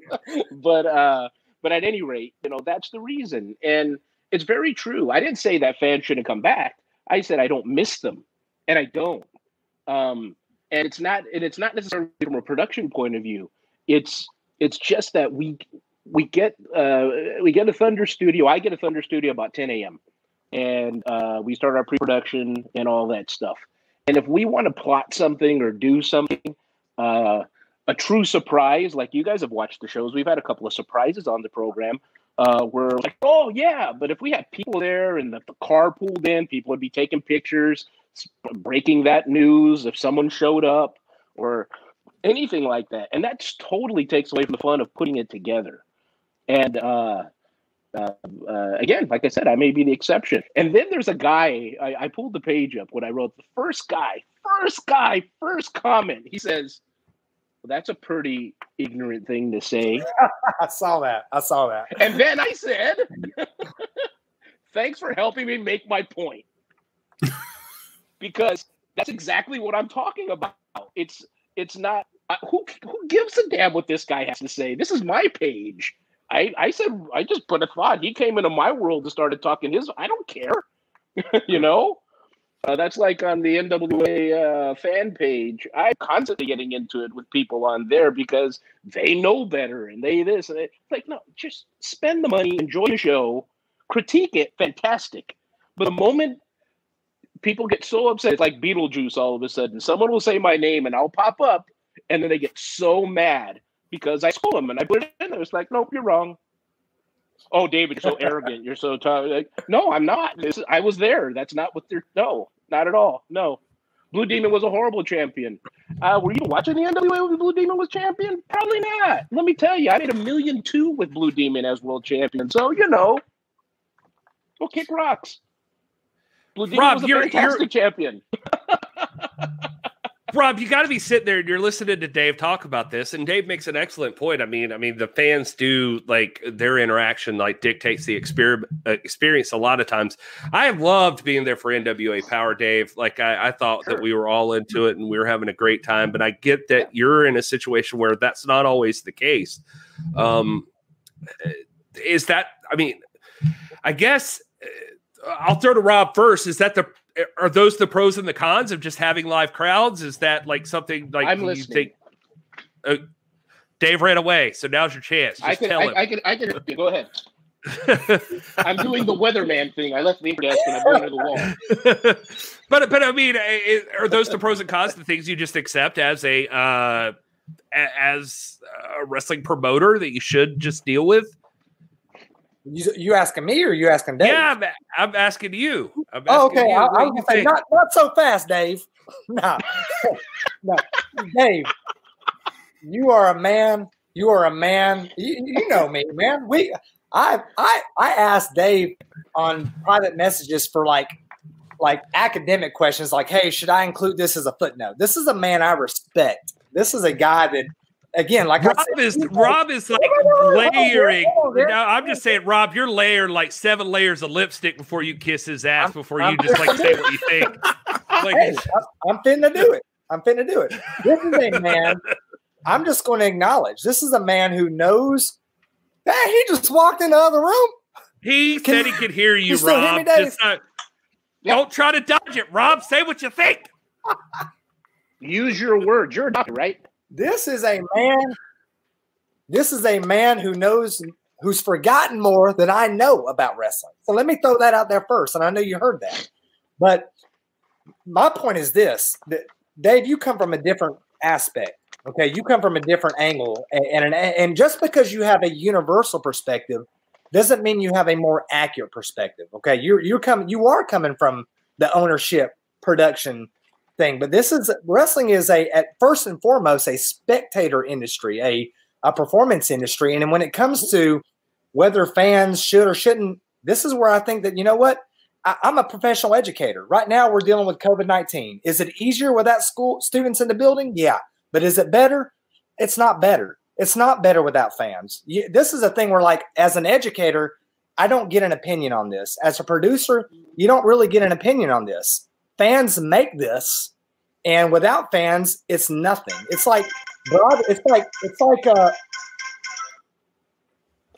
but uh, but at any rate you know that's the reason. And it's very true. I didn't say that fans shouldn't come back. I said i don't miss them and I don't. Um, and it's not and it's not necessarily from a production point of view. It's it's just that we we get uh, we get a Thunder studio. I get a Thunder studio about 10 a.m. and uh, we start our pre-production and all that stuff. And if we want to plot something or do something, uh, a true surprise, like you guys have watched the shows, we've had a couple of surprises on the program. Uh, we're like, oh yeah, but if we had people there and the, the car pulled in, people would be taking pictures breaking that news if someone showed up or anything like that. And that totally takes away from the fun of putting it together. And uh, uh, uh, again, like I said, I may be the exception. And then there's a guy, I, I pulled the page up when I wrote the first guy, first guy, first comment. He says, well, that's a pretty ignorant thing to say.
I saw that. I saw that.
And then I said, thanks for helping me make my point because that's exactly what I'm talking about. It's it's not uh, who who gives a damn what this guy has to say. This is my page. I I said I just put a thought. He came into my world and started talking his. I don't care, you know. Uh, that's like on the NWA uh, fan page. I'm constantly getting into it with people on there because they know better and they this and it's like no, just spend the money, enjoy the show, critique it, fantastic. But the moment people get so upset. It's like Beetlejuice all of a sudden. Someone will say my name and I'll pop up, and then they get so mad because I stole them and I put it in there. It's like, nope, you're wrong. Oh, David, you're so arrogant. You're so tough. Like, no, I'm not. This, I was there. That's not what they're. No, not at all. No. Blue Demon was a horrible champion. Uh, were you watching the NWA when Blue Demon was champion? Probably not. Let me tell you, I made a million two with Blue Demon as world champion. So you know, go kick rocks. Demon Rob, was a you're, fantastic you're... champion.
Rob, you got to be sitting there and you're listening to Dave talk about this, and Dave makes an excellent point. I mean, I mean, the fans do like their interaction like dictates the experiment uh, experience a lot of times. I have loved being there for NWA Power, Dave. Like I, I thought sure. that we were all into it and we were having a great time, but I get that you're in a situation where that's not always the case. Um, is that? I mean, I guess I'll throw to Rob first. Is that the are those the pros and the cons of just having live crowds? Is that like something like
I'm listening. Think,
uh, Dave ran away, so now's your chance. Just
I can,
tell
I,
him.
I can, I can. Go ahead. I'm doing the weatherman thing. I left the desk and I'm going to the wall.
but but I mean, are those the pros and cons? The things you just accept as a uh, as a wrestling promoter that you should just deal with?
You, you asking me or you asking Dave?
Yeah, I'm, I'm asking you. I'm oh, asking
oh, okay.
you.
I, I was gonna say not not so fast, Dave. no, no, Dave. You are a man. You are a man. You, you know me, man. We I I I asked Dave on private messages for like like academic questions, like, "Hey, should I include this as a footnote?" This is a man I respect. This is a guy that, again, like I
Rob
said,
is
he's like-
is like layering.
hold
No, I'm just saying, Rob, you're layering like seven layers of lipstick before you kiss his ass
I'm-
before
I'm-
you just like say what you think. Like,
hey, I'm, I'm finna do it. I'm finna do it. This is a man. I'm just going to acknowledge this is a man who knows that he just walked in the other room.
he
Can-
said he could hear you,
you still hear
Rob.
me,
Just, uh, Don't try to dodge it, Rob. Say what you think.
Use your words. You're a doctor, right?
This is a man. This is a man who knows, who's forgotten more than I know about wrestling. So let me throw that out there first. And I know you heard that, but my point is this: that Dave, you come from a different aspect. Okay, you come from a different angle, and and, and just because you have a universal perspective doesn't mean you have a more accurate perspective. Okay, you're you're coming, you are coming from the ownership production thing, but this is wrestling is a at first and foremost a spectator industry, a a performance industry, and when it comes to whether fans should or shouldn't, this is where I think that you know what. I, I'm a professional educator. Right now, we're dealing with COVID 19. Is it easier without school students in the building? Yeah. But is it better? It's not better. It's not better without fans. You, this is a thing where, like, as an educator, I don't get an opinion on this. As a producer, you don't really get an opinion on this. Fans make this, and without fans, it's nothing. It's like, broad, it's like, it's like, uh,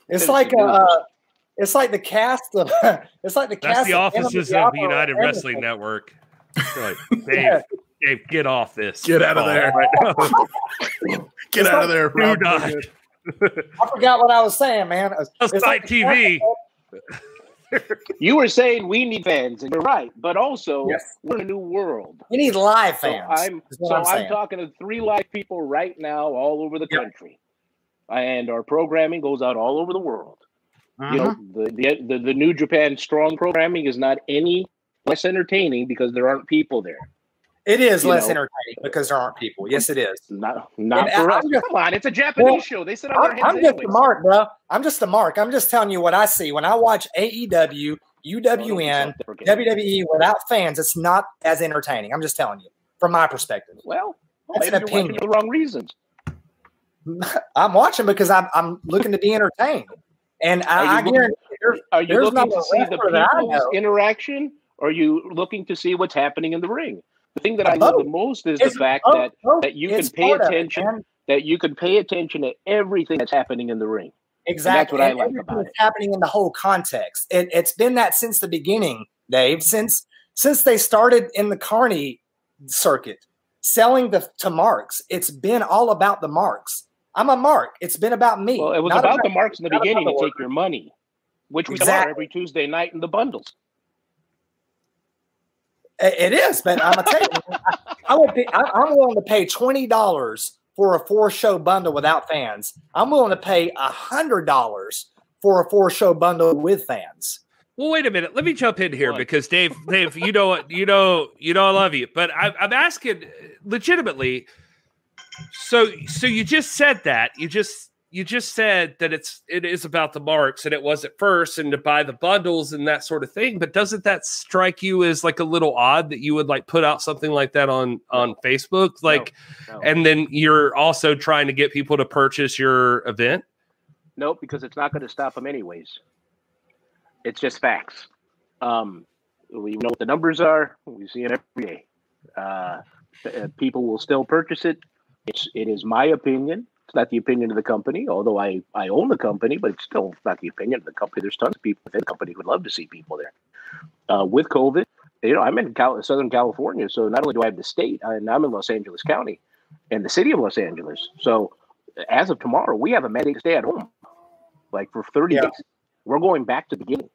it's like, uh, it's like the cast of, it's like the
That's
cast
the
of
offices
Enemy
of the United
and
Wrestling
everything.
Network. Like, Dave, Dave, get off this.
Get out of there.
Right now.
Get
It's
out
like-
of there,
Do
Rob.
not.
I forgot what I was saying, man. It's
Outside
like the
TV.
You were saying we need fans, and you're right. But also,
Yes.
we're in a new world.
We need live
So
fans.
I'm so
I'm
I'm, talking to three live people right now, all over the
Yep.
country, and our programming goes out all over the world.
Mm-hmm.
You know, the, the the the New Japan Strong programming is not any less entertaining because there aren't people there.
It is less
know.
entertaining because there aren't people. Yes, it is.
Not not
And
for
I'm
us.
just-
Come on, it's a Japanese
Well,
show. They sit on
I'm,
hands
I'm just
anyways.
a mark, bro. I'm just a mark. I'm just telling you what I see when I watch AEW,
Don't
UWN,
yourself?
WWE without fans. It's not as entertaining. I'm just telling you from my perspective.
Well,
That's
maybe
an
you're
opinion.
for the wrong reasons.
I'm watching because I'm I'm looking to be entertained, and
Are you
I, I guarantee there's,
Are you looking to see the
wrestler that I
people's interaction, or are you looking to see what's happening in the ring? The thing that I love the most is
it's
the fact
both-
that
both.
that you
It's
can pay
it,
attention that you can pay attention to everything that's happening in the ring.
Exactly.
that's what I like about
that's happening in the whole context. It, it's been that since the beginning, Dave. Since since they started in the Carney circuit, selling the to marks. It's been all about the marks. I'm a mark. It's been about me.
Well, it was
not
about the marks in the beginning to take your money, which we saw
Exactly.
every Tuesday night in the bundles.
It it is, but I'm gonna tell you, I, I would. Be, I, I'm willing to pay twenty dollars for a four show bundle without fans. I'm willing to pay a hundred dollars for a four show bundle with fans.
Well, wait a minute. Let me jump in here
What?
because Dave, Dave, you know what, you know, you know, I love you, but I, I'm asking legitimately. So, so you just said that you just you just said that it's it is about the marks and it was at first and to buy the bundles and that sort of thing. But doesn't that strike you as like a little odd that you would like put out something like that on on Facebook, like,
No.
and then you're also trying to get people to purchase your event?
Nope, because it's not going to stop them anyways. It's just facts. Um, we know what the numbers are. We see it every day. Uh, uh, people will still purchase it. It's it is my opinion. It's not the opinion of the company, although I I own the company, but it's still not the opinion of the company. There's tons of people within the company who would love to see people there. Uh, with COVID, you know, I'm in Cal- Southern California, so not only do I have the state, and I'm in Los Angeles County, and the city of Los Angeles. So as of tomorrow, we have a mandate to stay at home, like for 30
Yeah.
days. we're going back to the beginning.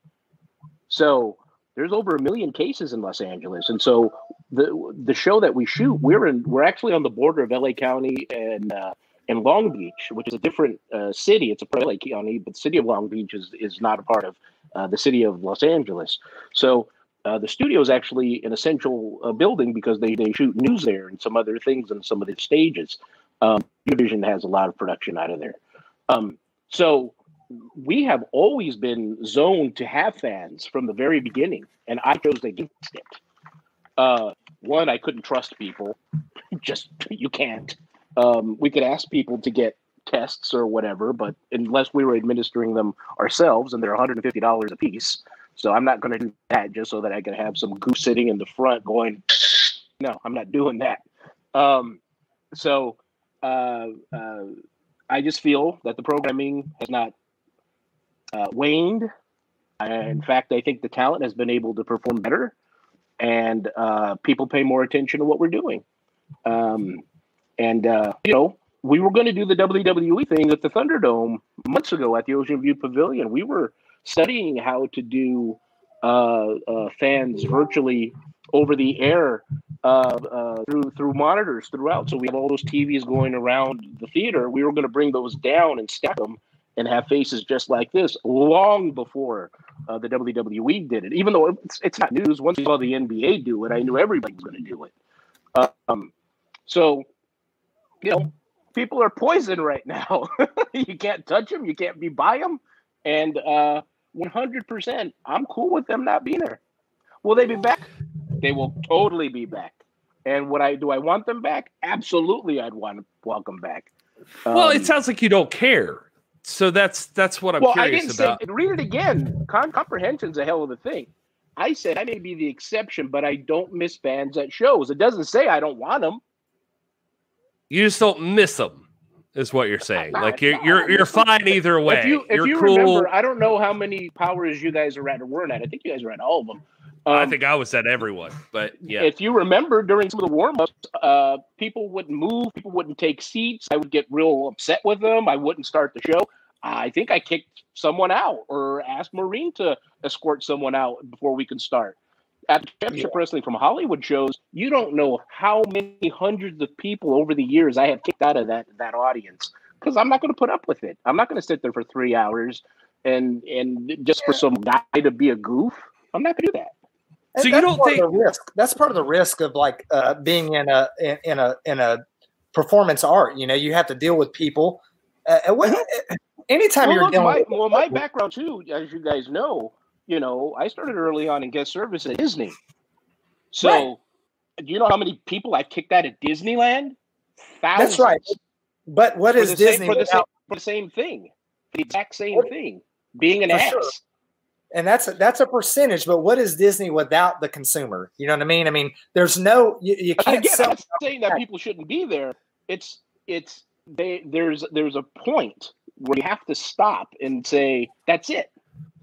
So there's over a million cases in Los Angeles, and so the the show that we shoot, we're in we're actually on the border of LA County and uh, and Long Beach, which is a different uh, city. It's a part of LA County, but the city of Long Beach is is not a part of uh, the city of Los Angeles. So uh, the studio is actually an essential uh, building because they, they shoot news there and some other things and some of the stages. Um, Division has a lot of production out of there. Um, so we have always been zoned to have fans from the very beginning, and I chose against it. Uh, one, I couldn't trust people. Just you can't. Um, we could ask people to get tests or whatever, but unless we were administering them ourselves, and they're $150 a piece, so I'm not going to do that just so that I can have some goose sitting in the front going. No, I'm not doing that. Um, so uh, uh, I just feel that the programming has not uh, waned. in fact, I think the talent has been able to perform better, and uh, people pay more attention to what we're doing. Um, and uh, you know, we were going to do the WWE thing at the Thunderdome months ago at the Ocean View Pavilion. We were studying how to do uh, uh, fans virtually over the air uh, uh, through through monitors throughout. So we have all those TVs going around the theater. We were going to bring those down and stack them and have faces just like this long before uh, the WWE did it. Even though it's, it's not news, once we saw the NBA do it, I knew everybody was going to do it. Um, so, you know, people are poison right now. you can't touch them, you can't be by them, and uh, 100%. I'm cool with them not being there. Will they be back? They will totally be back. And what I do I want them back? Absolutely, I'd want to welcome back.
Well, um, it sounds like you don't care. So that's that's what I'm well, curious I didn't about.
Say, read it again. Con- comprehension's a hell of a thing. I said I may be the exception, but I don't miss bands at shows. It doesn't say I don't want them.
You just don't miss them is what you're saying. Like you're you're you're fine either way.
If you,
if
you cool. remember, I don't know how many powers you guys are at or weren't at. I think you guys are at all of them.
Um, I think I was at everyone, but yeah.
If you remember during some of the warm ups, uh, people wouldn't move, people wouldn't take seats. I would get real upset with them. I wouldn't start the show. I think I kicked someone out or asked Maureen to escort someone out before we can start at championship yeah. wrestling from Hollywood shows, you don't know how many hundreds of people over the years I have kicked out of that that audience because I'm not going to put up with it. I'm not going to sit there for three hours and and just for some guy to be a goof. I'm not going to do that.
So you don't think risk? That's part of the risk of like uh, being in a in, in, a in a performance art. You know, you have to deal with people. Uh, uh anytime well, you're
look,
dealing
my,
with
well, my background too, as you guys know, you know, I started early on in guest service at Disney. So, right. do you know how many people I kicked out at Disneyland?
Thousands. That's right. But what is Disney
same, for, the same, for the same thing? The exact same what? thing. Being an for ass. Sure.
And that's a, that's a percentage, but what is Disney without the consumer? You know what I mean? I mean, there's no you, you can't.
Again, sell- I'm saying that people shouldn't be there. It's it's they there's there's a point where you have to stop and say that's it.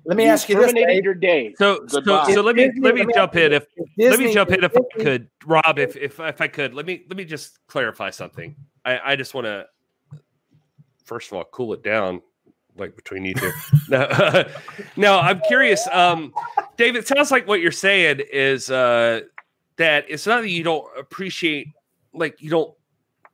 Let me you ask you this:
your day.
So, so, so let me Disney, let me jump in if Disney, let me jump in if I could, Rob. If if if I could, let me let me just clarify something. I I just want to first of all cool it down, like between you two. no, no, I'm curious. Um, Dave, it sounds like what you're saying is uh that it's not that you don't appreciate, like you don't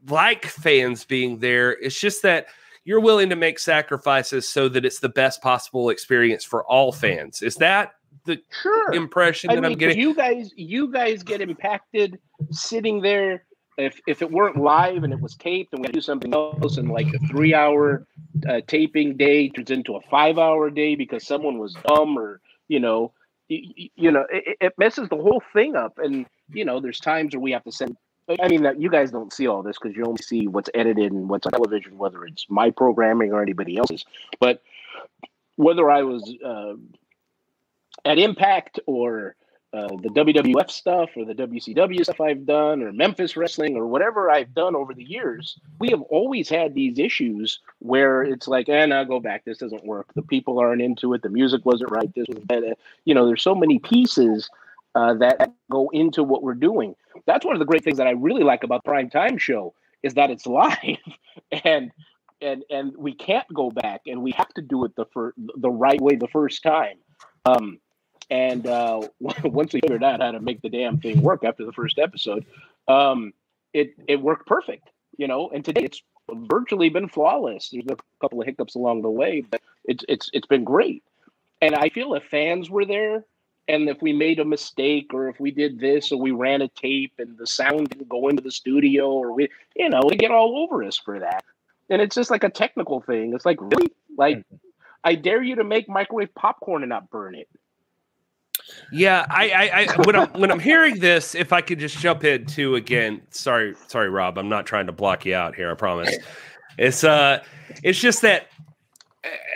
like fans being there. It's just that you're willing to make sacrifices so that it's the best possible experience for all fans. Is that the sure. impression that I am getting?
You guys, you guys get impacted sitting there. If if it weren't live and it was taped and we do something else, and like a three hour uh, taping day turns into a five hour day because someone was dumb or you know, you, you know, it, it messes the whole thing up. And you know, there's times where we have to send I mean, you guys don't see all this because you only see what's edited and what's on television, whether it's my programming or anybody else's. But whether I was uh, at Impact or uh, the WWF stuff or the WCW stuff I've done or Memphis wrestling or whatever I've done over the years, we have always had these issues where it's like, and eh, I'll go back. This doesn't work. The people aren't into it. The music wasn't right. This was bad. You know, there's so many pieces uh, that go into what we're doing. That's one of the great things that I really like about prime time show is that it's live, and and and we can't go back, and we have to do it the fir- the right way the first time. Um, and uh, once we figured out how to make the damn thing work after the first episode, um, it it worked perfect. You know, and today it's virtually been flawless. There's a couple of hiccups along the way, but it's it's it's been great. And I feel if fans were there, and if we made a mistake, or if we did this, or we ran a tape and the sound didn't go into the studio, or we, you know, they get all over us for that. And it's just like a technical thing. It's like really, like I dare you to make microwave popcorn and not burn it.
Yeah, I, I, I when I'm when I'm hearing this, if I could just jump in too again. Sorry, sorry, Rob. I'm not trying to block you out here. I promise. It's uh, it's just that,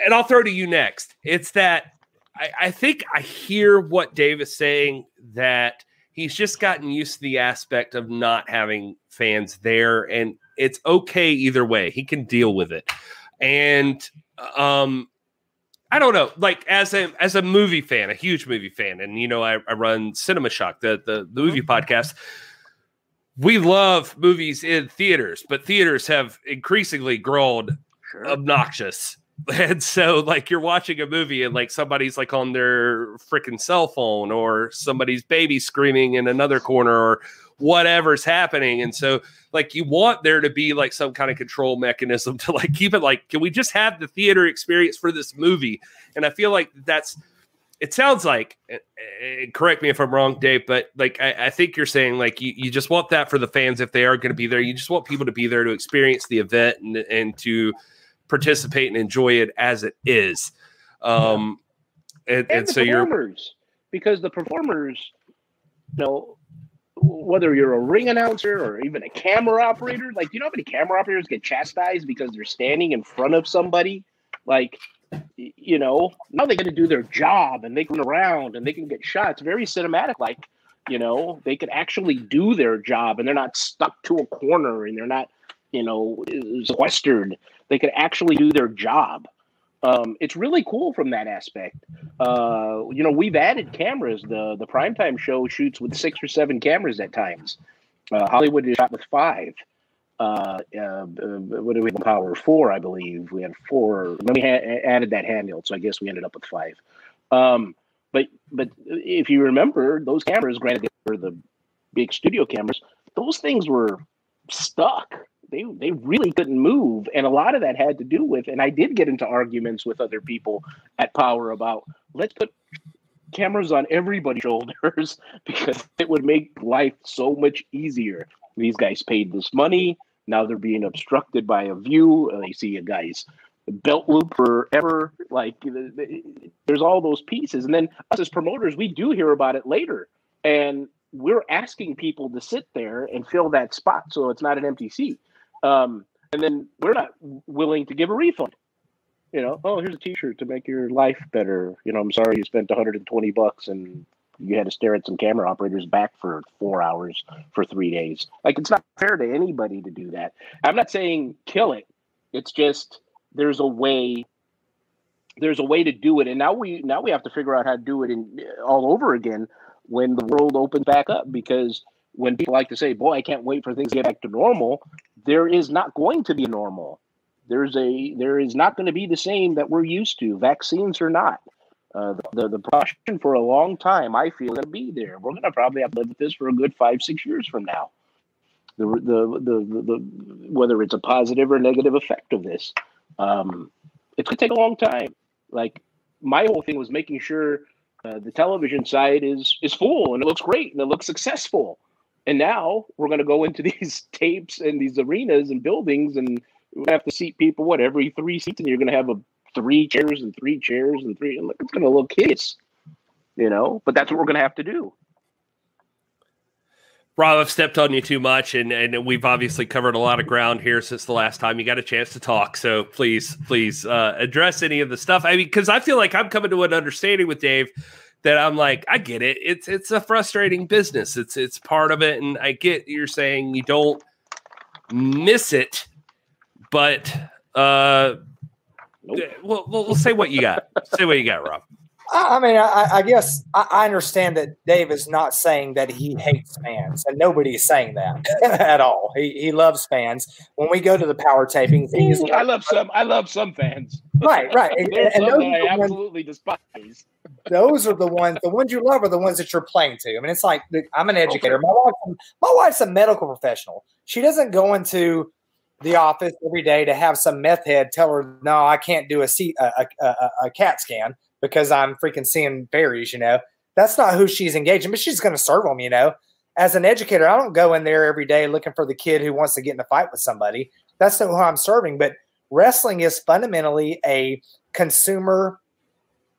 and I'll throw to you next. It's that I, I think I hear what Dave is saying that he's just gotten used to the aspect of not having fans there, and it's okay either way. He can deal with it, and um, I don't know, like as a as a movie fan, a huge movie fan, and you know, I, I run Cinema Shock, the, the the movie podcast. We love movies in theaters, but theaters have increasingly grown obnoxious. And so, like, you're watching a movie and like somebody's like on their freaking cell phone, or somebody's baby screaming in another corner, or whatever's happening. And so, like, you want there to be like some kind of control mechanism to like keep it like, can we just have the theater experience for this movie? And I feel like that's it sounds like correct me if i'm wrong dave but like i, I think you're saying like you, you just want that for the fans if they are going to be there you just want people to be there to experience the event and, and to participate and enjoy it as it is um and,
and,
and so you're
because the performers, you know, whether you're a ring announcer or even a camera operator, like, do you know how many camera operators get chastised because they're standing in front of somebody? Like, you know, now they get to do their job and they can run around and they can get shots. Very cinematic, like, you know, they can actually do their job and they're not stuck to a corner and they're not, you know, sequestered. They could actually do their job. Um, it's really cool from that aspect. Uh, you know, we've added cameras. The the primetime show shoots with six or seven cameras at times. Uh, Hollywood is shot with five. Uh, uh, what do we have? Power four, I believe. We had four. Then we added that handheld, so I guess we ended up with five. Um, but but if you remember, those cameras, granted, they were the big studio cameras. Those things were stuck. They they really couldn't move, and a lot of that had to do with. And I did get into arguments with other people at Power about let's put cameras on everybody's shoulders because it would make life so much easier. These guys paid this money. Now they're being obstructed by a view. Uh, They see a guy's belt loop forever. Like th- th- there's all those pieces. And then us as promoters, we do hear about it later. And we're asking people to sit there and fill that spot so it's not an empty seat. Um, and then we're not willing to give a refund. You know, oh, here's a T-shirt to make your life better. You know, I'm sorry you spent 120 bucks and you had to stare at some camera operators back for four hours for three days. Like, it's not fair to anybody to do that. I'm not saying kill it. It's just there's a way. There's a way to do it, and now we now we have to figure out how to do it in all over again when the world opens back up. Because when people like to say, "Boy, I can't wait for things to get back to normal," there is not going to be normal. There's a there is not going to be the same that we're used to. Vaccines or not, uh, the, the the for a long time, I feel, going to be there. We're going to probably have to live with this for a good five six years from now. The the the the, the whether it's a positive or negative effect of this, um, it's going to take a long time. Like my whole thing was making sure uh, the television side is is full and it looks great and it looks successful. And now we're going to go into these tapes and these arenas and buildings, and we have to seat people what every three seats, and you're going to have a three chairs and three chairs and three. And look, it's going to look hideous, you know. But that's what we're going to have to do.
Rob, I've stepped on you too much, and, and we've obviously covered a lot of ground here since the last time you got a chance to talk. So please, please uh, address any of the stuff. I mean, because I feel like I'm coming to an understanding with Dave that I'm like, I get it. It's it's a frustrating business. It's it's part of it, and I get you're saying you don't miss it, but uh,
Nope.
well, we'll, we'll say what you got. say what you got, Rob.
I mean, I, I guess I, I, understand that Dave is not saying that he hates fans, and nobody is saying that at all. He, he loves fans. When we go to the power tapings,
he's I love some. I love some fans.
Right, right. and,
and those I absolutely ones, despise.
Those are the ones. The ones you love are the ones that you're playing to. I mean, it's like I'm an educator. My wife, my wife's a medical professional. She doesn't go into the office every day to have some meth head tell her, "No, I can't do a, C, a, a, a, a CAT scan." Because I'm freaking seeing berries, you know. That's not who she's engaging, but she's going to serve them, you know. As an educator, I don't go in there every day looking for the kid who wants to get in a fight with somebody. That's not who I'm serving. But wrestling is fundamentally a consumer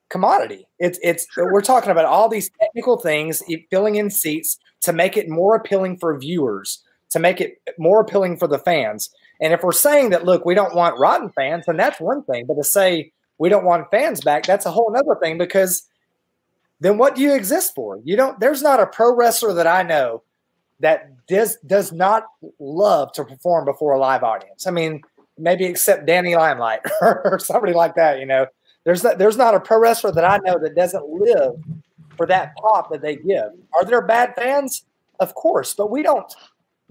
commodity. It's it's sure. we're talking about all these technical things, filling in seats to make it more appealing for viewers, to make it more appealing for the fans. And if we're saying that, look, we don't want rotten fans, then that's one thing. But to say we don't want fans back, that's a whole other thing because then what do you exist for? You don't there's not a pro wrestler that I know that does does not love to perform before a live audience. I mean, maybe except Danny Limelight or somebody like that, you know. There's not, there's not a pro wrestler that I know that doesn't live for that pop that they give. Are there bad fans? Of course, but we don't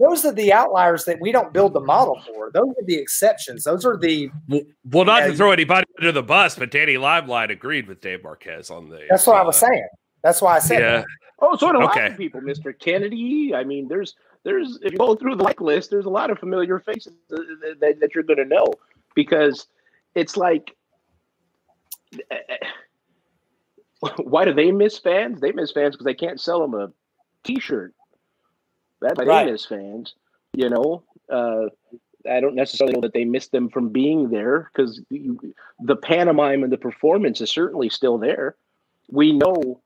those are the outliers that we don't build the model for. Those are the exceptions. Those are the
well, not to throw anybody under the bus, but Danny Limelight agreed with Dave Marquez on the.
That's what uh, I was saying. That's why I said. Yeah. That.
Oh, so do okay. a lot of people, Mister Kennedy. I mean, there's there's if you go through the like list, there's a lot of familiar faces that, that, that you're going to know because it's like. Why do they miss fans? They miss fans because they can't sell them a T-shirt that right. fans. You know, uh, I don't necessarily know that they missed them from being there because the pantomime and the performance is certainly still there. We know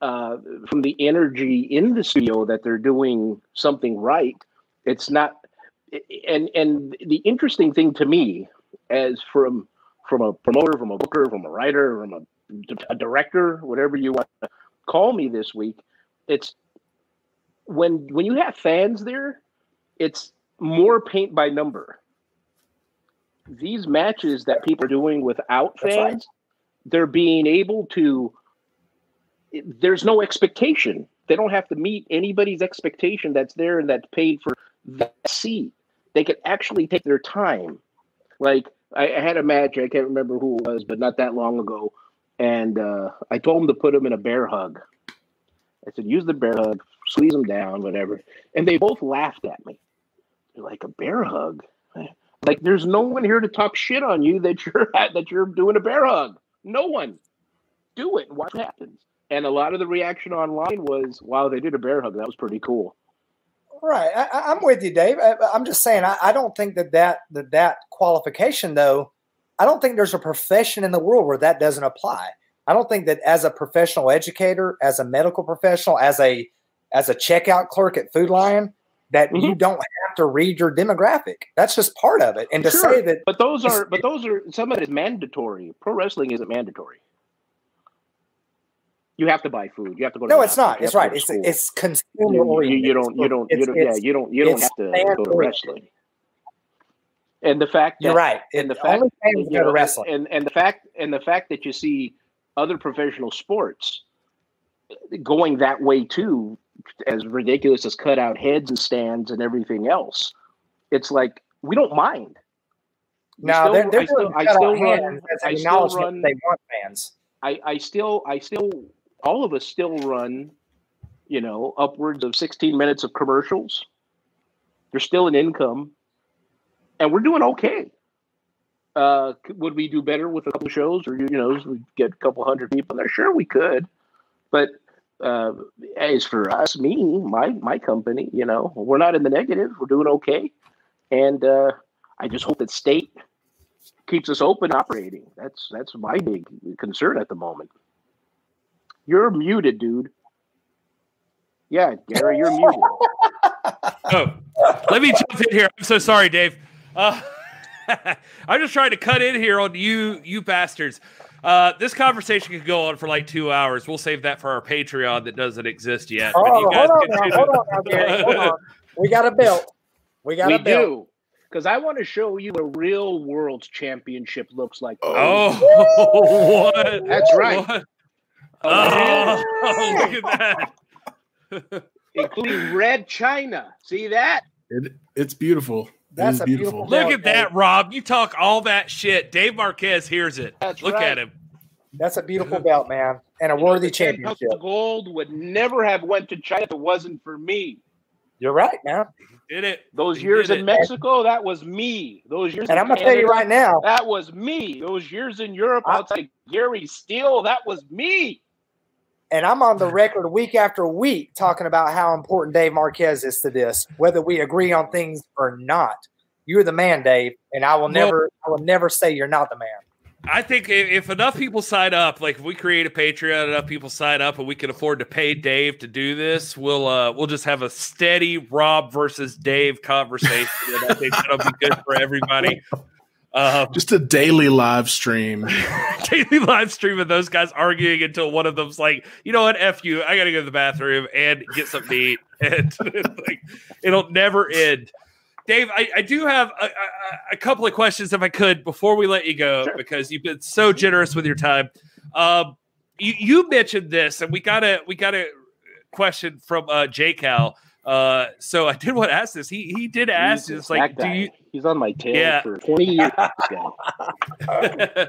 uh, from the energy in the studio that they're doing something right. It's not, and and the interesting thing to me, as from from a promoter, from a booker, from a writer, from a, a director, whatever you want to call me this week, it's when when you have fans there, it's more paint by number. These matches that people are doing without fans, right. they're being able to. There's no expectation. They don't have to meet anybody's expectation that's there and that's paid for that seat. They can actually take their time. Like I, I had a match, I can't remember who it was, but not that long ago, and uh, I told him to put him in a bear hug. I said, use the bear hug, squeeze them down, whatever. And they both laughed at me. They're like a bear hug. Like there's no one here to talk shit on you that you're at, that you're doing a bear hug. No one. Do it what happens. And a lot of the reaction online was, "Wow, they did a bear hug. That was pretty cool."
Right, I, am with you, Dave. I, am just saying, I, I, don't think that that that that qualification, though. I don't think there's a profession in the world where that doesn't apply. I don't think that as a professional educator, as a medical professional, as a as a checkout clerk at Food Lion, that mm-hmm. you don't have to read your demographic. That's just part of it. And to sure. say that,
but those are, but those are some of it is mandatory. Pro wrestling isn't mandatory. You have to buy food. You have to go. To
no, it's not. It's right. It's it's consumer
oriented. You, you, don't. You don't. You don't. yeah, you don't. You don't have to go to wrestling. And the fact
that, you're right.
And the fact you know, wrestling. And and the fact and the fact that you see other professional sports going that way too, as ridiculous as cut out heads and stands and everything else. It's like we don't mind.
no, they're, they're I still, I still run. I still run. They want fans.
I, I still, I still, all of us still run. You know, upwards of 16 minutes of commercials. There's still an income, and we're doing okay. Uh, would we do better with a couple shows, or you know, we get a couple hundred people there? Sure, we could, but uh, as for us, me, my my company, you know, we're not in the negative. We're doing okay, and uh, I just hope that state keeps us open, operating. That's that's my big concern at the moment. You're muted, dude. Yeah, Gary, you're muted.
oh, let me jump in here. I'm so sorry, Dave. Uh, I'm just trying to cut in here on you, you bastards. Uh, this conversation could go on for like two hours. We'll save that for our Patreon that doesn't exist yet.
Oh, hold on, now, hold on, now, Gary, hold on. We got a belt. We got we a belt. do
because I want to show you what a real world championship looks like.
Oh, what?
That's right. What?
Oh, look at that.
including red china. See that?
It, it's beautiful.
That's a
beautiful.
beautiful-
Look at that, Rob. You talk all that shit. Dave Marquez hears it.
That's
Look
right.
at him.
That's a beautiful belt, man, and a worthy
The
championship.
of gold would never have went to China if it wasn't for me.
You're right, man.
Did it.
Those
He
years in
it.
Mexico, that was me. Those years,
And I'm gonna tell you right now,
that was me. Those years in Europe
I-
outside Gary Steele, that was me.
And I'm on the record week after week talking about how important Dave Marquez is to this, whether we agree on things or not. You're the man, Dave, and I will
Well-
never, I will never say you're not the man.
I think if, if enough people sign up, like if we create a Patreon, enough people sign up, and we can afford to pay Dave to do this, we'll uh we'll just have a steady Rob versus Dave conversation, and I think that'll be good for everybody. Um,
Just a daily live stream.
daily live stream of those guys arguing until one of them's like, you know what, f you, I gotta go to the bathroom and get something to eat, and like it'll never end. Dave, I, I do have a, a, a couple of questions if I could before we let you go
Sure.
because you've been so generous with your time. Um, you, you mentioned this, and we got a we got a question from uh, J Cal. Uh, so I did want to ask this. He he did ask, it's like, do you
He's on my tail
Yeah.
for 20 years.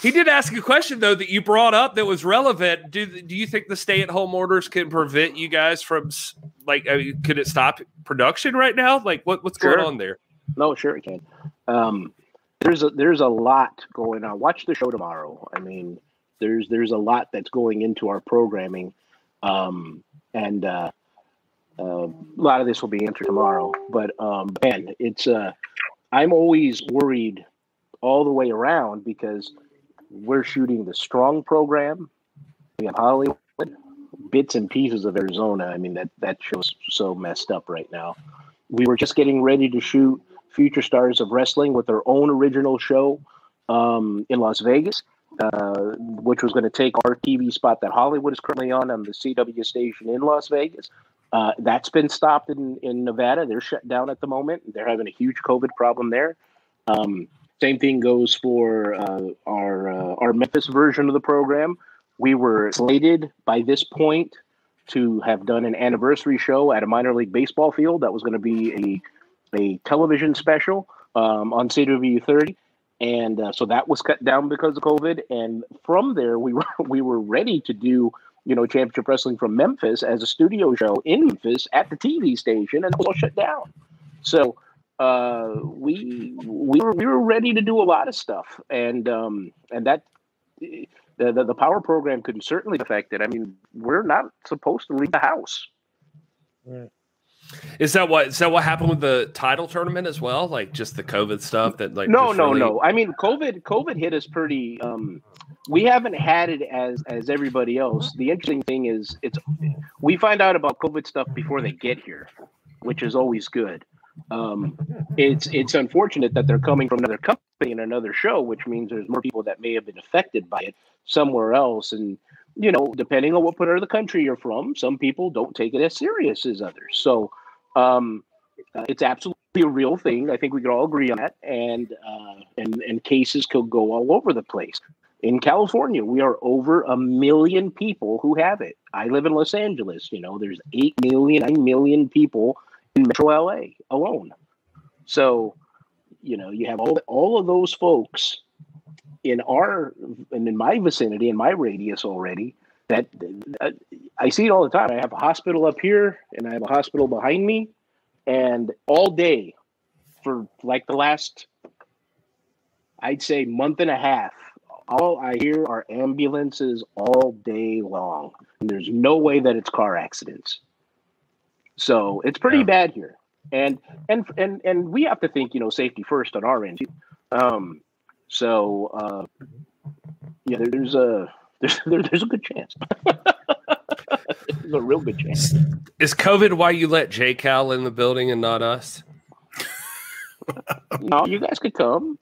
he did ask a question though that you brought up that was relevant. Do do you think the stay at home orders can prevent you guys from like? I mean, could it stop production right now? Like, what what's
Sure.
going on there?
No, sure it can. Um, there's a there's a lot going on. Watch the show tomorrow. I mean, there's there's a lot that's going into our programming, um, and uh, uh, a lot of this will be answered tomorrow. But um, it's uh, I'm always worried all the way around because we're shooting the strong program. We have Hollywood, bits and pieces of Arizona. I mean that that show's so messed up right now. We were just getting ready to shoot Future Stars of Wrestling with their own original show um, in Las Vegas, uh, which was going to take our TV spot that Hollywood is currently on on the CW station in Las Vegas. Uh, that's been stopped in, in Nevada. They're shut down at the moment. They're having a huge COVID problem there. Um, same thing goes for uh, our uh, our Memphis version of the program. We were slated by this point to have done an anniversary show at a minor league baseball field. That was going to be a a television special um, on CW 30, and uh, so that was cut down because of COVID. And from there, we were we were ready to do you know championship wrestling from Memphis as a studio show in Memphis at the TV station, and it was all shut down. So uh, we we were we were ready to do a lot of stuff, and um, and that. The, the, the power program could certainly affect it. I mean, we're not supposed to leave the house.
Is that what is that what happened with the title tournament as well? Like just the COVID stuff that like
no no
really-
no. I mean covid covid hit us pretty um we haven't had it as as everybody else. The interesting thing is it's we find out about covid stuff before they get here which is always good. Um it's it's unfortunate that they're coming from another company and another show which means there's more people that may have been affected by it somewhere else. And you know depending on what part of the country you're from some people don't take it as serious as others so um uh, it's absolutely a real thing. I think we could all agree on that. And uh, and and cases could go all over the place. In California, we are over a million people who have it. I live in Los Angeles. You know, there's eight million, nine million people in Metro LA alone. So, you know, you have all all of those folks in our and in my vicinity, in my radius already. That uh, I see it all the time. I have a hospital up here, and I have a hospital behind me and all day for like the last i'd say month and a half all i hear are ambulances all day long and there's no way that it's car accidents so it's pretty
Yeah.
bad here and and and and we have to think you know safety first on our end um so uh yeah there, there's a there's, there, there's a good chance there's a real good chance
Is COVID why you let J Cal in the building and not us?
no you guys could come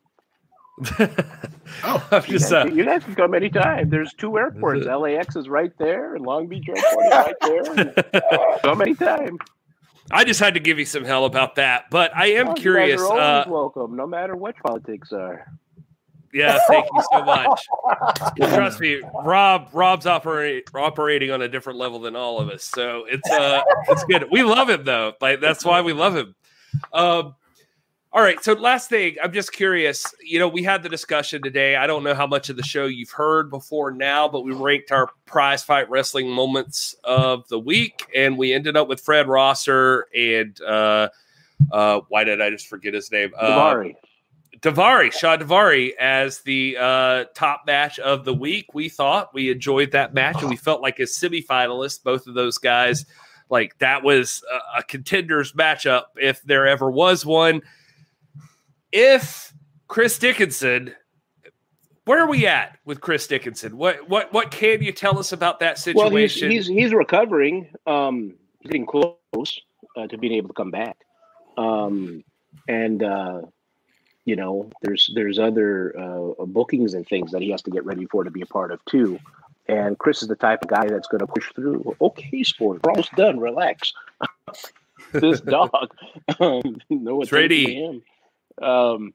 Oh,
I'm
You
just
guys,
uh,
you guys can come anytime. There's two airports. LAX is right there, and Long Beach Airport is right there. come anytime.
I just had to give you some hell about that, but I am
Oh, you guys
curious.
are always
Uh,
welcome, no matter what politics are.
Yeah, thank you so much. Trust me, Rob. Rob's operate, operating on a different level than all of us, so it's uh, it's good. We love him though. Like that's why we love him. Um, all right. So last thing, I'm just curious. You know, we had the discussion today. I don't know how much of the show you've heard before now, but we ranked our prize fight wrestling moments of the week, and we ended up with Fred Rosser and uh, uh, why did I just forget his name?
Uh,
Daivari, Shawn Daivari, as the uh, top match of the week. We thought we enjoyed that match, and we felt like as semifinalists, both of those guys, like that was a, a contenders matchup if there ever was one. If Chris Dickinson, where are we at with Chris Dickinson? What what what can you tell us about that situation?
Well, he's he's, he's recovering, um, getting close uh, to being able to come back, um, and. Uh, you know there's there's other uh, bookings and things that he has to get ready for to be a part of too. And chris is the type of guy that's going to push through okay sport we're almost done relax. This dog um, no him. Um,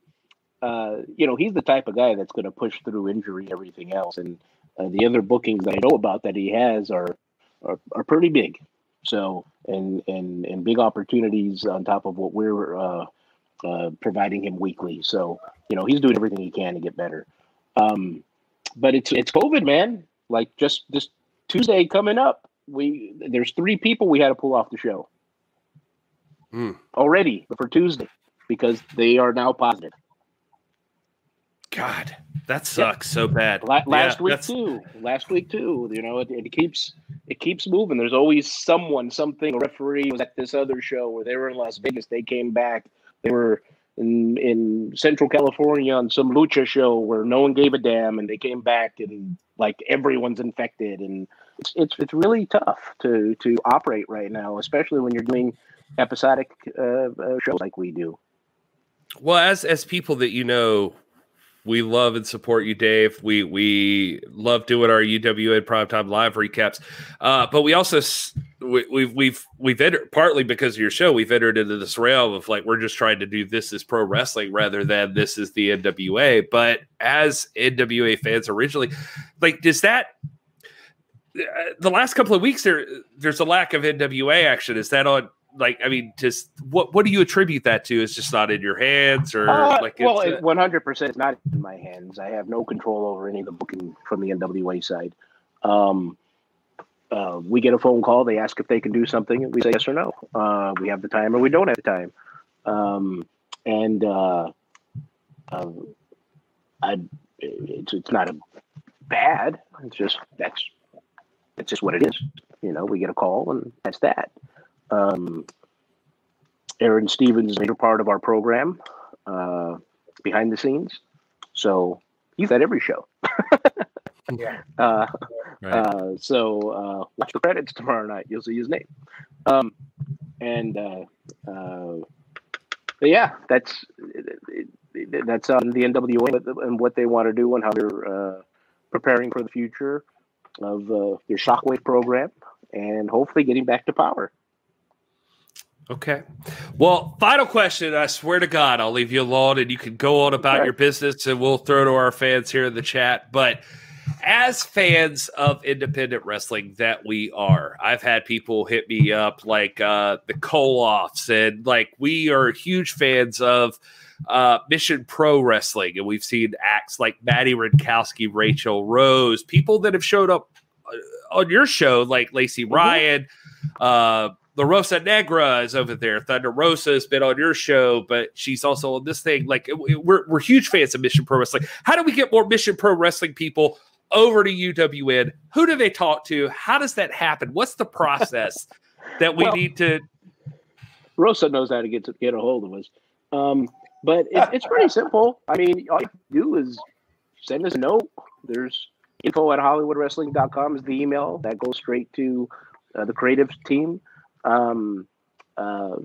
uh, you know he's the type of guy that's going to push through injury and everything else. And uh, the other bookings that i know about that he has are are, are pretty big. So and and and big opportunities on top of what we're uh, uh, providing him weekly. So you know he's doing everything he can to get better. Um, but it's it's COVID, man. Like just this Tuesday coming up, we there's three people we had to pull off the show
mm.
already for Tuesday because they are now positive.
God, that sucks so bad.
La- last yeah, week that's... too. Last week too. You know, it, it, keeps it keeps moving. There's always someone, something. A referee was at this other show where they were in Las Vegas. They came back. They were in in Central California on some lucha show where no one gave a damn, and they came back and like everyone's infected, and it's it's it's really tough to to operate right now, especially when you're doing episodic uh, uh, shows like we do.
Well, as as people that you know we love and support you, Dave. We we love doing our UWN primetime live recaps, uh, but we also we, we've we've we've entered partly because of your show. We've entered into this realm of like we're just trying to do this as pro wrestling rather than this is the NWA. But as NWA fans originally, like does that uh, the last couple of weeks there there's a lack of NWA action. Is that on like I mean, just what what do you attribute that to? It's just not in your hands, or
uh,
like
well, one hundred percent not in my hands. I have no control over any of the booking from the NWA side. Um, uh, we get a phone call. They ask if they can do something, and we say yes or no. Uh, we have the time, or we don't have the time. Um, and uh, um, I, it's it's not a bad. It's just that's it's just what it is. You know, we get a call, and that's that. Um, Aron Stevens is a major part of our program uh, behind the scenes. So he's at every show. yeah. Uh, right. uh, so uh, watch the credits tomorrow night. You'll see his name. Um, and uh, uh, yeah, that's that's on the NWA and what they want to do and how they're preparing for the future of their Shockwave program and hopefully getting back to power.
Okay. Well, final question. I swear to God, I'll leave you alone and you can go on about your business and we'll throw to our fans here in the chat. But as fans of independent wrestling that we are, I've had people hit me up like uh, the Koloffs and like we are huge fans of uh, Mission Pro Wrestling. And we've seen acts like Madi Wrenkowski, Rachel Rose, people that have showed up uh, on your show like Lacey mm-hmm. Ryan. Uh, La Rosa Negra is over there. Thunder Rosa has been on your show, but she's also on this thing. Like we're we're huge fans of Mission Pro Wrestling. How do we get more Mission Pro Wrestling people over to UWN? Who do they talk to? How does that happen? What's the process that we well, need to?
Rosa knows how to get to get a hold of us, um, but it, it's pretty simple. I mean, all you do is send us a note. There's info at hollywoodwrestling.com is the email that goes straight to uh, the creative team um, uh,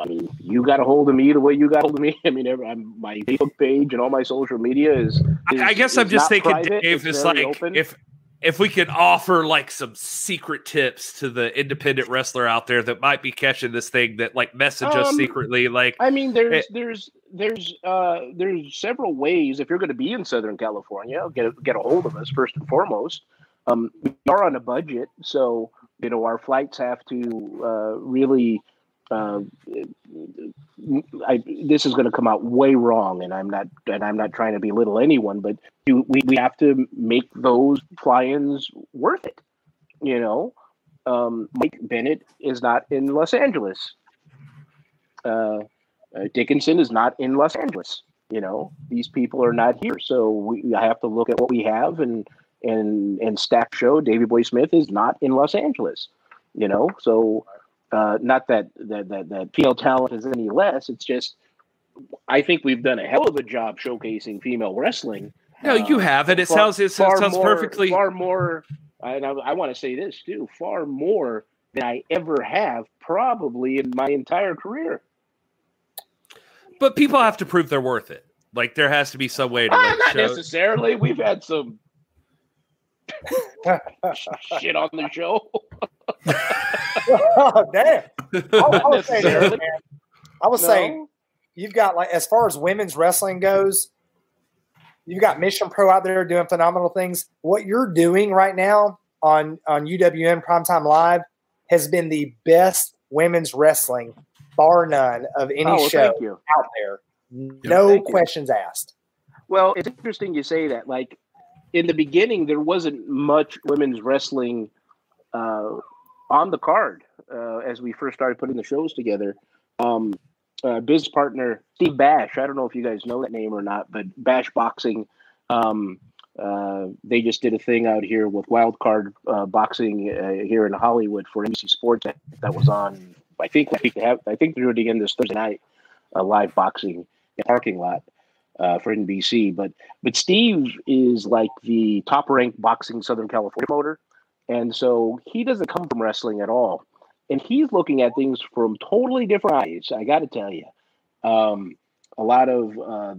I mean, you got a hold of me the way you got hold of me. I mean, every, I'm, my Facebook page and all my social media is. is
I guess
is
I'm just thinking,
private.
Dave, it's, like open. if if we could offer like some secret tips to the independent wrestler out there that might be catching this thing that like message um, us secretly like
i mean there's it, there's there's uh, there's several ways if you're going to be in Southern California, get get a hold of us first and foremost. Um, we are on a budget, so you know our flights have to uh, really. Uh, I, this is going to come out way wrong, and I'm not and I'm not trying to belittle anyone, but you, we we have to make those fly-ins worth it. You know, um, Mike Bennett is not in Los Angeles. Uh, uh, Dickinson is not in Los Angeles. You know, these people are not here, so we I have to look at what we have and and and stack show. Davy Boy Smith is not in Los Angeles. You know, so uh, not that, that that that female talent is any less. It's just I think we've done a hell of a job showcasing female wrestling.
No, you uh, have it. It far, sounds it sounds
more,
perfectly
far more. And I, I want to say this too, far more than I ever have probably in my entire career.
But people have to prove they're worth it. Like there has to be some way to. Uh,
like, not show... necessarily. We've had some shit on the show.
oh, damn. I, I was saying, man, I was no. saying, you've got like as far as women's wrestling goes, you've got Mission Pro out there doing phenomenal things. What you're doing right now on on UWN Primetime Live has been the best women's wrestling, bar none, of any oh, well, show out there. No questions you. asked.
Well, it's interesting you say that. Like in the beginning, there wasn't much women's wrestling uh, on the card uh, as we first started putting the shows together. Um, uh, biz partner Steve Bash. I don't know if you guys know that name or not, but Bash Boxing. Um, uh, they just did a thing out here with Wild Card uh, Boxing uh, here in Hollywood for NBC Sports. That was on. I think I think they have. I think they're doing it again this Thursday night. A live boxing parking lot uh, for NBC. But but Steve is like the top ranked boxing Southern California promoter, and so he doesn't come from wrestling at all, and he's looking at things from totally different eyes. I got to tell you. Um, a lot of uh,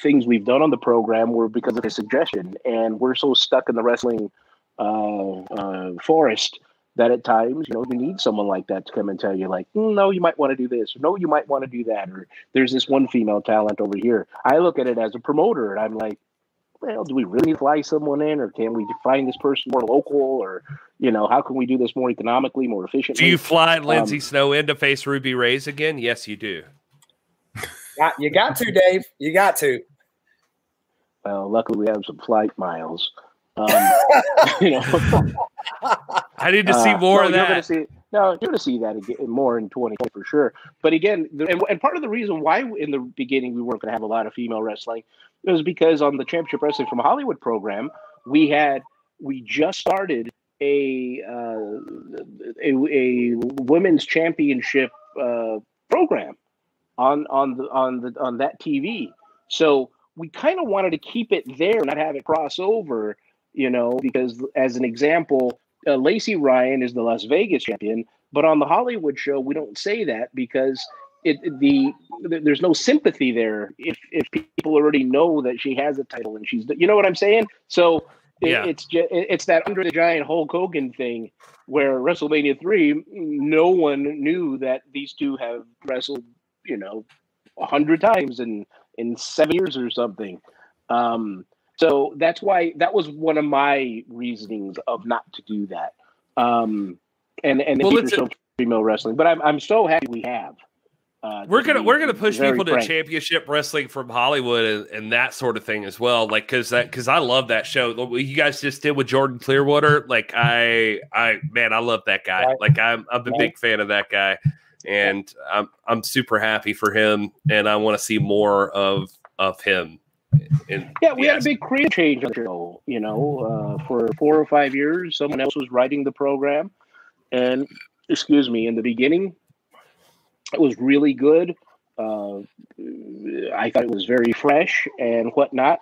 things we've done on the program were because of his suggestion, and we're so stuck in the wrestling uh, uh forest that at times, you know, you need someone like that to come and tell you, like, mm, no, you might want to do this, or no, you might want to do that, or there's this one female talent over here. I look at it as a promoter, and I'm like, well, do we really fly someone in, or can we find this person more local, or you know, how can we do this more economically, more efficiently?
Do you fly Lindsay um, Snow in to face Ruby Raze again? Yes, you do.
you got to, Dave. You got to.
Well, luckily we have some flight miles. Um, you
know, I need to see uh, more uh, no, of that.
You're see, no, you're going to see that again, more in 2020 for sure. But again, the, and, and part of the reason why in the beginning we weren't going to have a lot of female wrestling was because on the Championship Wrestling from Hollywood program, we had we just started a uh, a, a, women's championship uh, program on on the on the on that TV. So we kind of wanted to keep it there, not have it cross over, you know, because as an example, uh, Lacey Ryan is the Las Vegas champion, but on the Hollywood show, we don't say that because it the, the there's no sympathy there if if people already know that she has a title and she's you know what I'm saying. So it, yeah. it's just it's that under the giant Hulk Hogan thing where WrestleMania three, no one knew that these two have wrestled you know a hundred times in in seven years or something. Um, so that's why that was one of my reasonings of not to do that. Um, and and well, still female wrestling, but I'm I'm so happy we have.
Uh, we're gonna we're gonna push people frank. to championship wrestling from Hollywood and, and, that sort of thing as well. Like because that because I love that show. What you guys just did with Jordan Clearwater. Like I I man, I love that guy. Right. Like I'm I'm a right. big fan of that guy, and I'm I'm super happy for him, and I want to see more of of him
yeah, we had a big career change on the show. You know, uh, for four or five years, someone else was writing the program, and excuse me, in the beginning, it was really good. Uh, I thought it was very fresh and whatnot.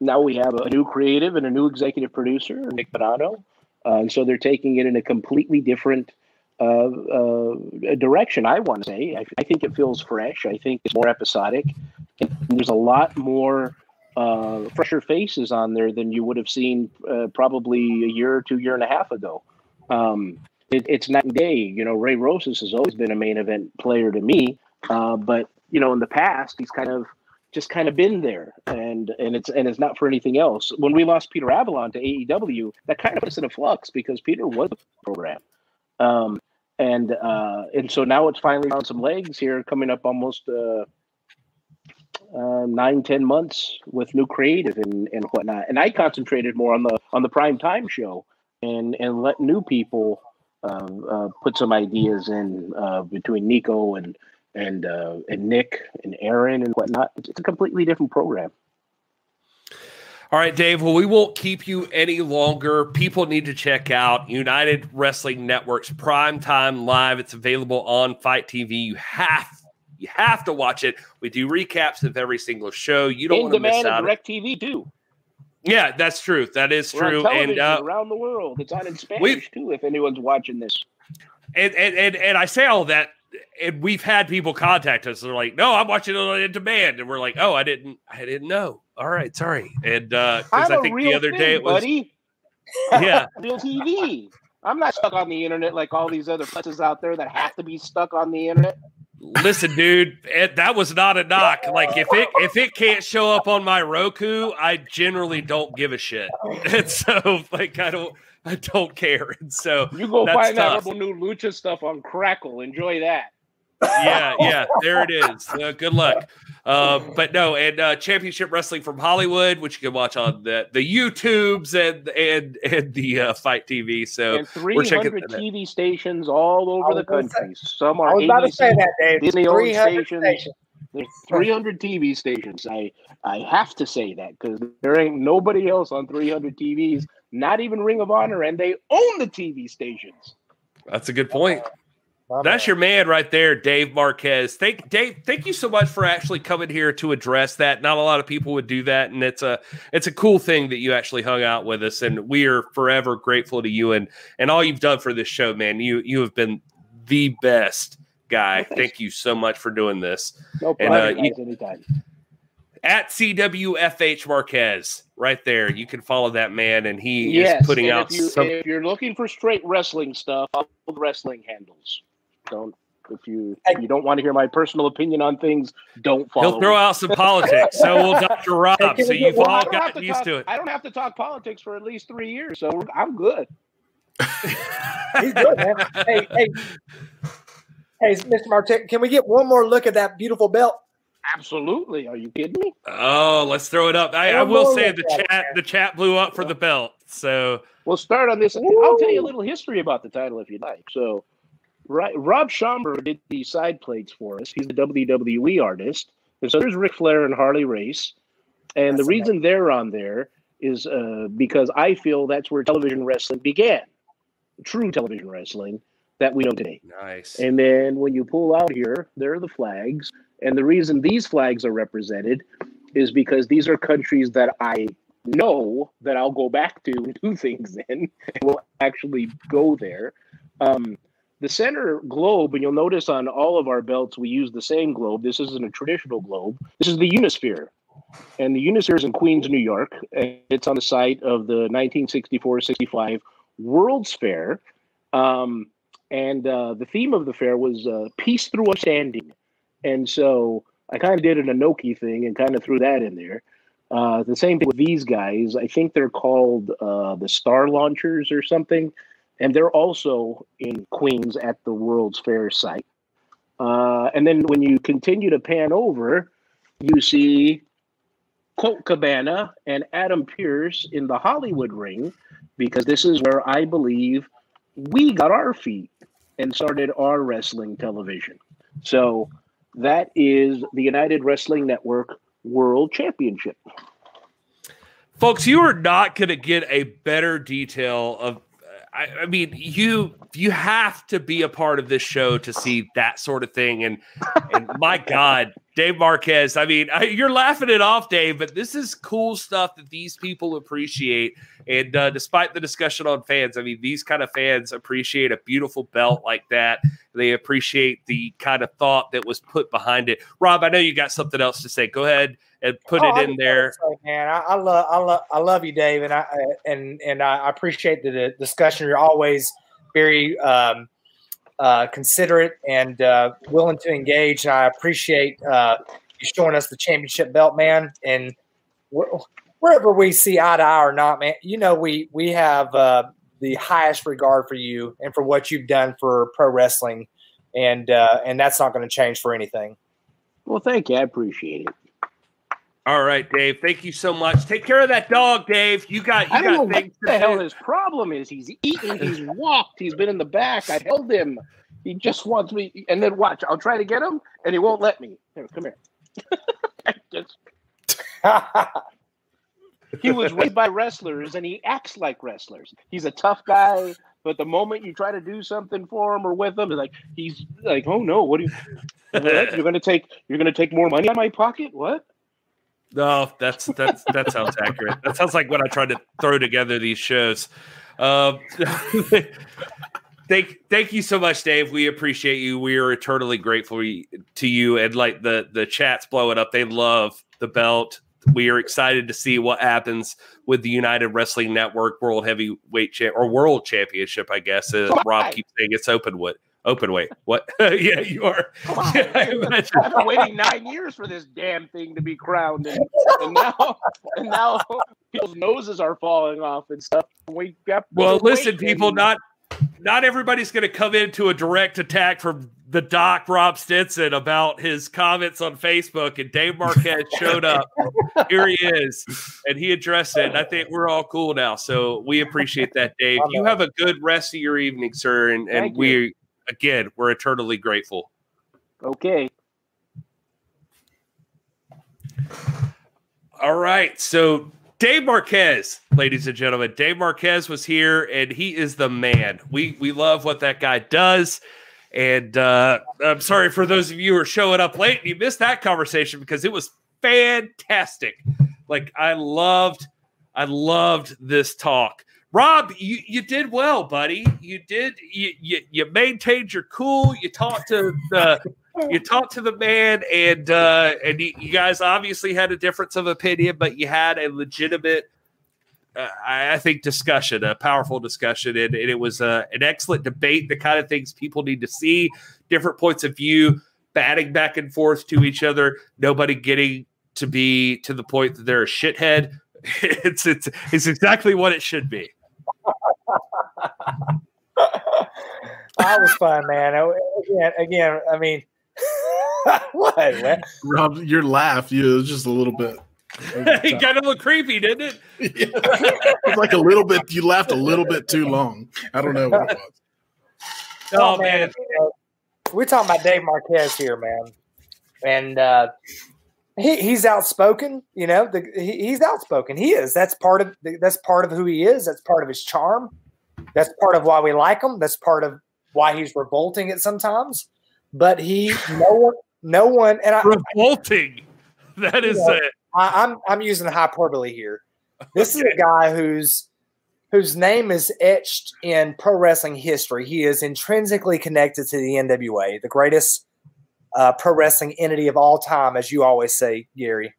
Now we have a new creative and a new executive producer, Nick Bonanno, uh, and so they're taking it in a completely different uh, uh, direction. I want to say. I, I, think it feels fresh. I think it's more episodic. There's a lot more uh, fresher faces on there than you would have seen uh, probably a year or two, year and a half ago. Um, it, it's night and day. You know, Ray Rosas has always been a main event player to me, uh, but you know, in the past, he's kind of just kind of been there, and and it's and it's not for anything else. When we lost Peter Avalon to AEW, that kind of put us in a flux because Peter was a program, um, and uh, and so now it's finally on some legs here, coming up almost. Uh, uh, nine ten months with new creative and, and whatnot and i concentrated more on the on the prime time show and and let new people uh, uh, put some ideas in uh, between nico and and uh, and nick and aaron and whatnot it's, it's a completely different program
all right, Dave. Well, we won't keep you any longer. People need to check out United Wrestling Network's Prime Time Live. It's available on FITE TV. You have you have to watch it. We do recaps of every single show. You don't want to miss out.
Direct TV too.
Yeah, that's true. That is true.
And uh, around the world, it's on in Spanish too. If anyone's watching this,
and and and, and I say all that, and we've had people contact us. They're like, "No, I'm watching it on demand," and we're like, "Oh, I didn't, I didn't know." All right, sorry. And uh, because I think the other
thing,
day it was,
buddy.
yeah,
real TV. I'm not stuck on the internet like all these other places out there that have to be stuck on the internet.
Listen, dude, it, that was not a knock. Like if it if it can't show up on my Roku, I generally don't give a shit. And so like I don't I don't care. And so
you go find tough. that new lucha stuff on Crackle. Enjoy that
yeah, yeah, there it is. Uh, good luck. Uh, but no, and uh, Championship Wrestling from Hollywood, which you can watch on the the YouTubes and and and the uh, FITE TV. So
and 300 TV stations all over the country. Say, Some are
I was about to say that, Dave.
Disney stations. stations. There's 300 TV stations. I I have to say that because there ain't nobody else on 300 TVs, not even Ring of Honor, and they own the TV stations.
That's a good point. That's your man right there, Dave Marquez. Thank Dave. Thank you so much for actually coming here to address that. Not a lot of people would do that, and it's a it's a cool thing that you actually hung out with us, and we are forever grateful to you and and all you've done for this show, man. You you have been the best guy. Thank you so much for doing this.
No problem. And, uh, you, anytime.
At CWFH Marquez, right there. You can follow that man, and he yes, is putting out.
If, you,
some...
if you're looking for straight wrestling stuff, wrestling handles. Don't if you if you don't want to hear my personal opinion on things, don't follow.
He'll throw
me.
out some politics. So will Dr. Rob. Hey, so you've all got used
talk,
to it.
I don't have to talk politics for at least three years, so I'm good.
He's good, man. Hey, hey, hey, Mr. Martin, can we get one more look at that beautiful belt?
Absolutely. Are you kidding me?
Oh, let's throw it up. I, I will say the chat the chat blew up for the belt. So
we'll start on this. Ooh. I'll tell you a little history about the title if you'd like. So right, Rob Schamberger did the side plates for us. He's a WWE artist. And so there's Ric Flair and Harley Race. And that's the reason amazing. they're on there is uh, because I feel that's where television wrestling began. True television wrestling that we know today.
Nice.
And then when you pull out here, there are the flags. And the reason these flags are represented is because these are countries that I know that I'll go back to and do things in and will actually go there. Um, the center globe, and you'll notice on all of our belts, we use the same globe. This isn't a traditional globe. This is the Unisphere. And the Unisphere is in Queens, New York. And it's on the site of the 1964 65 World's Fair. Um, and uh, the theme of the fair was uh, peace through understanding. And so I kind of did an Inoki thing and kind of threw that in there. Uh, the same thing with these guys. I think they're called uh, the Star Launchers or something and they're also in Queens at the World's Fair site. Uh, and then when you continue to pan over, you see Colt Cabana and Adam Pearce in the Hollywood ring, because this is where I believe we got our feet and started our wrestling television. So that is the United Wrestling Network World Championship.
Folks, you are not going to get a better detail of I, I, mean, you you have to be a part of this show to see that sort of thing. And and my God, Dave Marquez. I mean, I, you're laughing it off, Dave, but this is cool stuff that these people appreciate. And uh, despite the discussion on fans, I mean, these kind of fans appreciate a beautiful belt like that. They appreciate the kind of thought that was put behind it. Rob, I know you got something else to say. Go ahead and put oh, it in there.
Say, man, I, I, love, I love, I love you, Dave, and I and and I appreciate the, the discussion. You're always very um, uh, considerate and uh, willing to engage. And I appreciate uh, you showing us the championship belt, man. And wh- wherever we see eye to eye or not, man, you know we we have uh, the highest regard for you and for what you've done for pro wrestling, and uh, and that's not going to change for anything.
Well, thank you. I appreciate it.
All right, Dave. Thank you so much. Take care of that dog, Dave. You got you
I don't
got
know
things
what the hell his problem is. He's eaten, he's walked, he's been in the back. I held him. He just wants me. And then watch, I'll try to get him, and he won't let me. Here, come here. Just- he was raised by wrestlers, and he acts like wrestlers. He's a tough guy, but the moment you try to do something for him or with him, like he's like, "Oh no, what do you? You're gonna take? You're gonna take more money out of my pocket? What?
No, that's that's that sounds accurate. That sounds like when I tried to throw together these shows. Um, thank thank you so much, Dave. We appreciate you. We are eternally grateful to you. And like the the chat's blowing up, they love the belt. We are excited to see what happens with the United Wrestling Network World Heavyweight Champ or World Championship. I guess uh, Rob keeps saying it's open. Open weight. What? yeah, you are.
Come
Yeah, I
I've been waiting nine years for this damn thing to be crowned, and, and now, and now people's noses are falling off and stuff. We got
Well, listen,
waiting.
people, not not everybody's going to come into a direct attack from the doc Rob Stinson about his comments on Facebook, and Dave Marquez showed up. Here he is, and he addressed it. And I think we're all cool now, so we appreciate that, Dave. You have a good rest of your evening, sir, and and
Thank you.
we again we're eternally grateful.
okay.
All right. So Dave Marquez, ladies and gentlemen, Dave Marquez was here and he is the man. We we love what that guy does. And uh, I'm sorry for those of you who are showing up late and you missed that conversation because it was fantastic. Like I loved, I loved this talk. Rob, you, you did well, buddy. You did you, you you maintained your cool. You talked to the you talked to the man and uh and you, you guys obviously had a difference of opinion but you had a legitimate uh, I, I think discussion a powerful discussion and, and it was uh, an excellent debate the kind of things people need to see different points of view batting back and forth to each other nobody getting to be to the point that they're a shithead it's it's it's exactly what it should be
I was fun, man. I- Again, again, I mean, what? man?
Rob, your laugh, you was just a little bit.
it got a little creepy didn't it
It's like a little bit. You laughed a little bit too long. I don't know what it was.
oh man
you know, we're talking about Dave Marquez here, man, and uh, he, he's outspoken. You know, the, he, he's outspoken. He is. That's part of that's part of who he is. That's part of his charm. That's part of why we like him. That's part of why he's revolting at sometimes. But he, no one, no one, and I,
revolting that is
Yeah.
it
I, I'm I'm using hyperbole here. This is a guy whose whose name is etched in pro wrestling history. He is intrinsically connected to the NWA, the greatest uh, pro wrestling entity of all time, as you always say, Gary.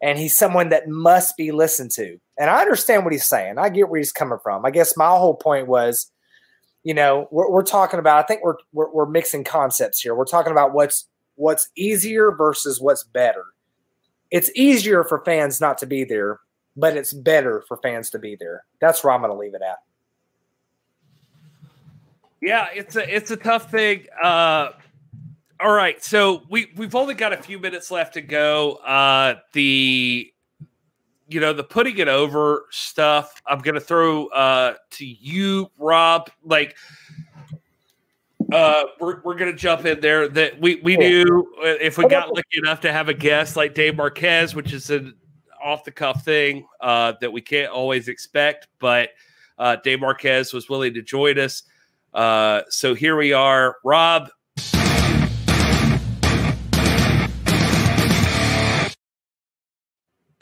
And he's someone that must be listened to. And I understand what he's saying. I get where he's coming from. I guess my whole point was, you know, we're, we're talking about. I think we're, we're we're mixing concepts here. We're talking about what's what's easier versus what's better it's easier for fans not to be there, but it's better for fans to be there. That's where I'm going to leave it at.
Yeah, it's a it's a tough thing. Uh, all right, so we we've only got a few minutes left to go. Uh, the you know the putting it over stuff. I'm gonna throw uh, to you, Rob. Like, uh, we're we're gonna jump in there. That we we knew uh, if we got lucky enough to have a guest like Dave Marquez, which is an off the cuff thing uh, that we can't always expect, but uh, Dave Marquez was willing to join us. Uh, so here we are, Rob.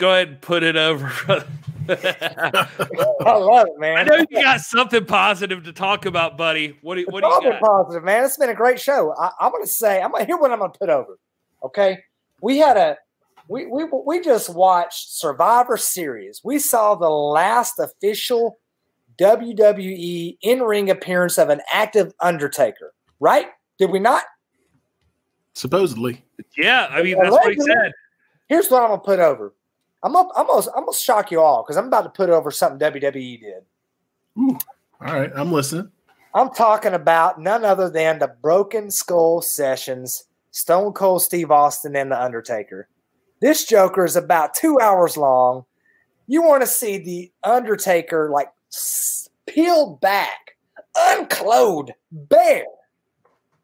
Go ahead and put it over.
I love it, man.
I know you got something positive to talk about, buddy. What do, what do you
been
got?
positive, man. It's been a great show. I, I'm going to say, I'm going to hear what I'm going to put over. Okay, we had a we we we just watched Survivor Series. We saw the last official WWE in ring appearance of an active Undertaker. right? Did we not?
Supposedly.
Yeah, I mean that's what he said.
Here's what I'm gonna put over. I'm gonna, I'm gonna, I'm gonna shock you all because I'm about to put over something WWE did.
Ooh, all right, I'm listening.
I'm talking about none other than the Broken Skull Sessions, Stone Cold Steve Austin, and The Undertaker. This Joker is about two hours long. You want to see the Undertaker like peeled back, unclothed, bare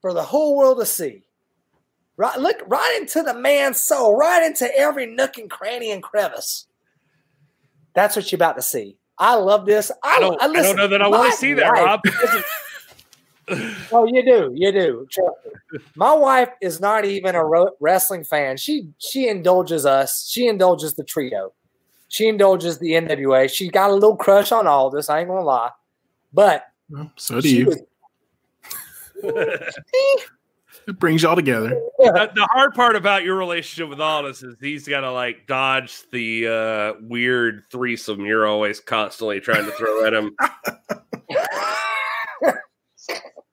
for the whole world to see. Right, look right into the man's soul, right into every nook and cranny and crevice. That's what you're about to see. I love this. I,
I don't, I, listen, I don't know that I want to see that, Rob.
oh, you do, you do. My wife is not even a wrestling fan. She she indulges us. She indulges the trio. She indulges the NWA. She got a little crush on all this. I ain't gonna lie, but
well, so do you. Was, it brings y'all together.
The, the, hard part about your relationship with Aldis is he's got to like dodge the uh, weird threesome you're always constantly trying to throw at him.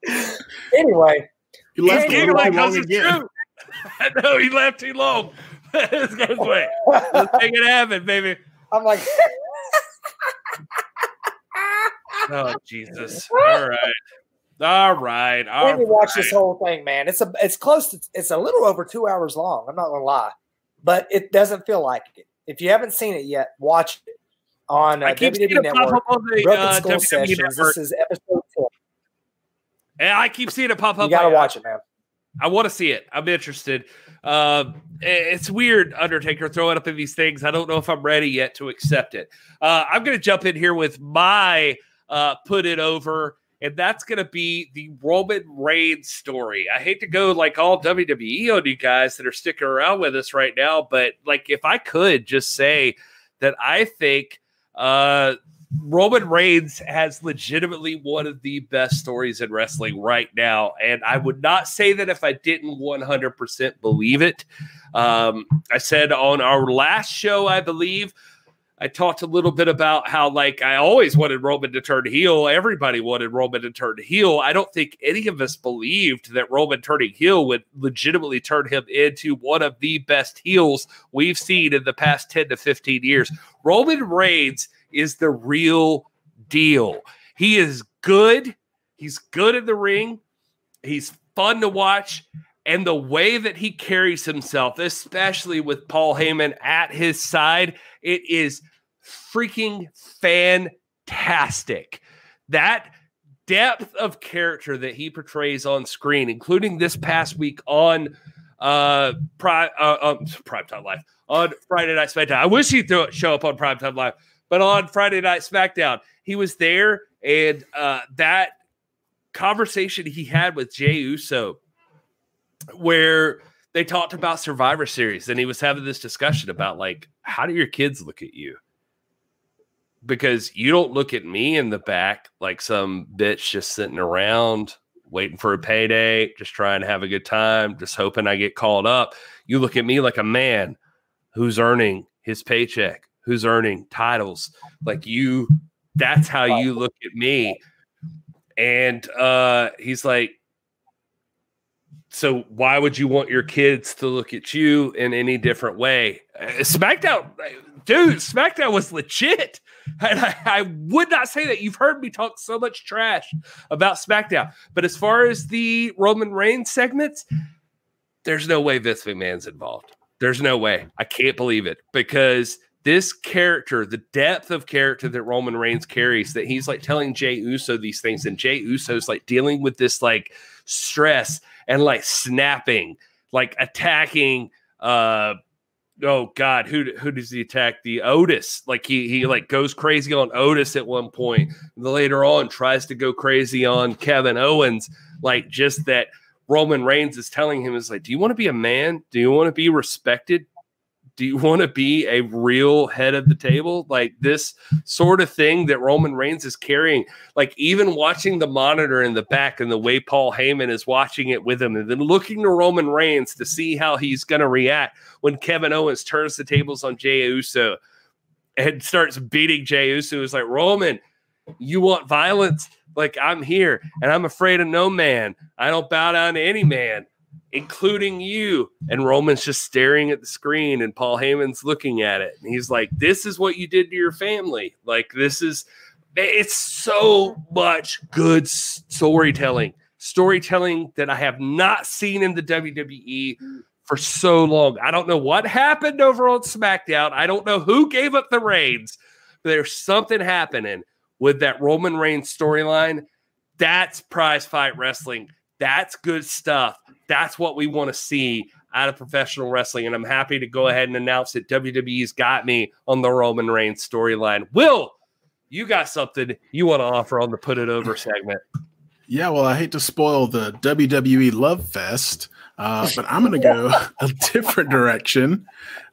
anyway,
he left he's giggling because it's true. I know he left too long. this guy's way. Let's make it happen, baby.
I'm like,
oh Jesus! All right. All right. All
Maybe watch this whole thing, man. It's a it's close to it's a little over two hours long. I'm not gonna lie, but it doesn't feel like it. If you haven't seen it yet, watch it on uh, WWE Network. The, Broken uh, Skull WWE Sessions. Network. This is episode four.
And I keep seeing it pop up.
You gotta watch it, man.
I want to see it. I'm interested. Uh, it's weird, Undertaker throwing up in these things. I don't know if I'm ready yet to accept it. Uh, I'm going to jump in here with my uh, put it over and that's going to be the Roman Reigns story. I hate to go like all WWE on you guys that are sticking around with us right now, but like if I could just say that I think uh, Roman Reigns has legitimately one of the best stories in wrestling right now. And I would not say that if I didn't 100% believe it. Um, I said on our last show, I believe I talked a little bit about how, like, I always wanted Roman to turn heel. Everybody wanted Roman to turn heel. I don't think any of us believed that Roman turning heel would legitimately turn him into one of the best heels we've seen in the past 10 to 15 years. Roman Reigns is the real deal. He is good. He's good in the ring. He's fun to watch. And the way that he carries himself, especially with Paul Heyman at his side, it is freaking fantastic. That depth of character that he portrays on screen, including this past week on uh, Prime uh, um, Live on Friday Night SmackDown. I wish he'd show up on Primetime Live, but on Friday Night SmackDown, he was there, and uh, that conversation he had with Jey Uso where they talked about Survivor Series and he was having this discussion about like, how do your kids look at you? Because you don't look at me in the back like some bitch just sitting around waiting for a payday, just trying to have a good time, just hoping I get called up. You look at me like a man who's earning his paycheck, who's earning titles. Like you, that's how you look at me. And uh, he's like, so why would you want your kids to look at you in any different way? Uh, SmackDown, dude, SmackDown was legit. And I, I, would not say that. You've heard me talk so much trash about SmackDown. But as far as the Roman Reigns segments, there's no way Vince McMahon's involved. There's no way. I can't believe it because this character, the depth of character that Roman Reigns carries, that he's like telling Jey Uso these things, and Jey Uso's like dealing with this like stress and like snapping, like attacking uh oh god, who who does he attack? The Otis. Like he he like goes crazy on Otis at one point. Later on tries to go crazy on Kevin Owens. Like just that Roman Reigns is telling him is like, do you want to be a man? Do you want to be respected? Do you want to be a real head of the table? Like this sort of thing that Roman Reigns is carrying. Like even watching the monitor in the back and the way Paul Heyman is watching it with him, and then looking to Roman Reigns to see how he's going to react when Kevin Owens turns the tables on Jey Uso and starts beating Jey Uso. Is like Roman, You want violence? Like I'm here and I'm afraid of no man. I don't bow down to any man, including you. And Roman's just staring at the screen and Paul Heyman's looking at it. And he's like, This is what you did to your family. Like, this is it's so much good storytelling. Storytelling that I have not seen in the WWE for so long. I don't know what happened over on SmackDown. I don't know who gave up the reins. There's something happening with that Roman Reigns storyline. That's prize fight wrestling. That's good stuff. That's what we want to see out of professional wrestling. And I'm happy to go ahead and announce that WWE's got me on the Roman Reigns storyline. Will, you got something you want to offer on the Put It Over segment?
Yeah, well, I hate to spoil the WWE Love Fest, uh, but I'm going to go a different direction.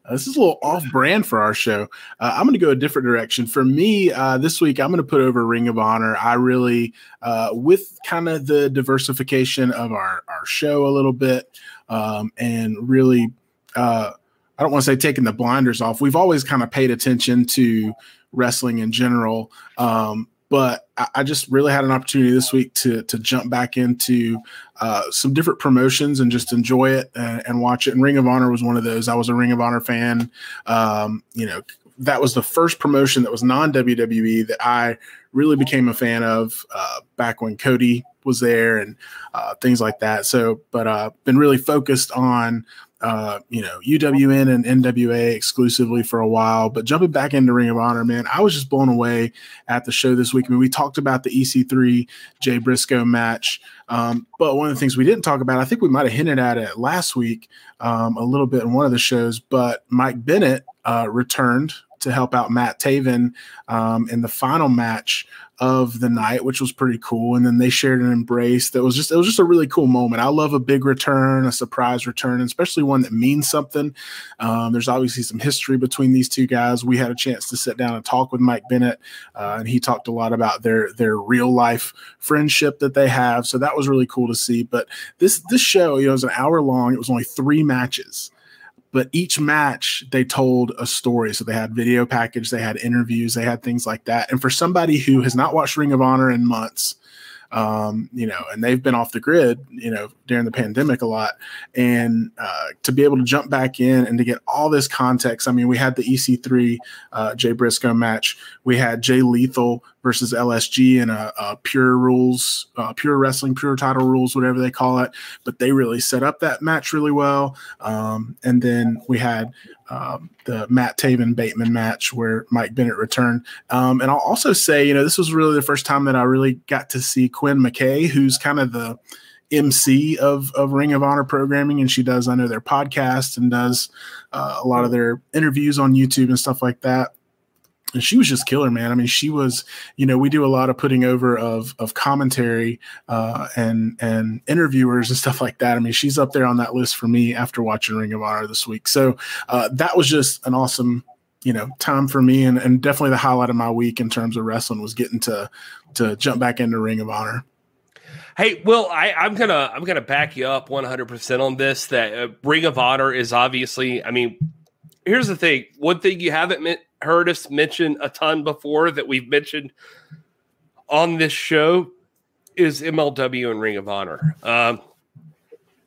Uh, this is a little off brand for our show. Uh, I'm going to go a different direction. For me, uh, this week, I'm going to put over Ring of Honor. I really, uh, with kind of the diversification of our, our show a little bit, um, and really, uh, I don't want to say taking the blinders off. We've always kind of paid attention to wrestling in general. Um, but I, just really had an opportunity this week to to jump back into uh, some different promotions and just enjoy it and, and, watch it. And Ring of Honor was one of those. I was a Ring of Honor fan. Um, you know, that was the first promotion that was non WWE that I really became a fan of uh, back when Cody was there and uh, things like that. So, but uh, been really focused on uh, you know, UWN and NWA exclusively for a while. But jumping back into Ring of Honor, man, I was just blown away at the show this week. I mean, we talked about the EC3 Jay Briscoe match. Um, but one of the things we didn't talk about, I think we might have hinted at it last week um, a little bit in one of the shows, but Mike Bennett uh, returned to help out Matt Taven um, in the final match of the night, which was pretty cool. And then they shared an embrace that was just it was just a really cool moment. I love a big return, a surprise return, especially one that means something. Um, there's obviously some history between these two guys. We had a chance to sit down and talk with Mike Bennett, uh, and he talked a lot about their their real life friendship that they have. So that was really cool to see. But this this show, you know, it was an hour long. It was only three matches but each match they told a story so they had video package they had interviews they had things like that and for somebody who has not watched ring of honor in months um, you know, and they've been off the grid, you know, during the pandemic a lot. And uh, to be able to jump back in and to get all this context, I mean, we had the EC3 uh, Jay Briscoe match, we had Jay Lethal versus LSG in a, a pure rules, uh, pure wrestling, pure title rules, whatever they call it. But they really set up that match really well. Um, and then we had um, the Matt Taven Bateman match where Mike Bennett returned. Um, and I'll also say, you know, this was really the first time that I really got to see Quinn McKay, who's kind of the MC of, of Ring of Honor programming, and she does, I know, their podcast and does uh, a lot of their interviews on YouTube and stuff like that and she was just killer, man. I mean, she was, you know, we do a lot of putting over of of commentary uh, and and interviewers and stuff like that. I mean, she's up there on that list for me after watching Ring of Honor this week. So uh, that was just an awesome, you know, time for me, and and definitely the highlight of my week in terms of wrestling was getting to to jump back into Ring of Honor.
Hey, Will, I, I'm gonna I'm gonna back you up 100 percent on this. That uh, Ring of Honor is obviously, I mean, here's the thing. One thing you haven't met heard us mention a ton before that we've mentioned on this show is MLW and Ring of Honor. Um,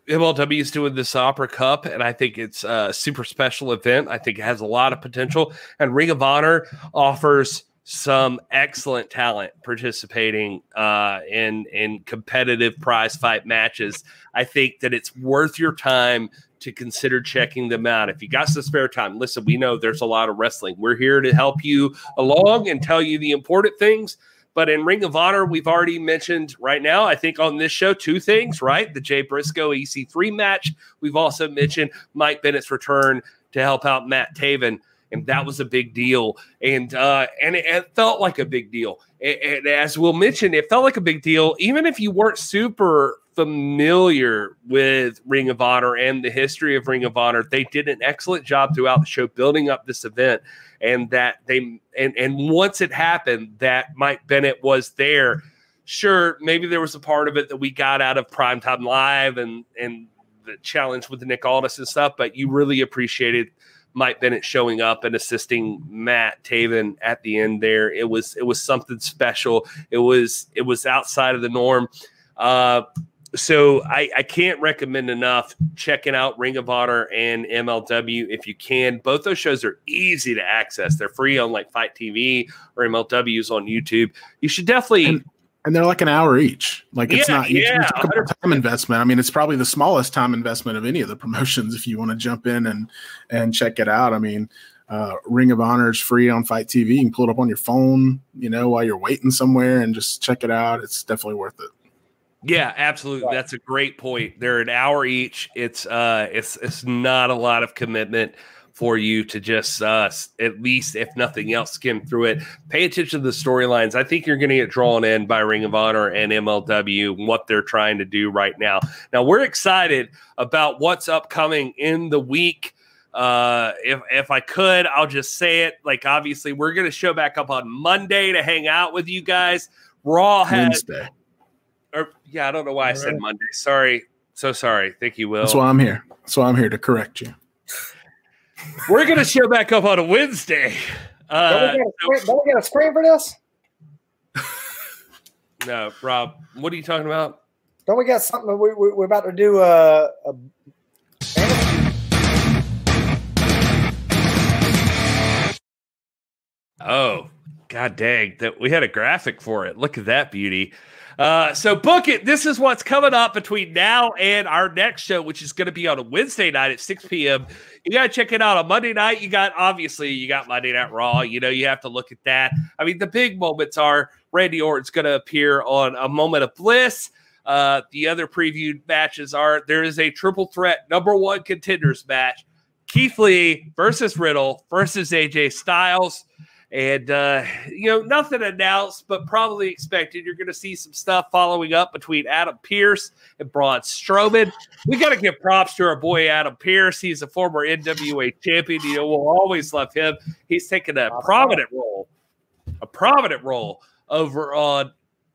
MLW is doing this Opera Cup, and I think it's a super special event. I think it has a lot of potential, and Ring of Honor offers some excellent talent participating uh, in in competitive prize fight matches. I think that it's worth your time to consider checking them out. If you got some spare time, listen, we know there's a lot of wrestling. We're here to help you along and tell you the important things. But in Ring of Honor, we've already mentioned right now, I think on this show, two things, right? The Jay Briscoe EC3 match. We've also mentioned Mike Bennett's return to help out Matt Taven. And that was a big deal. And uh, and it, it felt like a big deal. And, and as we'll mention, it felt like a big deal, even if you weren't super familiar with Ring of Honor and the history of Ring of Honor, they did an excellent job throughout the show building up this event. And that they and and once it happened that Mike Bennett was there, sure, maybe there was a part of it that we got out of Primetime Live and and the challenge with Nick Aldis and stuff, but you really appreciated Mike Bennett showing up and assisting Matt Taven at the end there. It was it was something special. It was it was outside of the norm. Uh, so I, I can't recommend enough checking out Ring of Honor and MLW if you can. Both those shows are easy to access. They're free on like FITE TV or MLW's on YouTube. You should definitely
and, and they're like an hour each. Like it's
Yeah,
not
yeah,
about time investment. I mean, it's probably the smallest time investment of any of the promotions if you want to jump in and and check it out. I mean, uh, Ring of Honor is free on FITE TV. You can pull it up on your phone, you know, while you're waiting somewhere and just check it out. It's definitely worth it.
Yeah, absolutely. That's a great point. They're an hour each. It's uh it's it's not a lot of commitment for you to just uh at least if nothing else skim through it. Pay attention to the storylines. I think you're going to get drawn in by Ring of Honor and MLW and what they're trying to do right now. Now, we're excited about what's upcoming in the week. Uh, if if I could, I'll just say it. Like, obviously, we're going to show back up on Monday to hang out with you guys. Raw has
Wednesday.
or yeah, I don't know why I said Monday. Sorry. So sorry. Thank you, Will.
That's why I'm here. That's why I'm here to correct you.
We're gonna show back up on a Wednesday. Uh,
don't, we get a screen, don't we get a screen for this?
no, Rob, what are you talking about?
Don't we got something? We, we, we're about to do a, a
Oh, god dang! That we had a graphic for it. Look at that beauty. Uh, so book it. This is what's coming up between now and our next show, which is going to be on a Wednesday night at 6 p.m. You got to check it out on Monday night. You got obviously you got Monday Night Raw. You know you have to look at that. I mean, the big moments are Randy Orton's going to appear on a Moment of Bliss. Uh, the other previewed matches are there is a triple threat number one contenders match: Keith Lee versus Riddle versus AJ Styles. And uh, you know, nothing announced, but probably expected. You're going to see some stuff following up between Adam Pearce and Braun Strowman. We got to give props to our boy Adam Pearce. He's a former NWA champion. You know, we'll always love him. He's taken a prominent role, a prominent role over on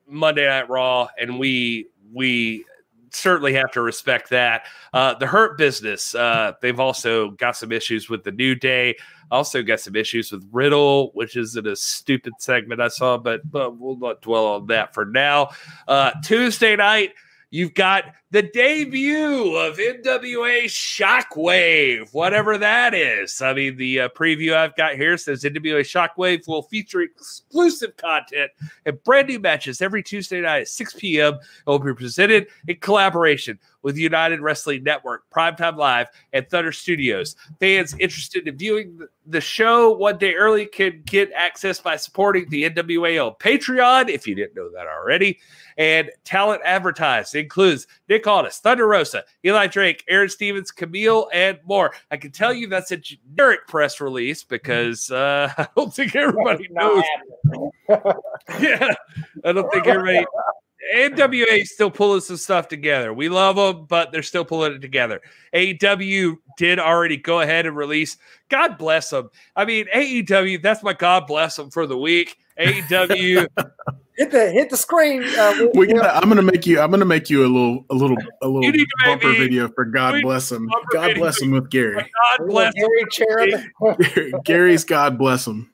Monday Night Raw, and we we certainly have to respect that. Uh, the Hurt Business, uh, they've also got some issues with the New Day. Also got some issues with Riddle, which isn't a stupid segment I saw, but, but we'll not dwell on that for now. Uh, Tuesday night, you've got the debut of NWA Shockwave, whatever that is. I mean, the uh, preview I've got here says NWA Shockwave will feature exclusive content and brand new matches every Tuesday night at 6 p.m. It will be presented in collaboration with United Wrestling Network, Primetime Live, and Thunder Studios. Fans interested in viewing the- show one day early can get access by supporting the NWA on Patreon, if you didn't know that already. And talent advertised includes Nick Aldis, Thunder Rosa, Eli Drake, Aron Stevens, Kamille, and more. I can tell you that's a generic press release because uh, I don't think everybody knows. yeah, I don't think everybody. NWA is still pulling some stuff together. We love them, but they're still pulling it together. AEW did already go ahead and release. God bless them. I mean, AEW. That's my God bless them for the week. AEW.
hit the hit the screen. Uh,
We gotta, I'm gonna make you. I'm gonna make you a little, a little, a little
You need to make
bumper
me-
video for God
we-
bless him. God bless him with Gary.
God bless them.
Harry Cherub.
Gary's God bless him.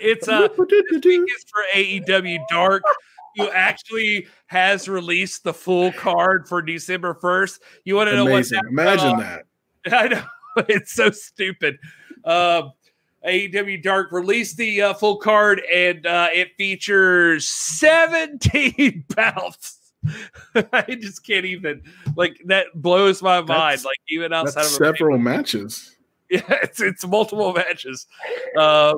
It's uh, this week is for AEW Dark, who actually has released the full card for December first. You want to know what's
Amazing.
happening?
Imagine
Uh,
that.
I know it's so stupid. Um, AEW Dark released the uh, full card, and uh, it features 17 bouts. I just can't even like that blows my mind.
That's-
like even outside
That's
of a
several matches.
yeah, it's it's multiple matches. Uh,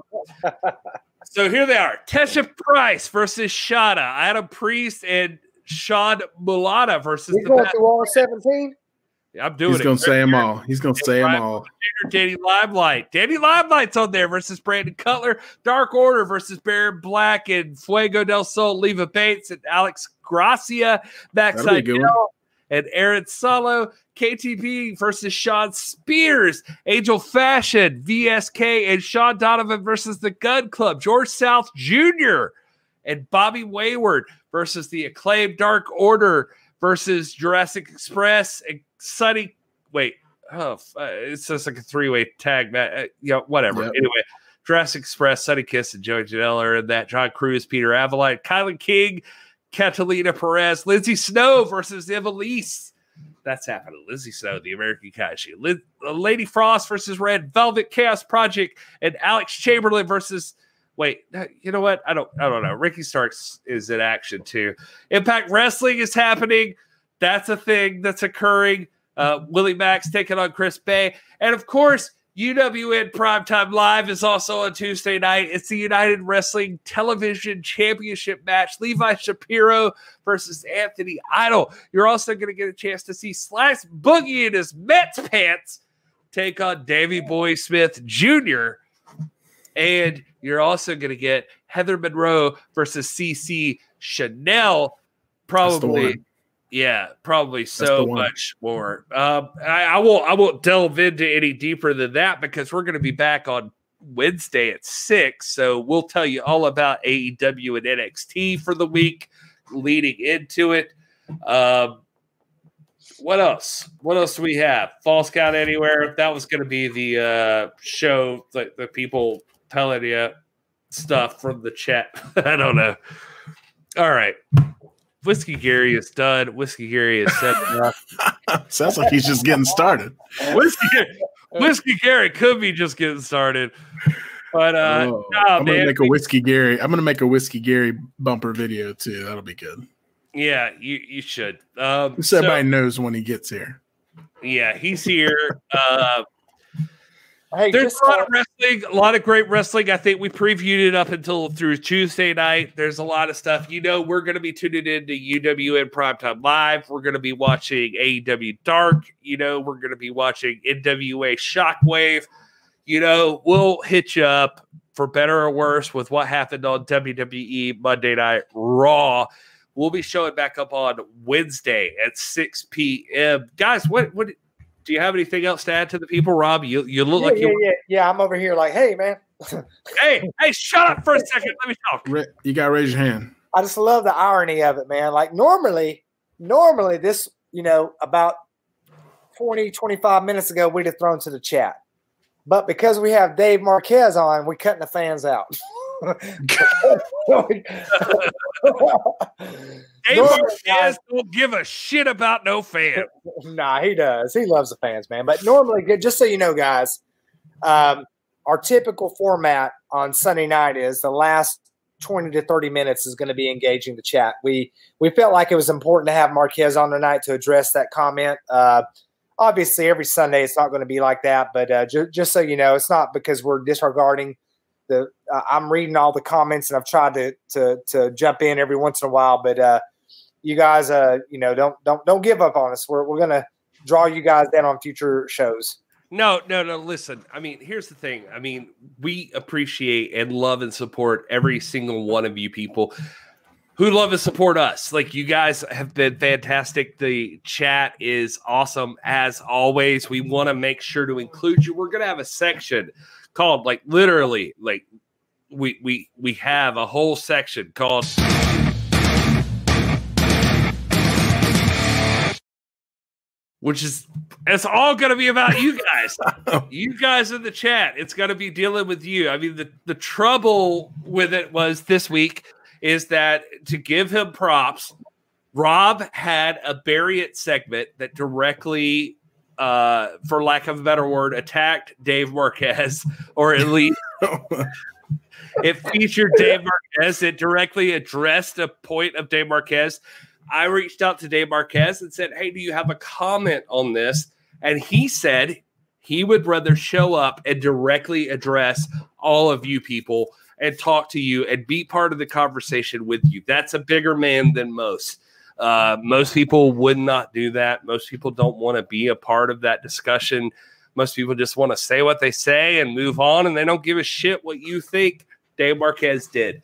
so here they are: Tesha Price versus Shada, Adam Priest and Shad Mulata versus
He's
the.
going
Bad-
through all 17.
I'm doing it.
He's
it.
gonna say them all. He's gonna say them
Right.
all.
Danny Limelight. Danny Limelight's on there versus Brandon Cutler. Dark Order versus Baron Black and Fuego del Sol, Leva Bates and Alex Gracia.
That'll be a
Backside
good one.
Dell and Aaron Solo. KTB versus Shawn Spears. Angel Fashion, VSK, and Sean Donovan versus the Gunn Club. George South Jr. and Bobby Wayward versus the acclaimed Dark Order versus Jurassic Express and Sonny. Wait, oh, uh, it's just like a three way tag match. Uh, you know, whatever.
Yep.
Anyway, Jurassic Express, Sonny Kiss, and Joey Janela are in that. John Cruz, Peter Avalite, Kylan King, Catalina Perez, Lindsay Snow versus Evelise. That's happening. Lindsay Snow, the American Kaiju. Lin- uh, Lady Frost versus Red Velvet Chaos Project, and Alex Chamberlain versus. Wait, uh, you know what? I don't. I don't know. Ricky Starks is in action too. Impact Wrestling is happening. That's a thing that's occurring. Uh, Willie Mack taking on Chris Bey, and of course, UWN Primetime Live is also on Tuesday night. It's the United Wrestling Television Championship match. Levi Shapiro versus Anthony Idol. You're also going to get a chance to see Slash Boogie in his Mets pants take on Davey Boy Smith Jr. And you're also going to get Heather Monroe versus CC Chanel. Probably. Yeah, probably so much more. Um, I, I won't. I won't delve into any deeper than that because we're going to be back on Wednesday at six. So we'll tell you all about AEW and NXT for the week leading into it. Um, what else? What else do we have? Falls Count Anywhere. That was going to be the uh, show that the people telling you stuff from the chat. I don't know. All right. Whiskey Gary is done. Whiskey Gary is set up.
Sounds like he's just getting started.
Whiskey, Whiskey Gary could be just getting started. But uh,
Oh, I'm gonna
man.
make a whiskey Gary. I'm gonna make a whiskey Gary bumper video too. That'll be good.
yeah, you, you should. Um,
So
so-
everybody knows when he gets here.
yeah, he's here. Uh,
Hey,
There's
just
a lot
uh,
of wrestling, a lot of great wrestling. I think we previewed it up until through Tuesday night. There's a lot of stuff. You know, we're going to be tuning in to UWN Primetime Live. We're going to be watching AEW Dark. You know, we're going to be watching NWA Shockwave. You know, we'll hit you up for better or worse with what happened on WWE Monday Night Raw. We'll be showing back up on Wednesday at 6 p.m. Guys, what what do you have anything else to add to the people, Rob? You you look
yeah,
like
yeah,
you
yeah, yeah. I'm over here like, hey, man.
hey, hey, shut up for a second. Let me talk.
You gotta raise your hand.
I just love the irony of it, man. Like normally, normally this, you know, about 20, 25 minutes ago, we'd have thrown to the chat. But because we have Dave Marquez on, we're cutting the fans out.
Dave
Normally,
Marquez don't give a shit about no fan.
nah, he does. He loves the fans, man. But normally, just so you know, guys, um, our typical format on Sunday night is the last 20 to 30 minutes is going to be engaging the chat. We we felt like it was important to have Marquez on tonight to address that comment. Uh, obviously, every Sunday it's not going to be like that, but uh, ju- just so you know, it's not because we're disregarding the. Uh, I'm reading all the comments and I've tried to to to jump in every once in a while, but uh, you guys, uh, you know, don't don't don't give up on us. We're we're gonna draw you guys in on future shows.
No, no, no. Listen, I mean, here's the thing. I mean, we appreciate and love and support every single one of you people who love and support us. Like, you guys have been fantastic. The chat is awesome as always. We want to make sure to include you. We're going to have a section called, like, literally, like, we we we have a whole section called which is it's all going to be about you guys. You guys in the chat it's going to be dealing with you. I mean the, the trouble with it was this week is that to give him props rob had a bury it segment that directly uh for lack of a better word attacked dave marquez or at least it featured Dave Marquez. It directly addressed a point of Dave Marquez. I reached out to Dave Marquez and said, Hey, do you have a comment on this? And he said he would rather show up and directly address all of you people and talk to you and be part of the conversation with you. That's a bigger man than most. Uh, most people would not do that. Most people don't want to be a part of that discussion. Most people just want to say what they say and move on, and they don't give a shit what you think. Dave Marquez did.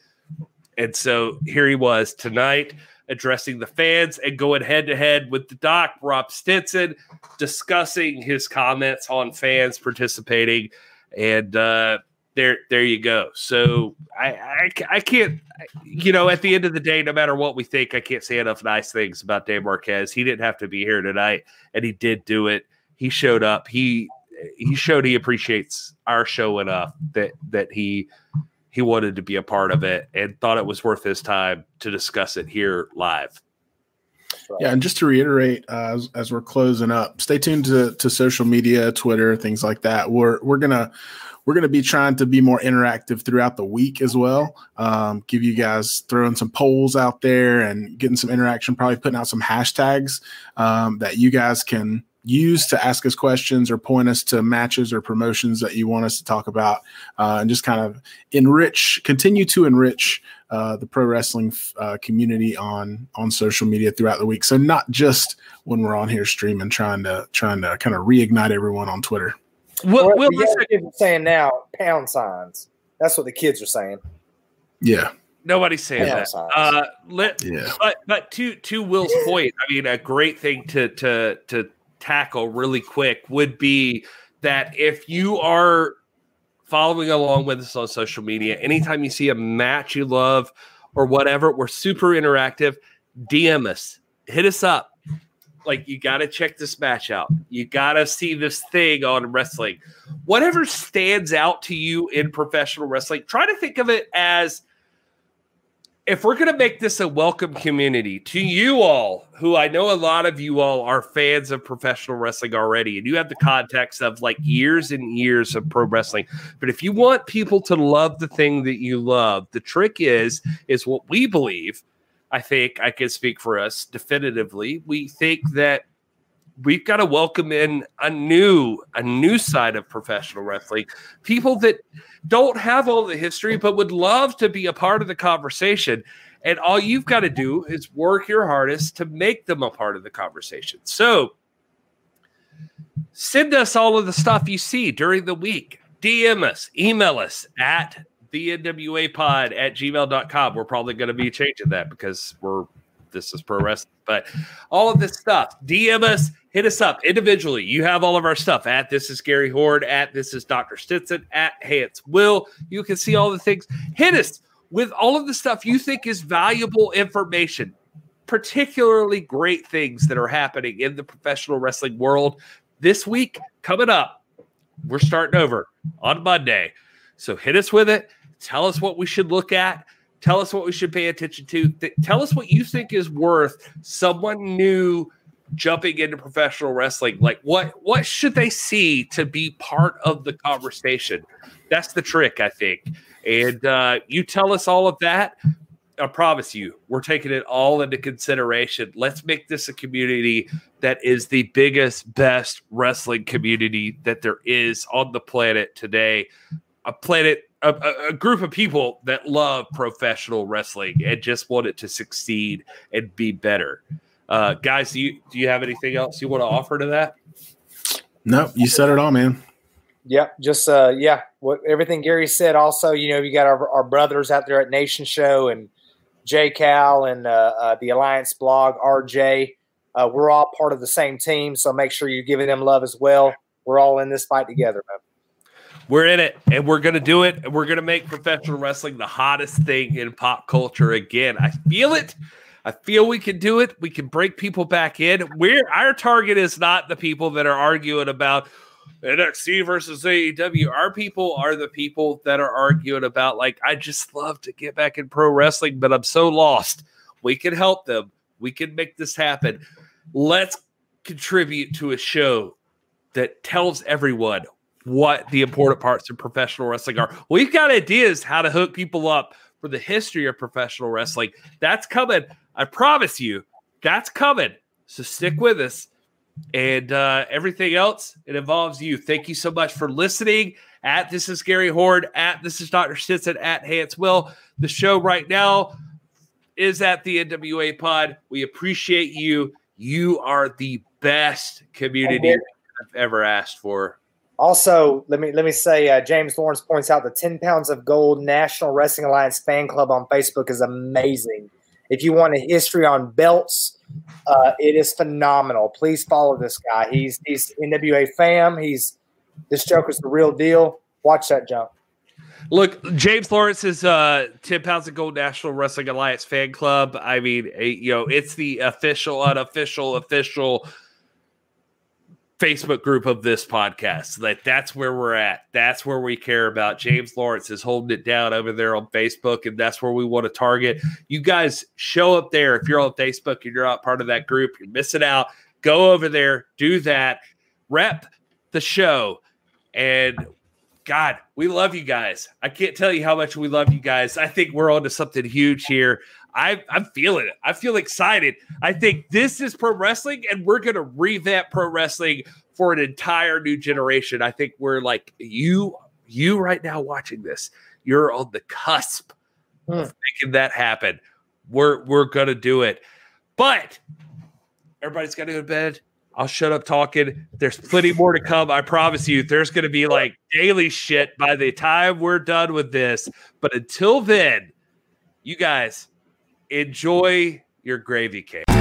And so here he was tonight addressing the fans and going head to head with the doc, Rob Stinson, discussing his comments on fans participating. And uh, there, there you go. So I, I, I can't, you know, at the end of the day, no matter what we think, I can't say enough nice things about Dave Marquez. He didn't have to be here tonight, and he did do it. he showed up. He he showed he appreciates our show enough that that he he wanted to be a part of it and thought it was worth his time to discuss it here live.
Yeah, and just to reiterate, uh, as, as, we're closing up, stay tuned to, to social media, Twitter, things like that. We're we're gonna we're gonna be trying to be more interactive throughout the week as well. Um, give you guys throwing some polls out there and getting some interaction. Probably putting out some hashtags um, that you guys can use to ask us questions or point us to matches or promotions that you want us to talk about uh, and just kind of enrich continue to enrich uh, the pro wrestling uh, community on on social media throughout the week. So not just when we're on here streaming trying to trying to kind of reignite everyone on twitter.
Well, well kids are saying now pound signs. That's what the kids are saying.
Yeah.
Nobody's saying that. Uh, let, yeah. But but to to Will's point, I mean, a great thing to to to tackle really quick would be that if you are following along with us on social media, anytime you see a match you love or whatever, we're super interactive. DM us, hit us up. Like, you got to check this match out. You got to see this thing on wrestling. Whatever stands out to you in professional wrestling, try to think of it as if we're going to make this a welcome community to you all, who I know a lot of you all are fans of professional wrestling already, and you have the context of like years and years of pro wrestling. But if you want people to love the thing that you love, the trick is is what we believe. I think I can speak for us definitively. We think that we've got to welcome in a new a new side of professional wrestling. People that don't have all the history but would love to be a part of the conversation. And all you've got to do is work your hardest to make them a part of the conversation. So send us all of the stuff you see during the week. Dm us email us at the nwa pod at gmail.com we're probably going to be changing that because we're this is pro wrestling but all of this stuff dm us hit us up individually. You have all of our stuff at this is Gary Horde, at this is Dr. Stinson, at Hey It's Will. You can see all the things. Hit us with all of the stuff you think is valuable information, particularly great things that are happening in the professional wrestling world this week coming up. We're starting over on Monday. So hit us with it. Tell us what we should look at. Tell us what we should pay attention to. Th- tell us what you think is worth someone new jumping into professional wrestling. Like what what should they see to be part of the conversation? That's the trick i think. And uh, you tell us all of that i promise you we're taking it all into consideration. Let's make this a community that is the biggest best wrestling community that there is on the planet today. A planet a, a, group of people that love professional wrestling and just want it to succeed and be better uh, guys, do you do you have anything else you want to offer to that?
No, you said it all, man.
Yep, just uh, yeah, what everything Gary said. Also, you know, you got our, our brothers out there at Nation Show and J Cal and uh, uh, the Alliance blog, RJ. Uh, we're all part of the same team, so make sure you're giving them love as well. We're all in this fight together, man.
We're in it, and we're gonna do it. And We're gonna make professional wrestling the hottest thing in pop culture again. I feel it. I feel we can do it. We can break people back in. We're our target is not the people that are arguing about NXT versus AEW. Our people are the people that are arguing about like I just love to get back in pro wrestling, but I'm so lost. We can help them. We can make this happen. Let's contribute to a show that tells everyone what the important parts of professional wrestling are. We've got ideas how to hook people up for the history of professional wrestling. That's coming. I promise you, that's coming. So stick with us. And uh, everything else, it involves you. Thank you so much for listening. At this is Gary Horde. At this is Dr. Stinson. At Hans Will. The show right now is at the NWA Pod. We appreciate you. You are the best community I've ever asked for.
Also, let me let me say, uh, James Lawrence points out the 10 pounds of gold National Wrestling Alliance fan club on Facebook is amazing. If you want a history on belts, uh, it is phenomenal. Please follow this guy. He's he's NWA fam. He's this Joker's the real deal. Watch that jump.
Look, James Lawrence is uh 10 pounds of gold National Wrestling Alliance fan club. I mean, you know, it's the official, unofficial, official Facebook group of this podcast. That that's where we're at. That's where we care about. James Lawrence is holding it down over there on Facebook, and that's where we want to target. You guys show up there if you're on Facebook and you're not part of that group. You're missing out. Go over there, do that, rep the show, and God, we love you guys. I can't tell you how much we love you guys. I think we're on to something huge here. I, I'm feeling it. I feel excited. I think this is pro wrestling, and we're going to revamp pro wrestling for an entire new generation. I think we're like you, you right now watching this. You're on the cusp hmm. of making that happen. We're we're gonna do it, but everybody's got to go to bed. I'll shut up talking. There's plenty more to come. I promise you. There's going to be like daily shit by the time we're done with this. But until then, you guys enjoy your gravy cake.